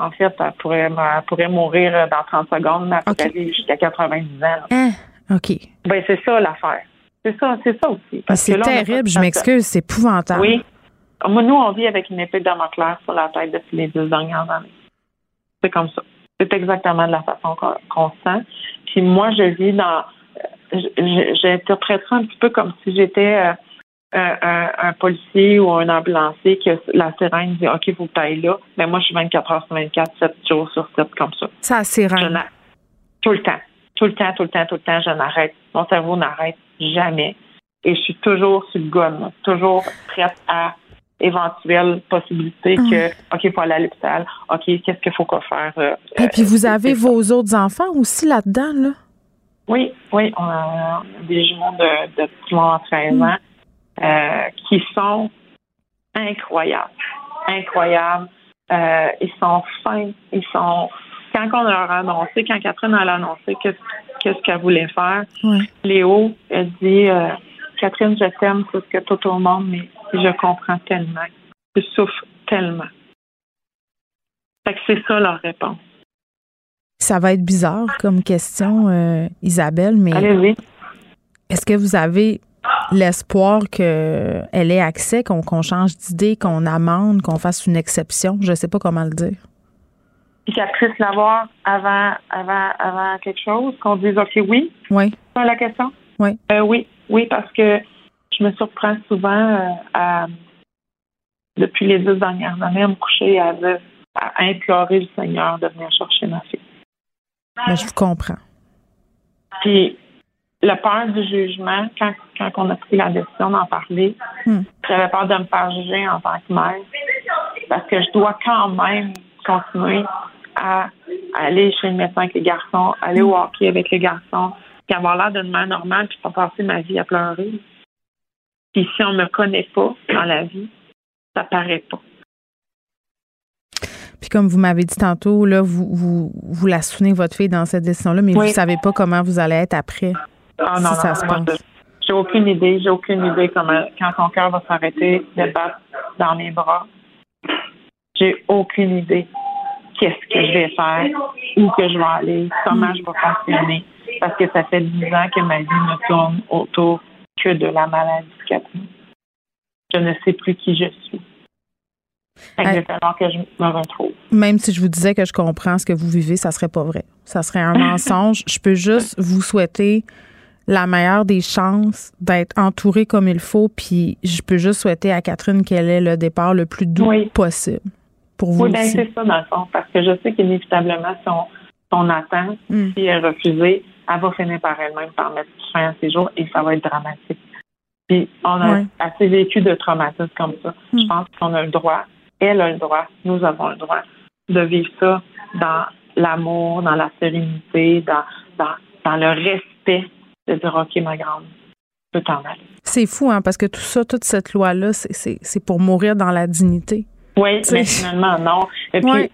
En fait, elle pourrait, mourir dans 30 secondes, mais elle pourrait vivre jusqu'à 90 ans. Hein? OK. Ben, c'est ça l'affaire. C'est ça, c'est ça aussi. C'est terrible, je m'excuse, c'est épouvantable. Oui. Nous, on vit avec une épée de Damoclès sur la tête depuis les deux dernières années. C'est comme ça. C'est exactement de la façon qu'on se sent. Puis moi, je vis dans. J'interprète ça un petit peu comme si j'étais euh, un, policier ou un ambulancier que la sirène dit OK, vous taillez là. Mais moi, je suis 24 heures sur 24, 7 jours sur 7 comme ça. Ça, sirène. Tout le temps. Tout le temps, tout le temps, tout le temps, je n'arrête. Mon cerveau n'arrête jamais. Et je suis toujours sur le gun, toujours prête à éventuelle possibilité que. OK, il faut aller à l'hôpital. OK, qu'est-ce qu'il faut qu'on faire? Euh, Et puis, vous euh, avez vos autres enfants aussi là-dedans, là? Oui, oui. On a des jumeaux de, de 13 mm. ans euh, qui sont incroyables. Incroyables. ils sont fins. Ils sont. Quand on leur a annoncé, quand Catherine a annoncé qu'est-ce qu'elle voulait faire, Léo a dit Catherine, je t'aime plus que tout au monde, mais je comprends tellement. Je souffre tellement. Fait que c'est ça leur réponse. Ça va être bizarre comme question, euh, Isabelle, mais est-ce que vous avez l'espoir qu'elle ait accès, qu'on change d'idée, qu'on amende, qu'on fasse une exception? Je ne sais pas comment le dire. Qu'elle puisse l'avoir avant, avant, avant quelque chose, qu'on dise OK, oui. Oui. C'est la question? Oui. Euh, oui, oui, parce que je me surprends souvent euh, à, depuis les dix dernières années, à me coucher et à, implorer le Seigneur de venir chercher ma fille. Mais je vous comprends. Puis, la peur du jugement, quand, quand on a pris la décision d'en parler, hmm. j'avais peur de me faire juger en tant que mère. Parce que je dois quand même continuer à aller chez le médecin avec les garçons, aller au hockey avec les garçons, puis avoir l'air d'une mère normale, puis pas passer ma vie à pleurer. Puis si on me connaît pas dans la vie, ça paraît pas. Puis comme vous m'avez dit tantôt, là, vous, vous, vous la souvenez, votre fille, dans cette décision-là, mais vous ne savez pas comment vous allez être après. Ah, non, si ça se passe. J'ai aucune idée. J'ai aucune idée comment, quand son cœur va s'arrêter de battre dans mes bras. J'ai aucune idée qu'est-ce que je vais faire, où que je vais aller, comment je vais fonctionner. Parce que ça fait dix ans que ma vie me tourne autour que de la maladie Catherine. Je ne sais plus qui je suis. Va falloir que je me retrouve. Même si je vous disais que je comprends ce que vous vivez, ça serait pas vrai. Ça serait un mensonge. Je peux juste vous souhaiter la meilleure des chances d'être entourée comme il faut, puis je peux juste souhaiter à Catherine qu'elle ait le départ le plus doux possible pour vous. Oui, bien c'est ça dans le fond, parce que je sais qu'inévitablement, si on, attend, hmm. si elle est refusée, elle va finir par elle-même par mettre fin à ses jours et ça va être dramatique. Puis on a assez vécu de traumatismes comme ça. Je hmm. pense qu'on a le droit, elle a le droit, nous avons le droit de vivre ça dans l'amour, dans la sérénité, dans, dans, dans le respect de dire OK, ma grande, peux t'en aller. C'est fou, hein, parce que tout ça, toute cette loi-là, c'est pour mourir dans la dignité. Oui, mais finalement, non. Et puis,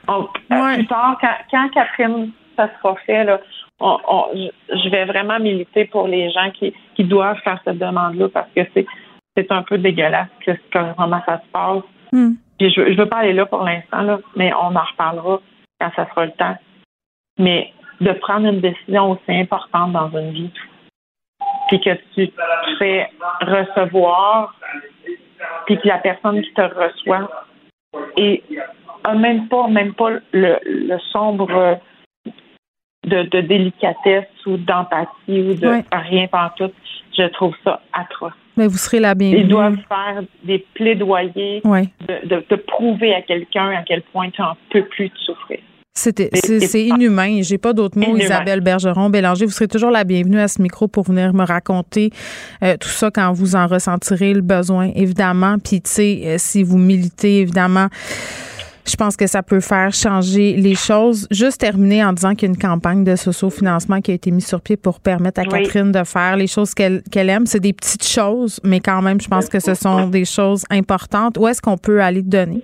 plus tard, quand, quand Catherine, ça sera fait, là, je vais vraiment militer pour les gens qui, qui doivent faire cette demande-là parce que c'est c'est un peu dégueulasse que comment ça se passe. Hmm. je, je veux pas aller là pour l'instant, mais on en reparlera quand ça sera le temps. Mais de prendre une décision aussi importante dans une vie, puis que tu te fais recevoir, puis que la personne qui te reçoit et a même pas, même pas le, le sombre de, délicatesse ou d'empathie ou de rien tout. Je trouve ça atroce. Mais vous serez la bienvenue. Ils doivent faire des plaidoyers de, de, prouver à quelqu'un à quel point tu n'en peux plus de souffrir. C'est inhumain. J'ai pas d'autres mots. Isabelle Bergeron, Bélanger, vous serez toujours la bienvenue à ce micro pour venir me raconter euh, tout ça quand vous en ressentirez le besoin, évidemment. Puis, tu sais, euh, si vous militez, évidemment, je pense que ça peut faire changer les choses. Juste terminer en disant qu'il y a une campagne de socio-financement qui a été mise sur pied pour permettre à Catherine de faire les choses qu'elle aime. C'est des petites choses, mais quand même, je pense que ce sont des choses importantes. Où est-ce qu'on peut aller donner?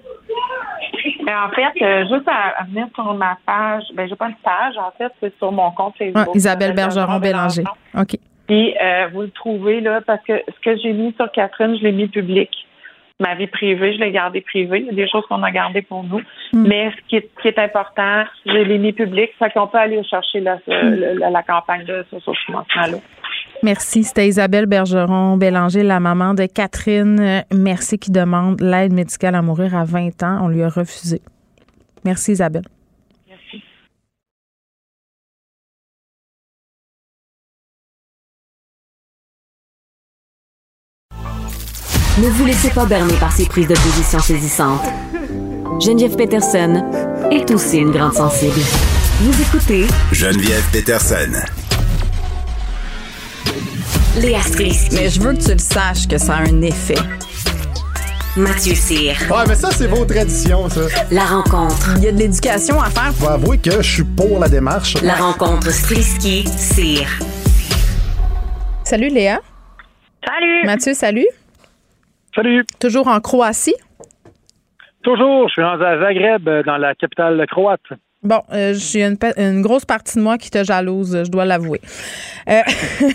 En fait, euh, juste à, venir sur ma page, ben j'ai pas une page, en fait, c'est sur mon compte Facebook. Isabelle Bergeron Bélanger. OK. Puis euh, vous le trouvez là, parce que ce que j'ai mis sur Catherine, je l'ai mis public ma vie privée, je l'ai gardée privée. Il y a des choses qu'on a gardées pour nous. Mm. Mais ce qui est, qui est important, je l'ai mis public. Fait qu'on peut aller chercher la, mm. la, campagne de ce financement-là. Merci. C'était Isabelle Bergeron Bélanger, la maman de Catherine Merci qui demande l'aide médicale à mourir à 20 ans. On lui a refusé. Merci Isabelle. Ne vous laissez pas berner par ces prises de position saisissantes. Geneviève Peterson est aussi une grande sensible. Vous écoutez Geneviève Peterson. Léa Strisky. Mais je veux que tu le saches que ça a un effet. Mathieu Cyr. Ouais, mais ça, c'est vos traditions, ça. La rencontre. Il y a de l'éducation à faire. Faut avouer que je suis pour la démarche. La rencontre Strisky-Cyr. Salut Léa. Salut. Mathieu, salut. Salut. Toujours en Croatie? Toujours. Je suis à Zagreb, dans la capitale croate. Bon, euh, j'ai une, une, grosse partie de moi qui te jalouse, je dois l'avouer. Euh,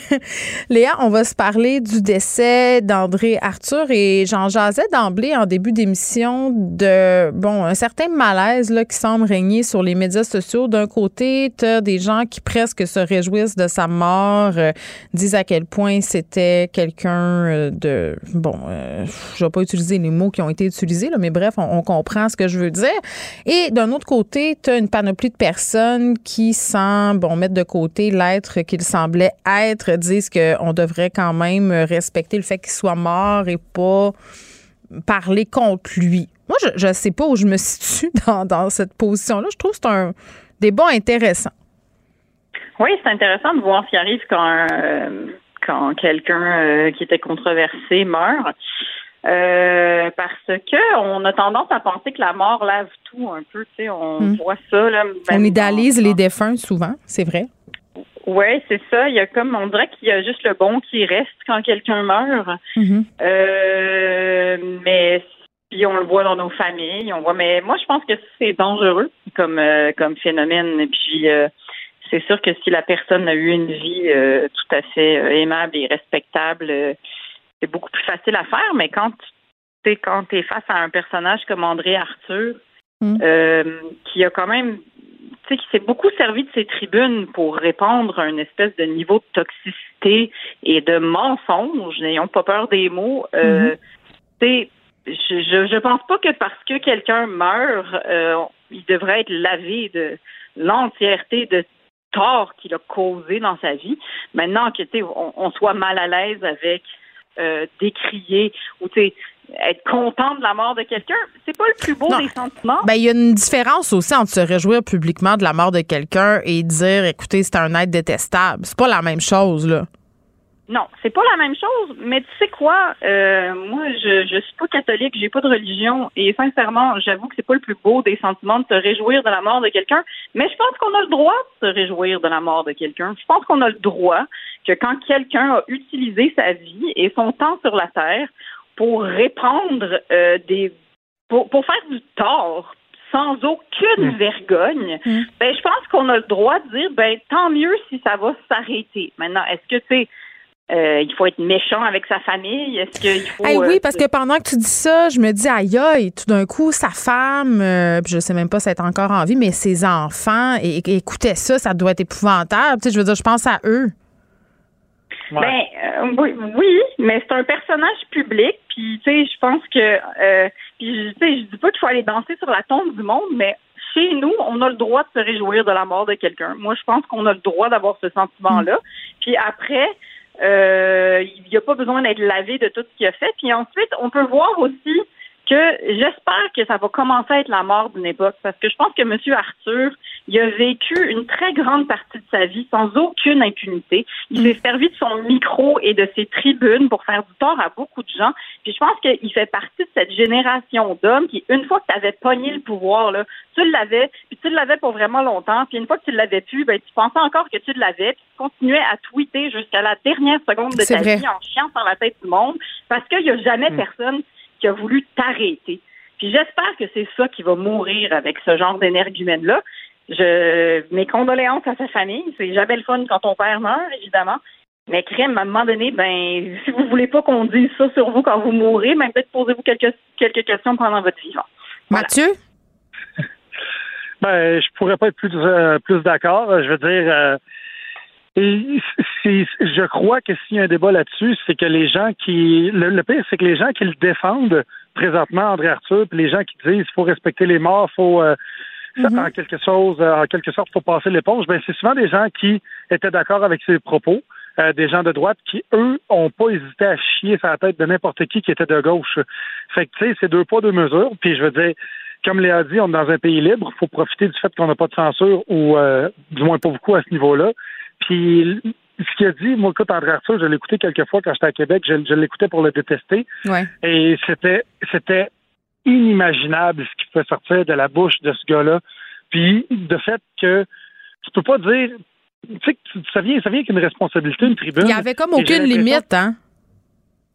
Léa, on va se parler du décès d'André Arthur et j'en jasais d'emblée en début d'émission de bon un certain malaise là, qui semble régner sur les médias sociaux. D'un côté, tu as des gens qui presque se réjouissent de sa mort, euh, disent à quel point c'était quelqu'un euh, de bon, je vais pas utiliser les mots qui ont été utilisés, là, mais bref, on, on comprend ce que je veux dire. Et d'un autre côté, tu as une panoplie de personnes qui, sans bon, mettre de côté l'être qu'il semblait être, disent qu'on devrait quand même respecter le fait qu'il soit mort et pas parler contre lui. Moi, je ne sais pas où je me situe dans, cette position-là. Je trouve que c'est un débat intéressant. Oui, c'est intéressant de voir ce qui arrive quand, euh, quelqu'un euh, qui était controversé meurt. Euh, parce que on a tendance à penser que la mort lave tout un peu, tu sais, on hmm. voit ça là. on idéalise les défunts souvent, c'est vrai. Oui, c'est ça. Il y a comme on dirait qu'il y a juste le bon qui reste quand quelqu'un meurt. Mm-hmm. euh, mais puis on le voit dans nos familles, on voit. Mais moi, je pense que c'est dangereux comme euh, comme phénomène. Et puis c'est sûr que si la personne a eu une vie tout à fait aimable et respectable c'est beaucoup plus facile à faire, mais quand tu es, quand es face à un personnage comme André Arthur, mm. euh, qui a quand même tu sais, qui s'est beaucoup servi de ses tribunes pour répandre à une espèce de niveau de toxicité et de mensonge, n'ayons pas peur des mots. Euh, mm-hmm. je, je pense pas que parce que quelqu'un meurt, euh, il devrait être lavé de l'entièreté de tort qu'il a causé dans sa vie. Maintenant que on, on soit mal à l'aise avec euh, décrier ou être content de la mort de quelqu'un, c'est pas le plus beau des sentiments. Ben il y a une différence aussi entre se réjouir publiquement de la mort de quelqu'un et dire écoutez, c'est un être détestable. C'est pas la même chose là. Non, c'est pas la même chose, mais tu sais quoi, euh, moi je je suis pas catholique, j'ai pas de religion et sincèrement, j'avoue que c'est pas le plus beau des sentiments de se réjouir de la mort de quelqu'un, mais je pense qu'on a le droit de se réjouir de la mort de quelqu'un. Je pense qu'on a le droit que quand quelqu'un a utilisé sa vie et son temps sur la terre pour répandre euh, des pour, pour faire du tort sans aucune mm. vergogne, mm. ben je pense qu'on a le droit de dire ben tant mieux si ça va s'arrêter. Maintenant, est-ce que tu euh, il faut être méchant avec sa famille. Est-ce qu'il faut. oui, euh, parce que pendant que tu dis ça, je me dis, aïe, aïe, tout d'un coup, sa femme, euh, je sais même pas si elle est encore en vie, mais ses enfants, et, écoutez ça, ça doit être épouvantable. Tu sais, je veux dire, je pense à eux. Ben euh, oui, oui, mais c'est un personnage public, puis tu sais, je pense que, puis tu sais, je dis pas qu'il faut aller danser sur la tombe du monde, mais chez nous, on a le droit de se réjouir de la mort de quelqu'un. Moi, je pense qu'on a le droit d'avoir ce sentiment-là. Mm. Puis après, il n'y a pas besoin d'être lavé de tout ce qu'il a fait. Puis ensuite, on peut voir aussi que j'espère que ça va commencer à être la mort d'une époque parce que je pense que M. Arthur, il a vécu une très grande partie de sa vie sans aucune impunité. Il s'est servi de son micro et de ses tribunes pour faire du tort à beaucoup de gens. Puis je pense qu'il fait partie de cette génération d'hommes qui, une fois que tu avais pogné le pouvoir, là, tu l'avais, puis tu l'avais pour vraiment longtemps. Puis une fois que tu l'avais plus, ben, tu pensais encore que tu l'avais, puis tu continuais à tweeter jusqu'à la dernière seconde de ta vie en chiant sur la tête du monde parce qu'il n'y a jamais mm. personne qui a voulu t'arrêter. Puis j'espère que c'est ça qui va mourir avec ce genre d'énergumène-là. Je, mes condoléances à sa famille. C'est jamais le fun quand ton père meurt, évidemment. Mais crème, à un moment donné, ben, si vous voulez pas qu'on dise ça sur vous quand vous mourrez, ben, peut-être posez-vous quelques, quelques questions pendant votre vivant. Mathieu? ben, je pourrais pas être plus, euh, plus d'accord. Je veux dire, euh, et je crois que s'il y a un débat là-dessus, c'est que les gens qui. Le, pire, c'est que les gens qui le défendent présentement, André Arthur, puis les gens qui disent qu'il faut respecter les morts, faut. Euh, mm-hmm. en quelque chose, en quelque sorte, faut passer l'éponge. Ben, c'est souvent des gens qui étaient d'accord avec ses propos, euh, des gens de droite qui, eux, ont pas hésité à chier sur la tête de n'importe qui qui était de gauche. Fait que, tu sais, c'est deux poids, deux mesures. Puis, je veux dire, comme Léa dit, on est dans un pays libre. Il faut profiter du fait qu'on n'a pas de censure, ou euh, du moins pas beaucoup à ce niveau-là. Puis ce qu'il a dit, moi, écoute, André Arthur, je écouté quelques fois quand j'étais à Québec, je, l'écoutais pour le détester. Et c'était c'était inimaginable ce qui pouvait sortir de la bouche de ce gars-là. Puis de fait que tu peux pas dire tu sais ça vient ça vient avec une responsabilité, une tribune. Il y avait comme aucune limite, hein?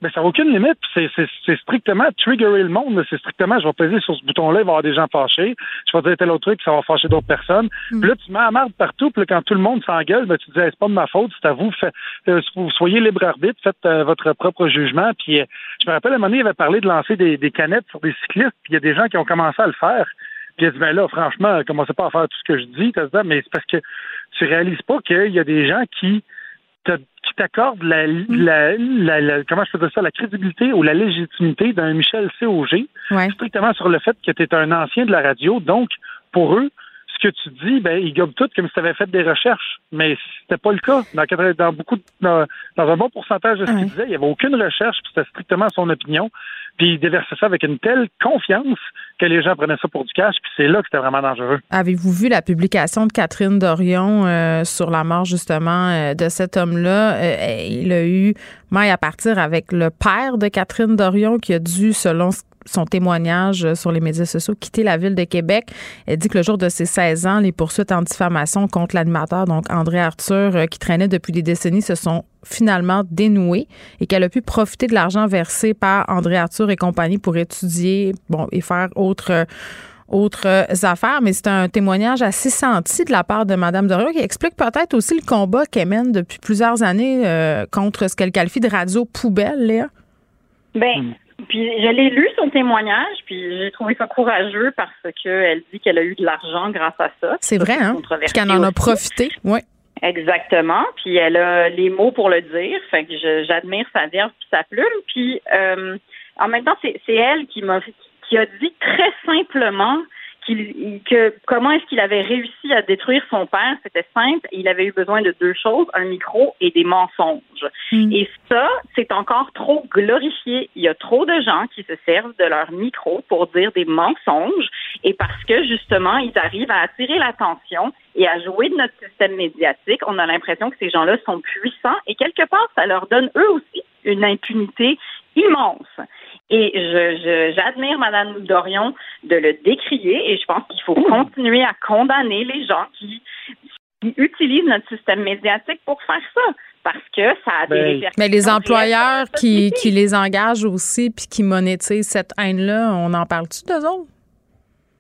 Mais ça n'a aucune limite. C'est strictement triggerer le monde. C'est strictement, je vais peser sur ce bouton-là, il va y avoir des gens fâchés. Je vais dire tel autre truc, ça va fâcher d'autres personnes. Mm. Puis là, tu mets la marde partout. Puis là, quand tout le monde s'engueule, ben, tu dis, c'est pas de ma faute, c'est à vous. Fait, euh, soyez libre arbitre, faites euh, votre propre jugement. Puis euh, je me rappelle, à un moment donné, il avait parlé de lancer des, des canettes sur des cyclistes. Puis il y a des gens qui ont commencé à le faire. Puis il a dit, ben là, franchement, commencez pas à faire tout ce que je dis. Mais c'est parce que tu réalises pas qu'il y a des gens qui qui t'accorde la, la, la, comment je peux dire ça, la crédibilité ou la légitimité d'un Michel COG, strictement sur le fait que tu es un ancien de la radio. Donc, pour eux, que tu dis, ben, ils gobent tout comme si tu avais fait des recherches. Mais c'était pas le cas. Dans, dans beaucoup dans, un bon pourcentage de ce qu'il disait, il n'y avait aucune recherche, c'était strictement son opinion. Puis il déversait ça avec une telle confiance que les gens prenaient ça pour du cash, puis c'est là que c'était vraiment dangereux. Avez-vous vu la publication de Catherine Dorion euh, sur la mort justement euh, de cet homme-là? Euh, il a eu maille à partir avec le père de Catherine Dorion qui a dû, selon son témoignage sur les médias sociaux, quitter la ville de Québec. Elle dit que le jour de ses 16 ans, les poursuites en diffamation contre l'animateur, donc André Arthur, qui traînait depuis des décennies, se sont finalement dénouée et qu'elle a pu profiter de l'argent versé par André Arthur et compagnie pour étudier bon, et faire autre autres affaires, mais c'est un témoignage assez senti de la part de Mme Dorion qui explique peut-être aussi le combat qu'elle mène depuis plusieurs années euh, contre ce qu'elle qualifie de radio poubelle, Léa. Ben, hmm. Puis je l'ai lu son témoignage, puis j'ai trouvé ça courageux parce qu'elle dit qu'elle a eu de l'argent grâce à ça. C'est vrai, hein? Qu'elle en a profité, oui. Exactement. Puis elle a les mots pour le dire. Fait que j'admire sa verve puis sa plume. Puis euh, en même temps, c'est elle qui m'a qui a dit très simplement que comment est-ce qu'il avait réussi à détruire son père, c'était simple. Il avait eu besoin de deux choses, un micro et des mensonges. Mm. Et ça, c'est encore trop glorifié. Il y a trop de gens qui se servent de leur micro pour dire des mensonges et parce que justement, ils arrivent à attirer l'attention et à jouer de notre système médiatique. On a l'impression que ces gens-là sont puissants et quelque part, ça leur donne eux aussi une impunité immense. Et je, j'admire Mme Dorion de le décrier et je pense qu'il faut continuer à condamner les gens qui, utilisent notre système médiatique pour faire ça parce que ça a des ben, répercussions. Mais les employeurs qui, qui les engagent aussi puis qui monétisent cette haine-là, on en parle-tu d'eux autres?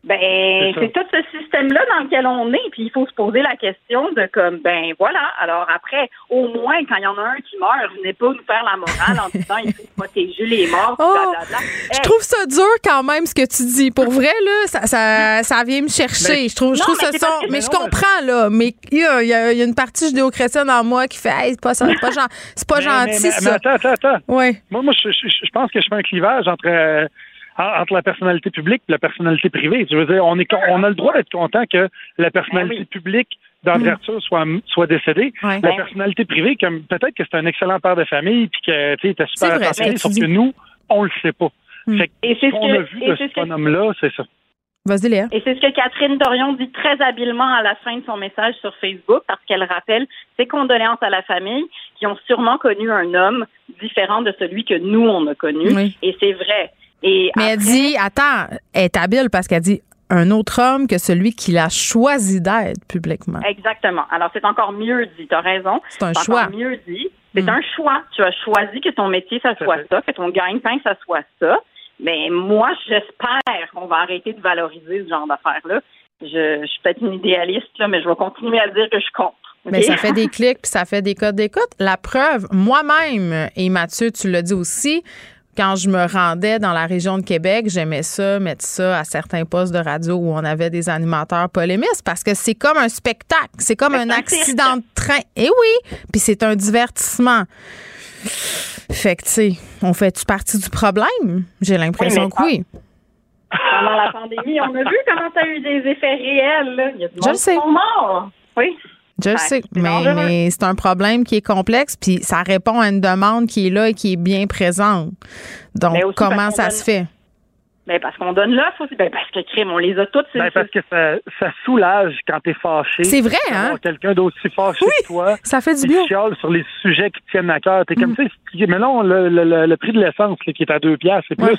Ben, c'est tout ce système-là dans lequel on est, puis il faut se poser la question de comme, ben voilà. Alors après, au moins, quand il y en a un qui meurt, venez pas nous faire la morale en disant il faut protéger les morts. Oh, Je trouve ça dur quand même ce que tu dis. Pour vrai là, ça, ça, ça vient me chercher. Je trouve, je trouve ça son. Mais je comprends là, mais il y a, y a, une partie judéo-chrétienne en moi qui fait, hey, c'est pas ça, c'est pas, c'est pas gentil ça. attends, attends, attends. Ouais. Moi, moi, je, je, pense que je fais un clivage entre. Euh, entre la personnalité publique et la personnalité privée. Je veux dire, on, est, on a le droit d'être content que la personnalité ben publique d'André mm. Arthur soit, soit décédée. La personnalité privée, comme peut-être que c'est un excellent père de famille puis que tu était super attentionné, sauf que nous, on le sait pas. et c'est ce qu'on a vu de ce bonhomme-là, c'est ça. Vas-y, Léa. Et c'est ce que Catherine Dorion dit très habilement à la fin de son message sur Facebook, parce qu'elle rappelle ses condoléances à la famille qui ont sûrement connu un homme différent de celui que nous, on a connu. Et c'est vrai. Et Mais elle dit, attends, elle est habile parce qu'elle dit un autre homme que celui qu'il a choisi d'être publiquement. Exactement. Alors, c'est encore mieux dit. Tu as raison. C'est un choix. mieux dit. C'est mm. un choix. Tu as choisi que ton métier, ça soit ça, que ton gagne-pain, ça soit ça. Mais moi, j'espère qu'on va arrêter de valoriser ce genre d'affaires-là. Je, je, suis peut-être une idéaliste, là, mais je vais continuer à dire que je compte. Mais ça fait des clics puis ça fait des codes d'écoute. La preuve, moi-même, et Mathieu, tu l'as dit aussi, quand je me rendais dans la région de Québec, j'aimais ça, mettre ça à certains postes de radio où on avait des animateurs polémistes parce que c'est comme un spectacle, c'est comme un accident de train. Et eh oui, puis c'est un divertissement. Fait que, tu sais, on fait-tu partie du problème? J'ai l'impression que oui. Pendant la pandémie, on a vu comment ça a eu des effets réels. Là. Il y a Je le sais. Oui. Je sais, mais, mais c'est un problème qui est complexe, puis ça répond à une demande qui est là et qui est bien présente. Donc, comment ça se fait? Ben parce qu'on donne l'offre aussi. Ben parce que crime, on les a toutes. Ben parce que ça, ça soulage quand t'es fâché. C'est vrai, hein? Quelqu'un d'aussi fâché que toi. Ça fait du bien. sur les sujets qui tiennent à cœur. T'es comme, mm. tu sais, mais non, le, le, le, prix de l'essence qui est à deux piastres, c'est plus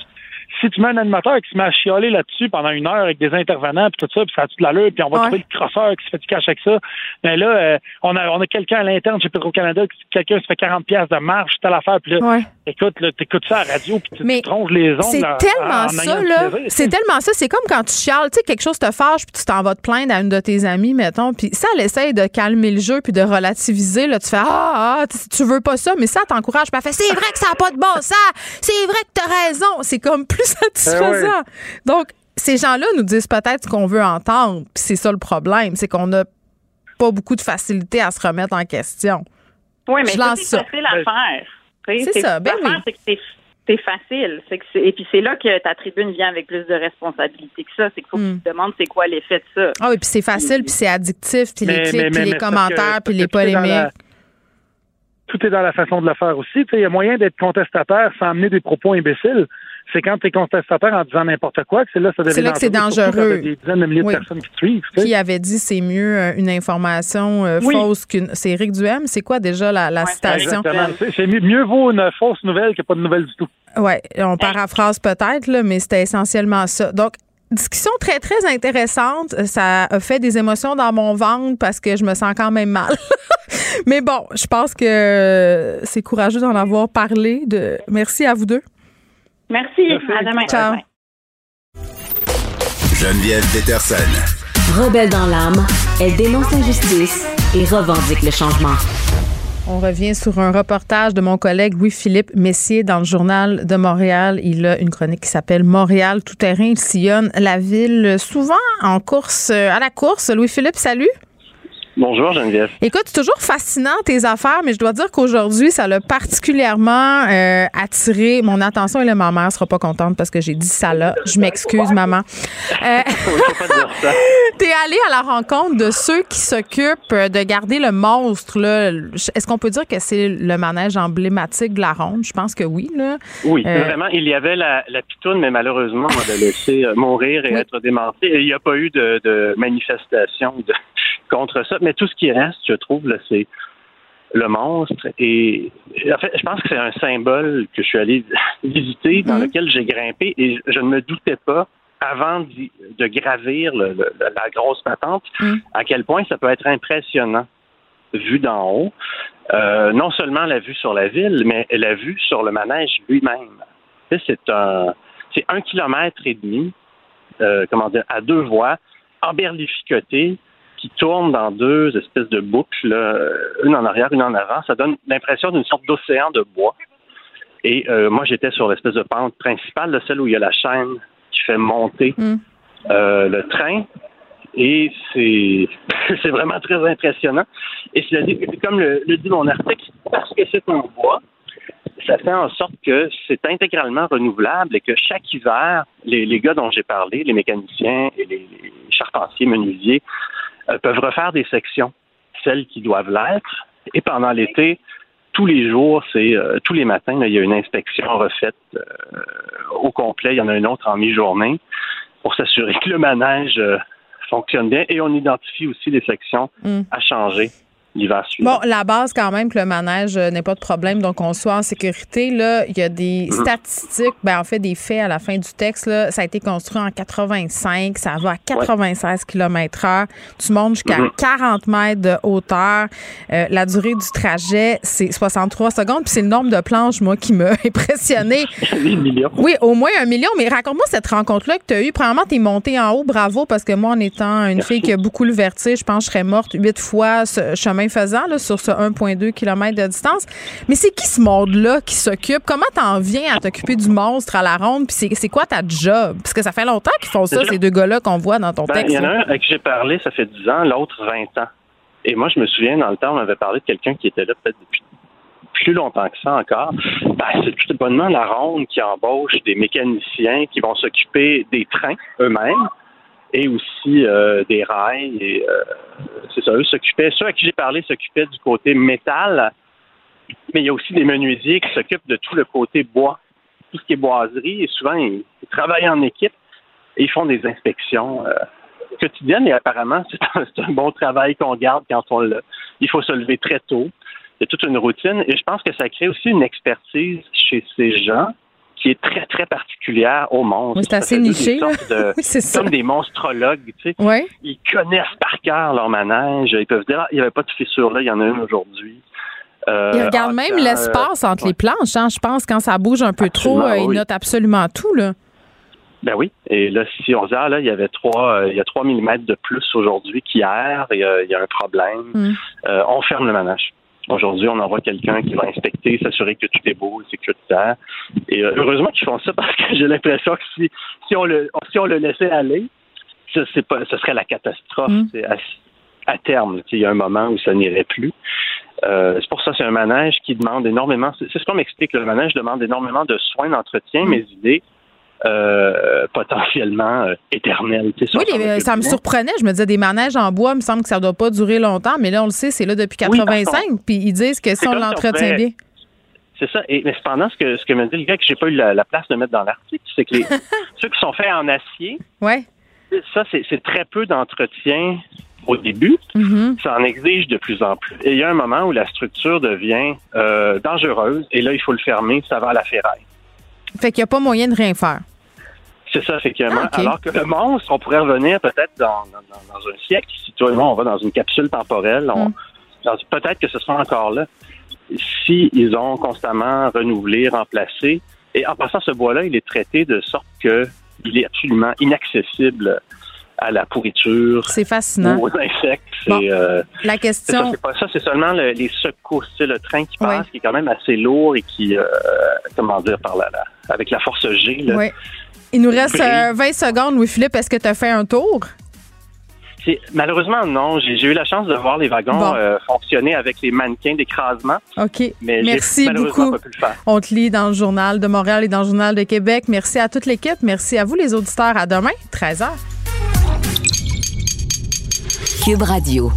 si tu mets un animateur qui se met à chialer là-dessus pendant une heure avec des intervenants puis tout ça, puis ça a tout de l'allure, puis on va trouver le crosseur qui se fait du cash avec ça. Mais là, euh, on a on a quelqu'un à l'interne chez Petro-Canada, quelqu'un se fait 40 pièces de marge, telle affaire, puis là, écoute, là, t'écoutes ça à la radio, puis tu, Mais tronches les ongles. C'est tellement ça, là. C'est tellement ça. C'est comme quand tu chiales, tu sais, quelque chose te fâche, puis tu t'en vas te plaindre à une de tes amies, mettons, puis ça, elle essaye de calmer le jeu, puis de relativiser, là, tu fais, ah, ah tu veux pas ça, mais ça t'encourage, puis elle fait, c'est vrai que ça n'a pas de bon sens, c'est vrai que t'as raison. C'est comme plus satisfaisant. Donc, ces gens-là nous disent peut-être ce qu'on veut entendre. Puis c'est ça le problème, c'est qu'on n'a pas beaucoup de facilité à se remettre en question. Oui, mais c'est facile à faire. C'est ça, ben oui. C'est facile. et puis c'est là que ta tribune vient avec plus de responsabilité que ça. C'est qu'il faut que tu hmm. te demandes c'est quoi l'effet de ça. Ah oui, puis c'est facile, puis c'est addictif, puis les clics, puis les commentaires, puis les polémiques. tout est dans la façon de le faire aussi. Il y a moyen d'être contestataire sans amener des propos imbéciles c'est quand tu es contestataire en disant n'importe quoi que c'est là que ça devient C'est là que c'est dangereux. Des dizaines de milliers de personnes qui te suivent. Qui avait dit c'est mieux euh, une information euh, fausse qu'une. C'est Éric Duhem. C'est quoi déjà la, citation? C'est mieux, vaut une fausse nouvelle que pas de nouvelle du tout. Oui, on paraphrase peut-être, là, mais c'était essentiellement ça. Donc, discussion très, très intéressante. Ça a fait des émotions dans mon ventre parce que je me sens quand même mal. Mais bon, je pense que c'est courageux d'en avoir parlé. De... Merci à vous deux. Merci. À demain. Ciao. Geneviève Peterson. Rebelle dans l'âme, elle dénonce l'injustice et revendique le changement. On revient sur un reportage de mon collègue Louis-Philippe Messier dans le journal de Montréal. Il a une chronique qui s'appelle Montréal tout terrain. Il sillonne la ville souvent en course, à la course. Louis-Philippe, salut. Bonjour Geneviève. Écoute, c'est toujours fascinant tes affaires, mais je dois dire qu'aujourd'hui, ça l'a particulièrement euh, attiré mon attention et là, ma mère sera pas contente parce que j'ai dit ça là. Je m'excuse, maman. Euh, T'es allé à la rencontre de ceux qui s'occupent de garder le monstre. Est-ce qu'on peut dire que c'est le manège emblématique de la ronde? Je pense que oui. Là. Oui, euh, vraiment. Il y avait la, la pitoune, mais malheureusement, on l'a laissé mourir et être démantelé. Et il n'y a pas eu de, de manifestation de contre ça. Mais tout ce qui reste, je trouve, c'est le monstre. Et en fait, je pense que c'est un symbole que je suis allé visiter, dans mhm. lequel j'ai grimpé, et je ne me doutais pas avant de gravir la grosse patente, mhm. à quel point ça peut être impressionnant vu d'en haut. Euh, non seulement la vue sur la ville, mais la vue sur le manège lui-même. C'est un, c'est un kilomètre et demi, euh, comment dire, à deux voies, emberlificoté, qui tournent dans deux espèces de boucles, une en arrière, une en avant. Ça donne l'impression d'une sorte d'océan de bois. Et euh, moi, j'étais sur l'espèce de pente principale, celle où il y a la chaîne qui fait monter hmm. euh, le train. Et c'est c'est vraiment très impressionnant. Et comme le, dit mon article, parce que c'est en bois, ça fait en sorte que c'est intégralement renouvelable et que chaque hiver, les, les gars dont j'ai parlé, les mécaniciens et les charpentiers, menuisiers, peuvent refaire des sections, celles qui doivent l'être. Et pendant l'été, tous les jours, c'est euh, tous les matins, il y a une inspection refaite euh, au complet. Il y en a une autre en mi-journée pour s'assurer que le manège fonctionne bien. Et on identifie aussi les sections mm. à changer Bon, la base quand même que le manège euh, n'est pas de problème, donc on soit en sécurité. Là, il y a des mm. statistiques, ben en fait des faits à la fin du texte. Là, ça a été construit en 85, ça va à 96 km/h. Tu montes jusqu'à 40 mm-hmm. mètres de hauteur. Euh, la durée du trajet, c'est 63 secondes. Puis c'est le nombre de planches, moi, qui m'a impressionné. Oui, au moins un million. Mais raconte-moi cette rencontre-là que tu as eue. Premièrement, tu es montée en haut, bravo, parce que moi, en étant une fille qui a beaucoup le vertige, je pense que je serais morte huit fois ce chemin faisant là, sur ce 1,2 km de distance. Mais c'est qui ce monde-là qui s'occupe? Comment t'en viens à t'occuper du monstre à la ronde? Puis c'est quoi ta job? Parce que ça fait longtemps qu'ils font ça, ces deux gars-là qu'on voit dans ton ben, texte. Il y en a un avec qui j'ai parlé, ça fait 10 ans, l'autre 20 ans. Et moi, je me souviens, dans le temps, on m'avait parlé de quelqu'un qui était là peut-être depuis plus longtemps que ça encore. Ben, c'est tout bonnement la ronde qui embauche des mécaniciens qui vont s'occuper des trains eux-mêmes et aussi euh, des rails. Et euh, c'est ça, eux s'occupaient, ceux à qui j'ai parlé s'occupaient du côté métal, mais il y a aussi des menuisiers qui s'occupent de tout le côté bois, tout ce qui est boiserie, et souvent ils, travaillent en équipe et ils font des inspections euh, quotidiennes et apparemment c'est un, bon travail qu'on garde quand on l'a. Il faut se lever très tôt. Il y a toute une routine et je pense que ça crée aussi une expertise chez ces gens qui est très, très particulière au monde. c'est assez niché. c'est comme des monstrologues, tu sais. Ils connaissent par cœur leur manège. Ils peuvent dire, ah, il n'y avait pas de fissure là, il y en a une aujourd'hui. Euh, ils regardent même l'espace entre les planches. Hein. Je pense quand ça bouge un peu trop, euh, ils notent absolument tout. Là. Ben oui. Et là, si on ah, là, il y avait 3, euh, il y a 3 mm de plus aujourd'hui qu'hier, il, il, y a un problème, hmm. on ferme le manège. Aujourd'hui, on envoie quelqu'un qui va inspecter, s'assurer que tout est beau sécuritaire. Et euh, heureusement qu'ils font ça parce que j'ai l'impression que si, si, on le, si on le laissait aller, ce, pas, ce serait la catastrophe mm. à, terme. Il y a un moment où ça n'irait plus. Euh, c'est pour ça que c'est un manège qui demande énormément. C'est ce qu'on m'explique. Le manège demande énormément de soins d'entretien. Mm. Mes idées, euh, potentiellement euh, éternel. oui, ça me surprenait. Je me disais, des manèges en bois, il me semble que ça ne doit pas durer longtemps, mais là, on le sait, c'est là depuis 85, puis ils disent que si on l'entretient bien. C'est ça. Et, mais cependant, ce que, ce que me dit le gars que j'ai pas eu la, place de mettre dans l'article, c'est que ceux qui sont faits en acier, ouais. ça, c'est très peu d'entretien au début. Mm-hmm. Ça en exige de plus en plus. Et il y a un moment où la structure devient euh, dangereuse, et là, il faut le fermer, ça va à la ferraille. Fait qu'il n'y a pas moyen de rien faire. C'est ça, effectivement. Ah, Alors que le monstre, on pourrait revenir peut-être dans, un siècle, si toi et moi, on va dans une capsule temporelle, mm. peut-être que ce sera encore là. Si ils ont constamment renouvelé, remplacé, et en passant ce bois-là, il est traité de sorte qu'il est absolument inaccessible à la pourriture. C'est fascinant. Aux insectes. Euh, la question. C'est pas ça, c'est seulement les secousses. C'est le train qui passe, qui est quand même assez lourd et qui, euh, comment dire, par là, avec la force G. oui. Il nous reste 20 euh, secondes, Louis-Philippe. Est-ce que tu as fait un tour? Malheureusement, non. J'ai eu la chance de voir les wagons euh, fonctionner avec les mannequins d'écrasement. OK. Merci beaucoup. On te lit dans le journal de Montréal et dans le journal de Québec. Merci à toute l'équipe. Merci à vous, les auditeurs. À demain, 13h. Cube Radio.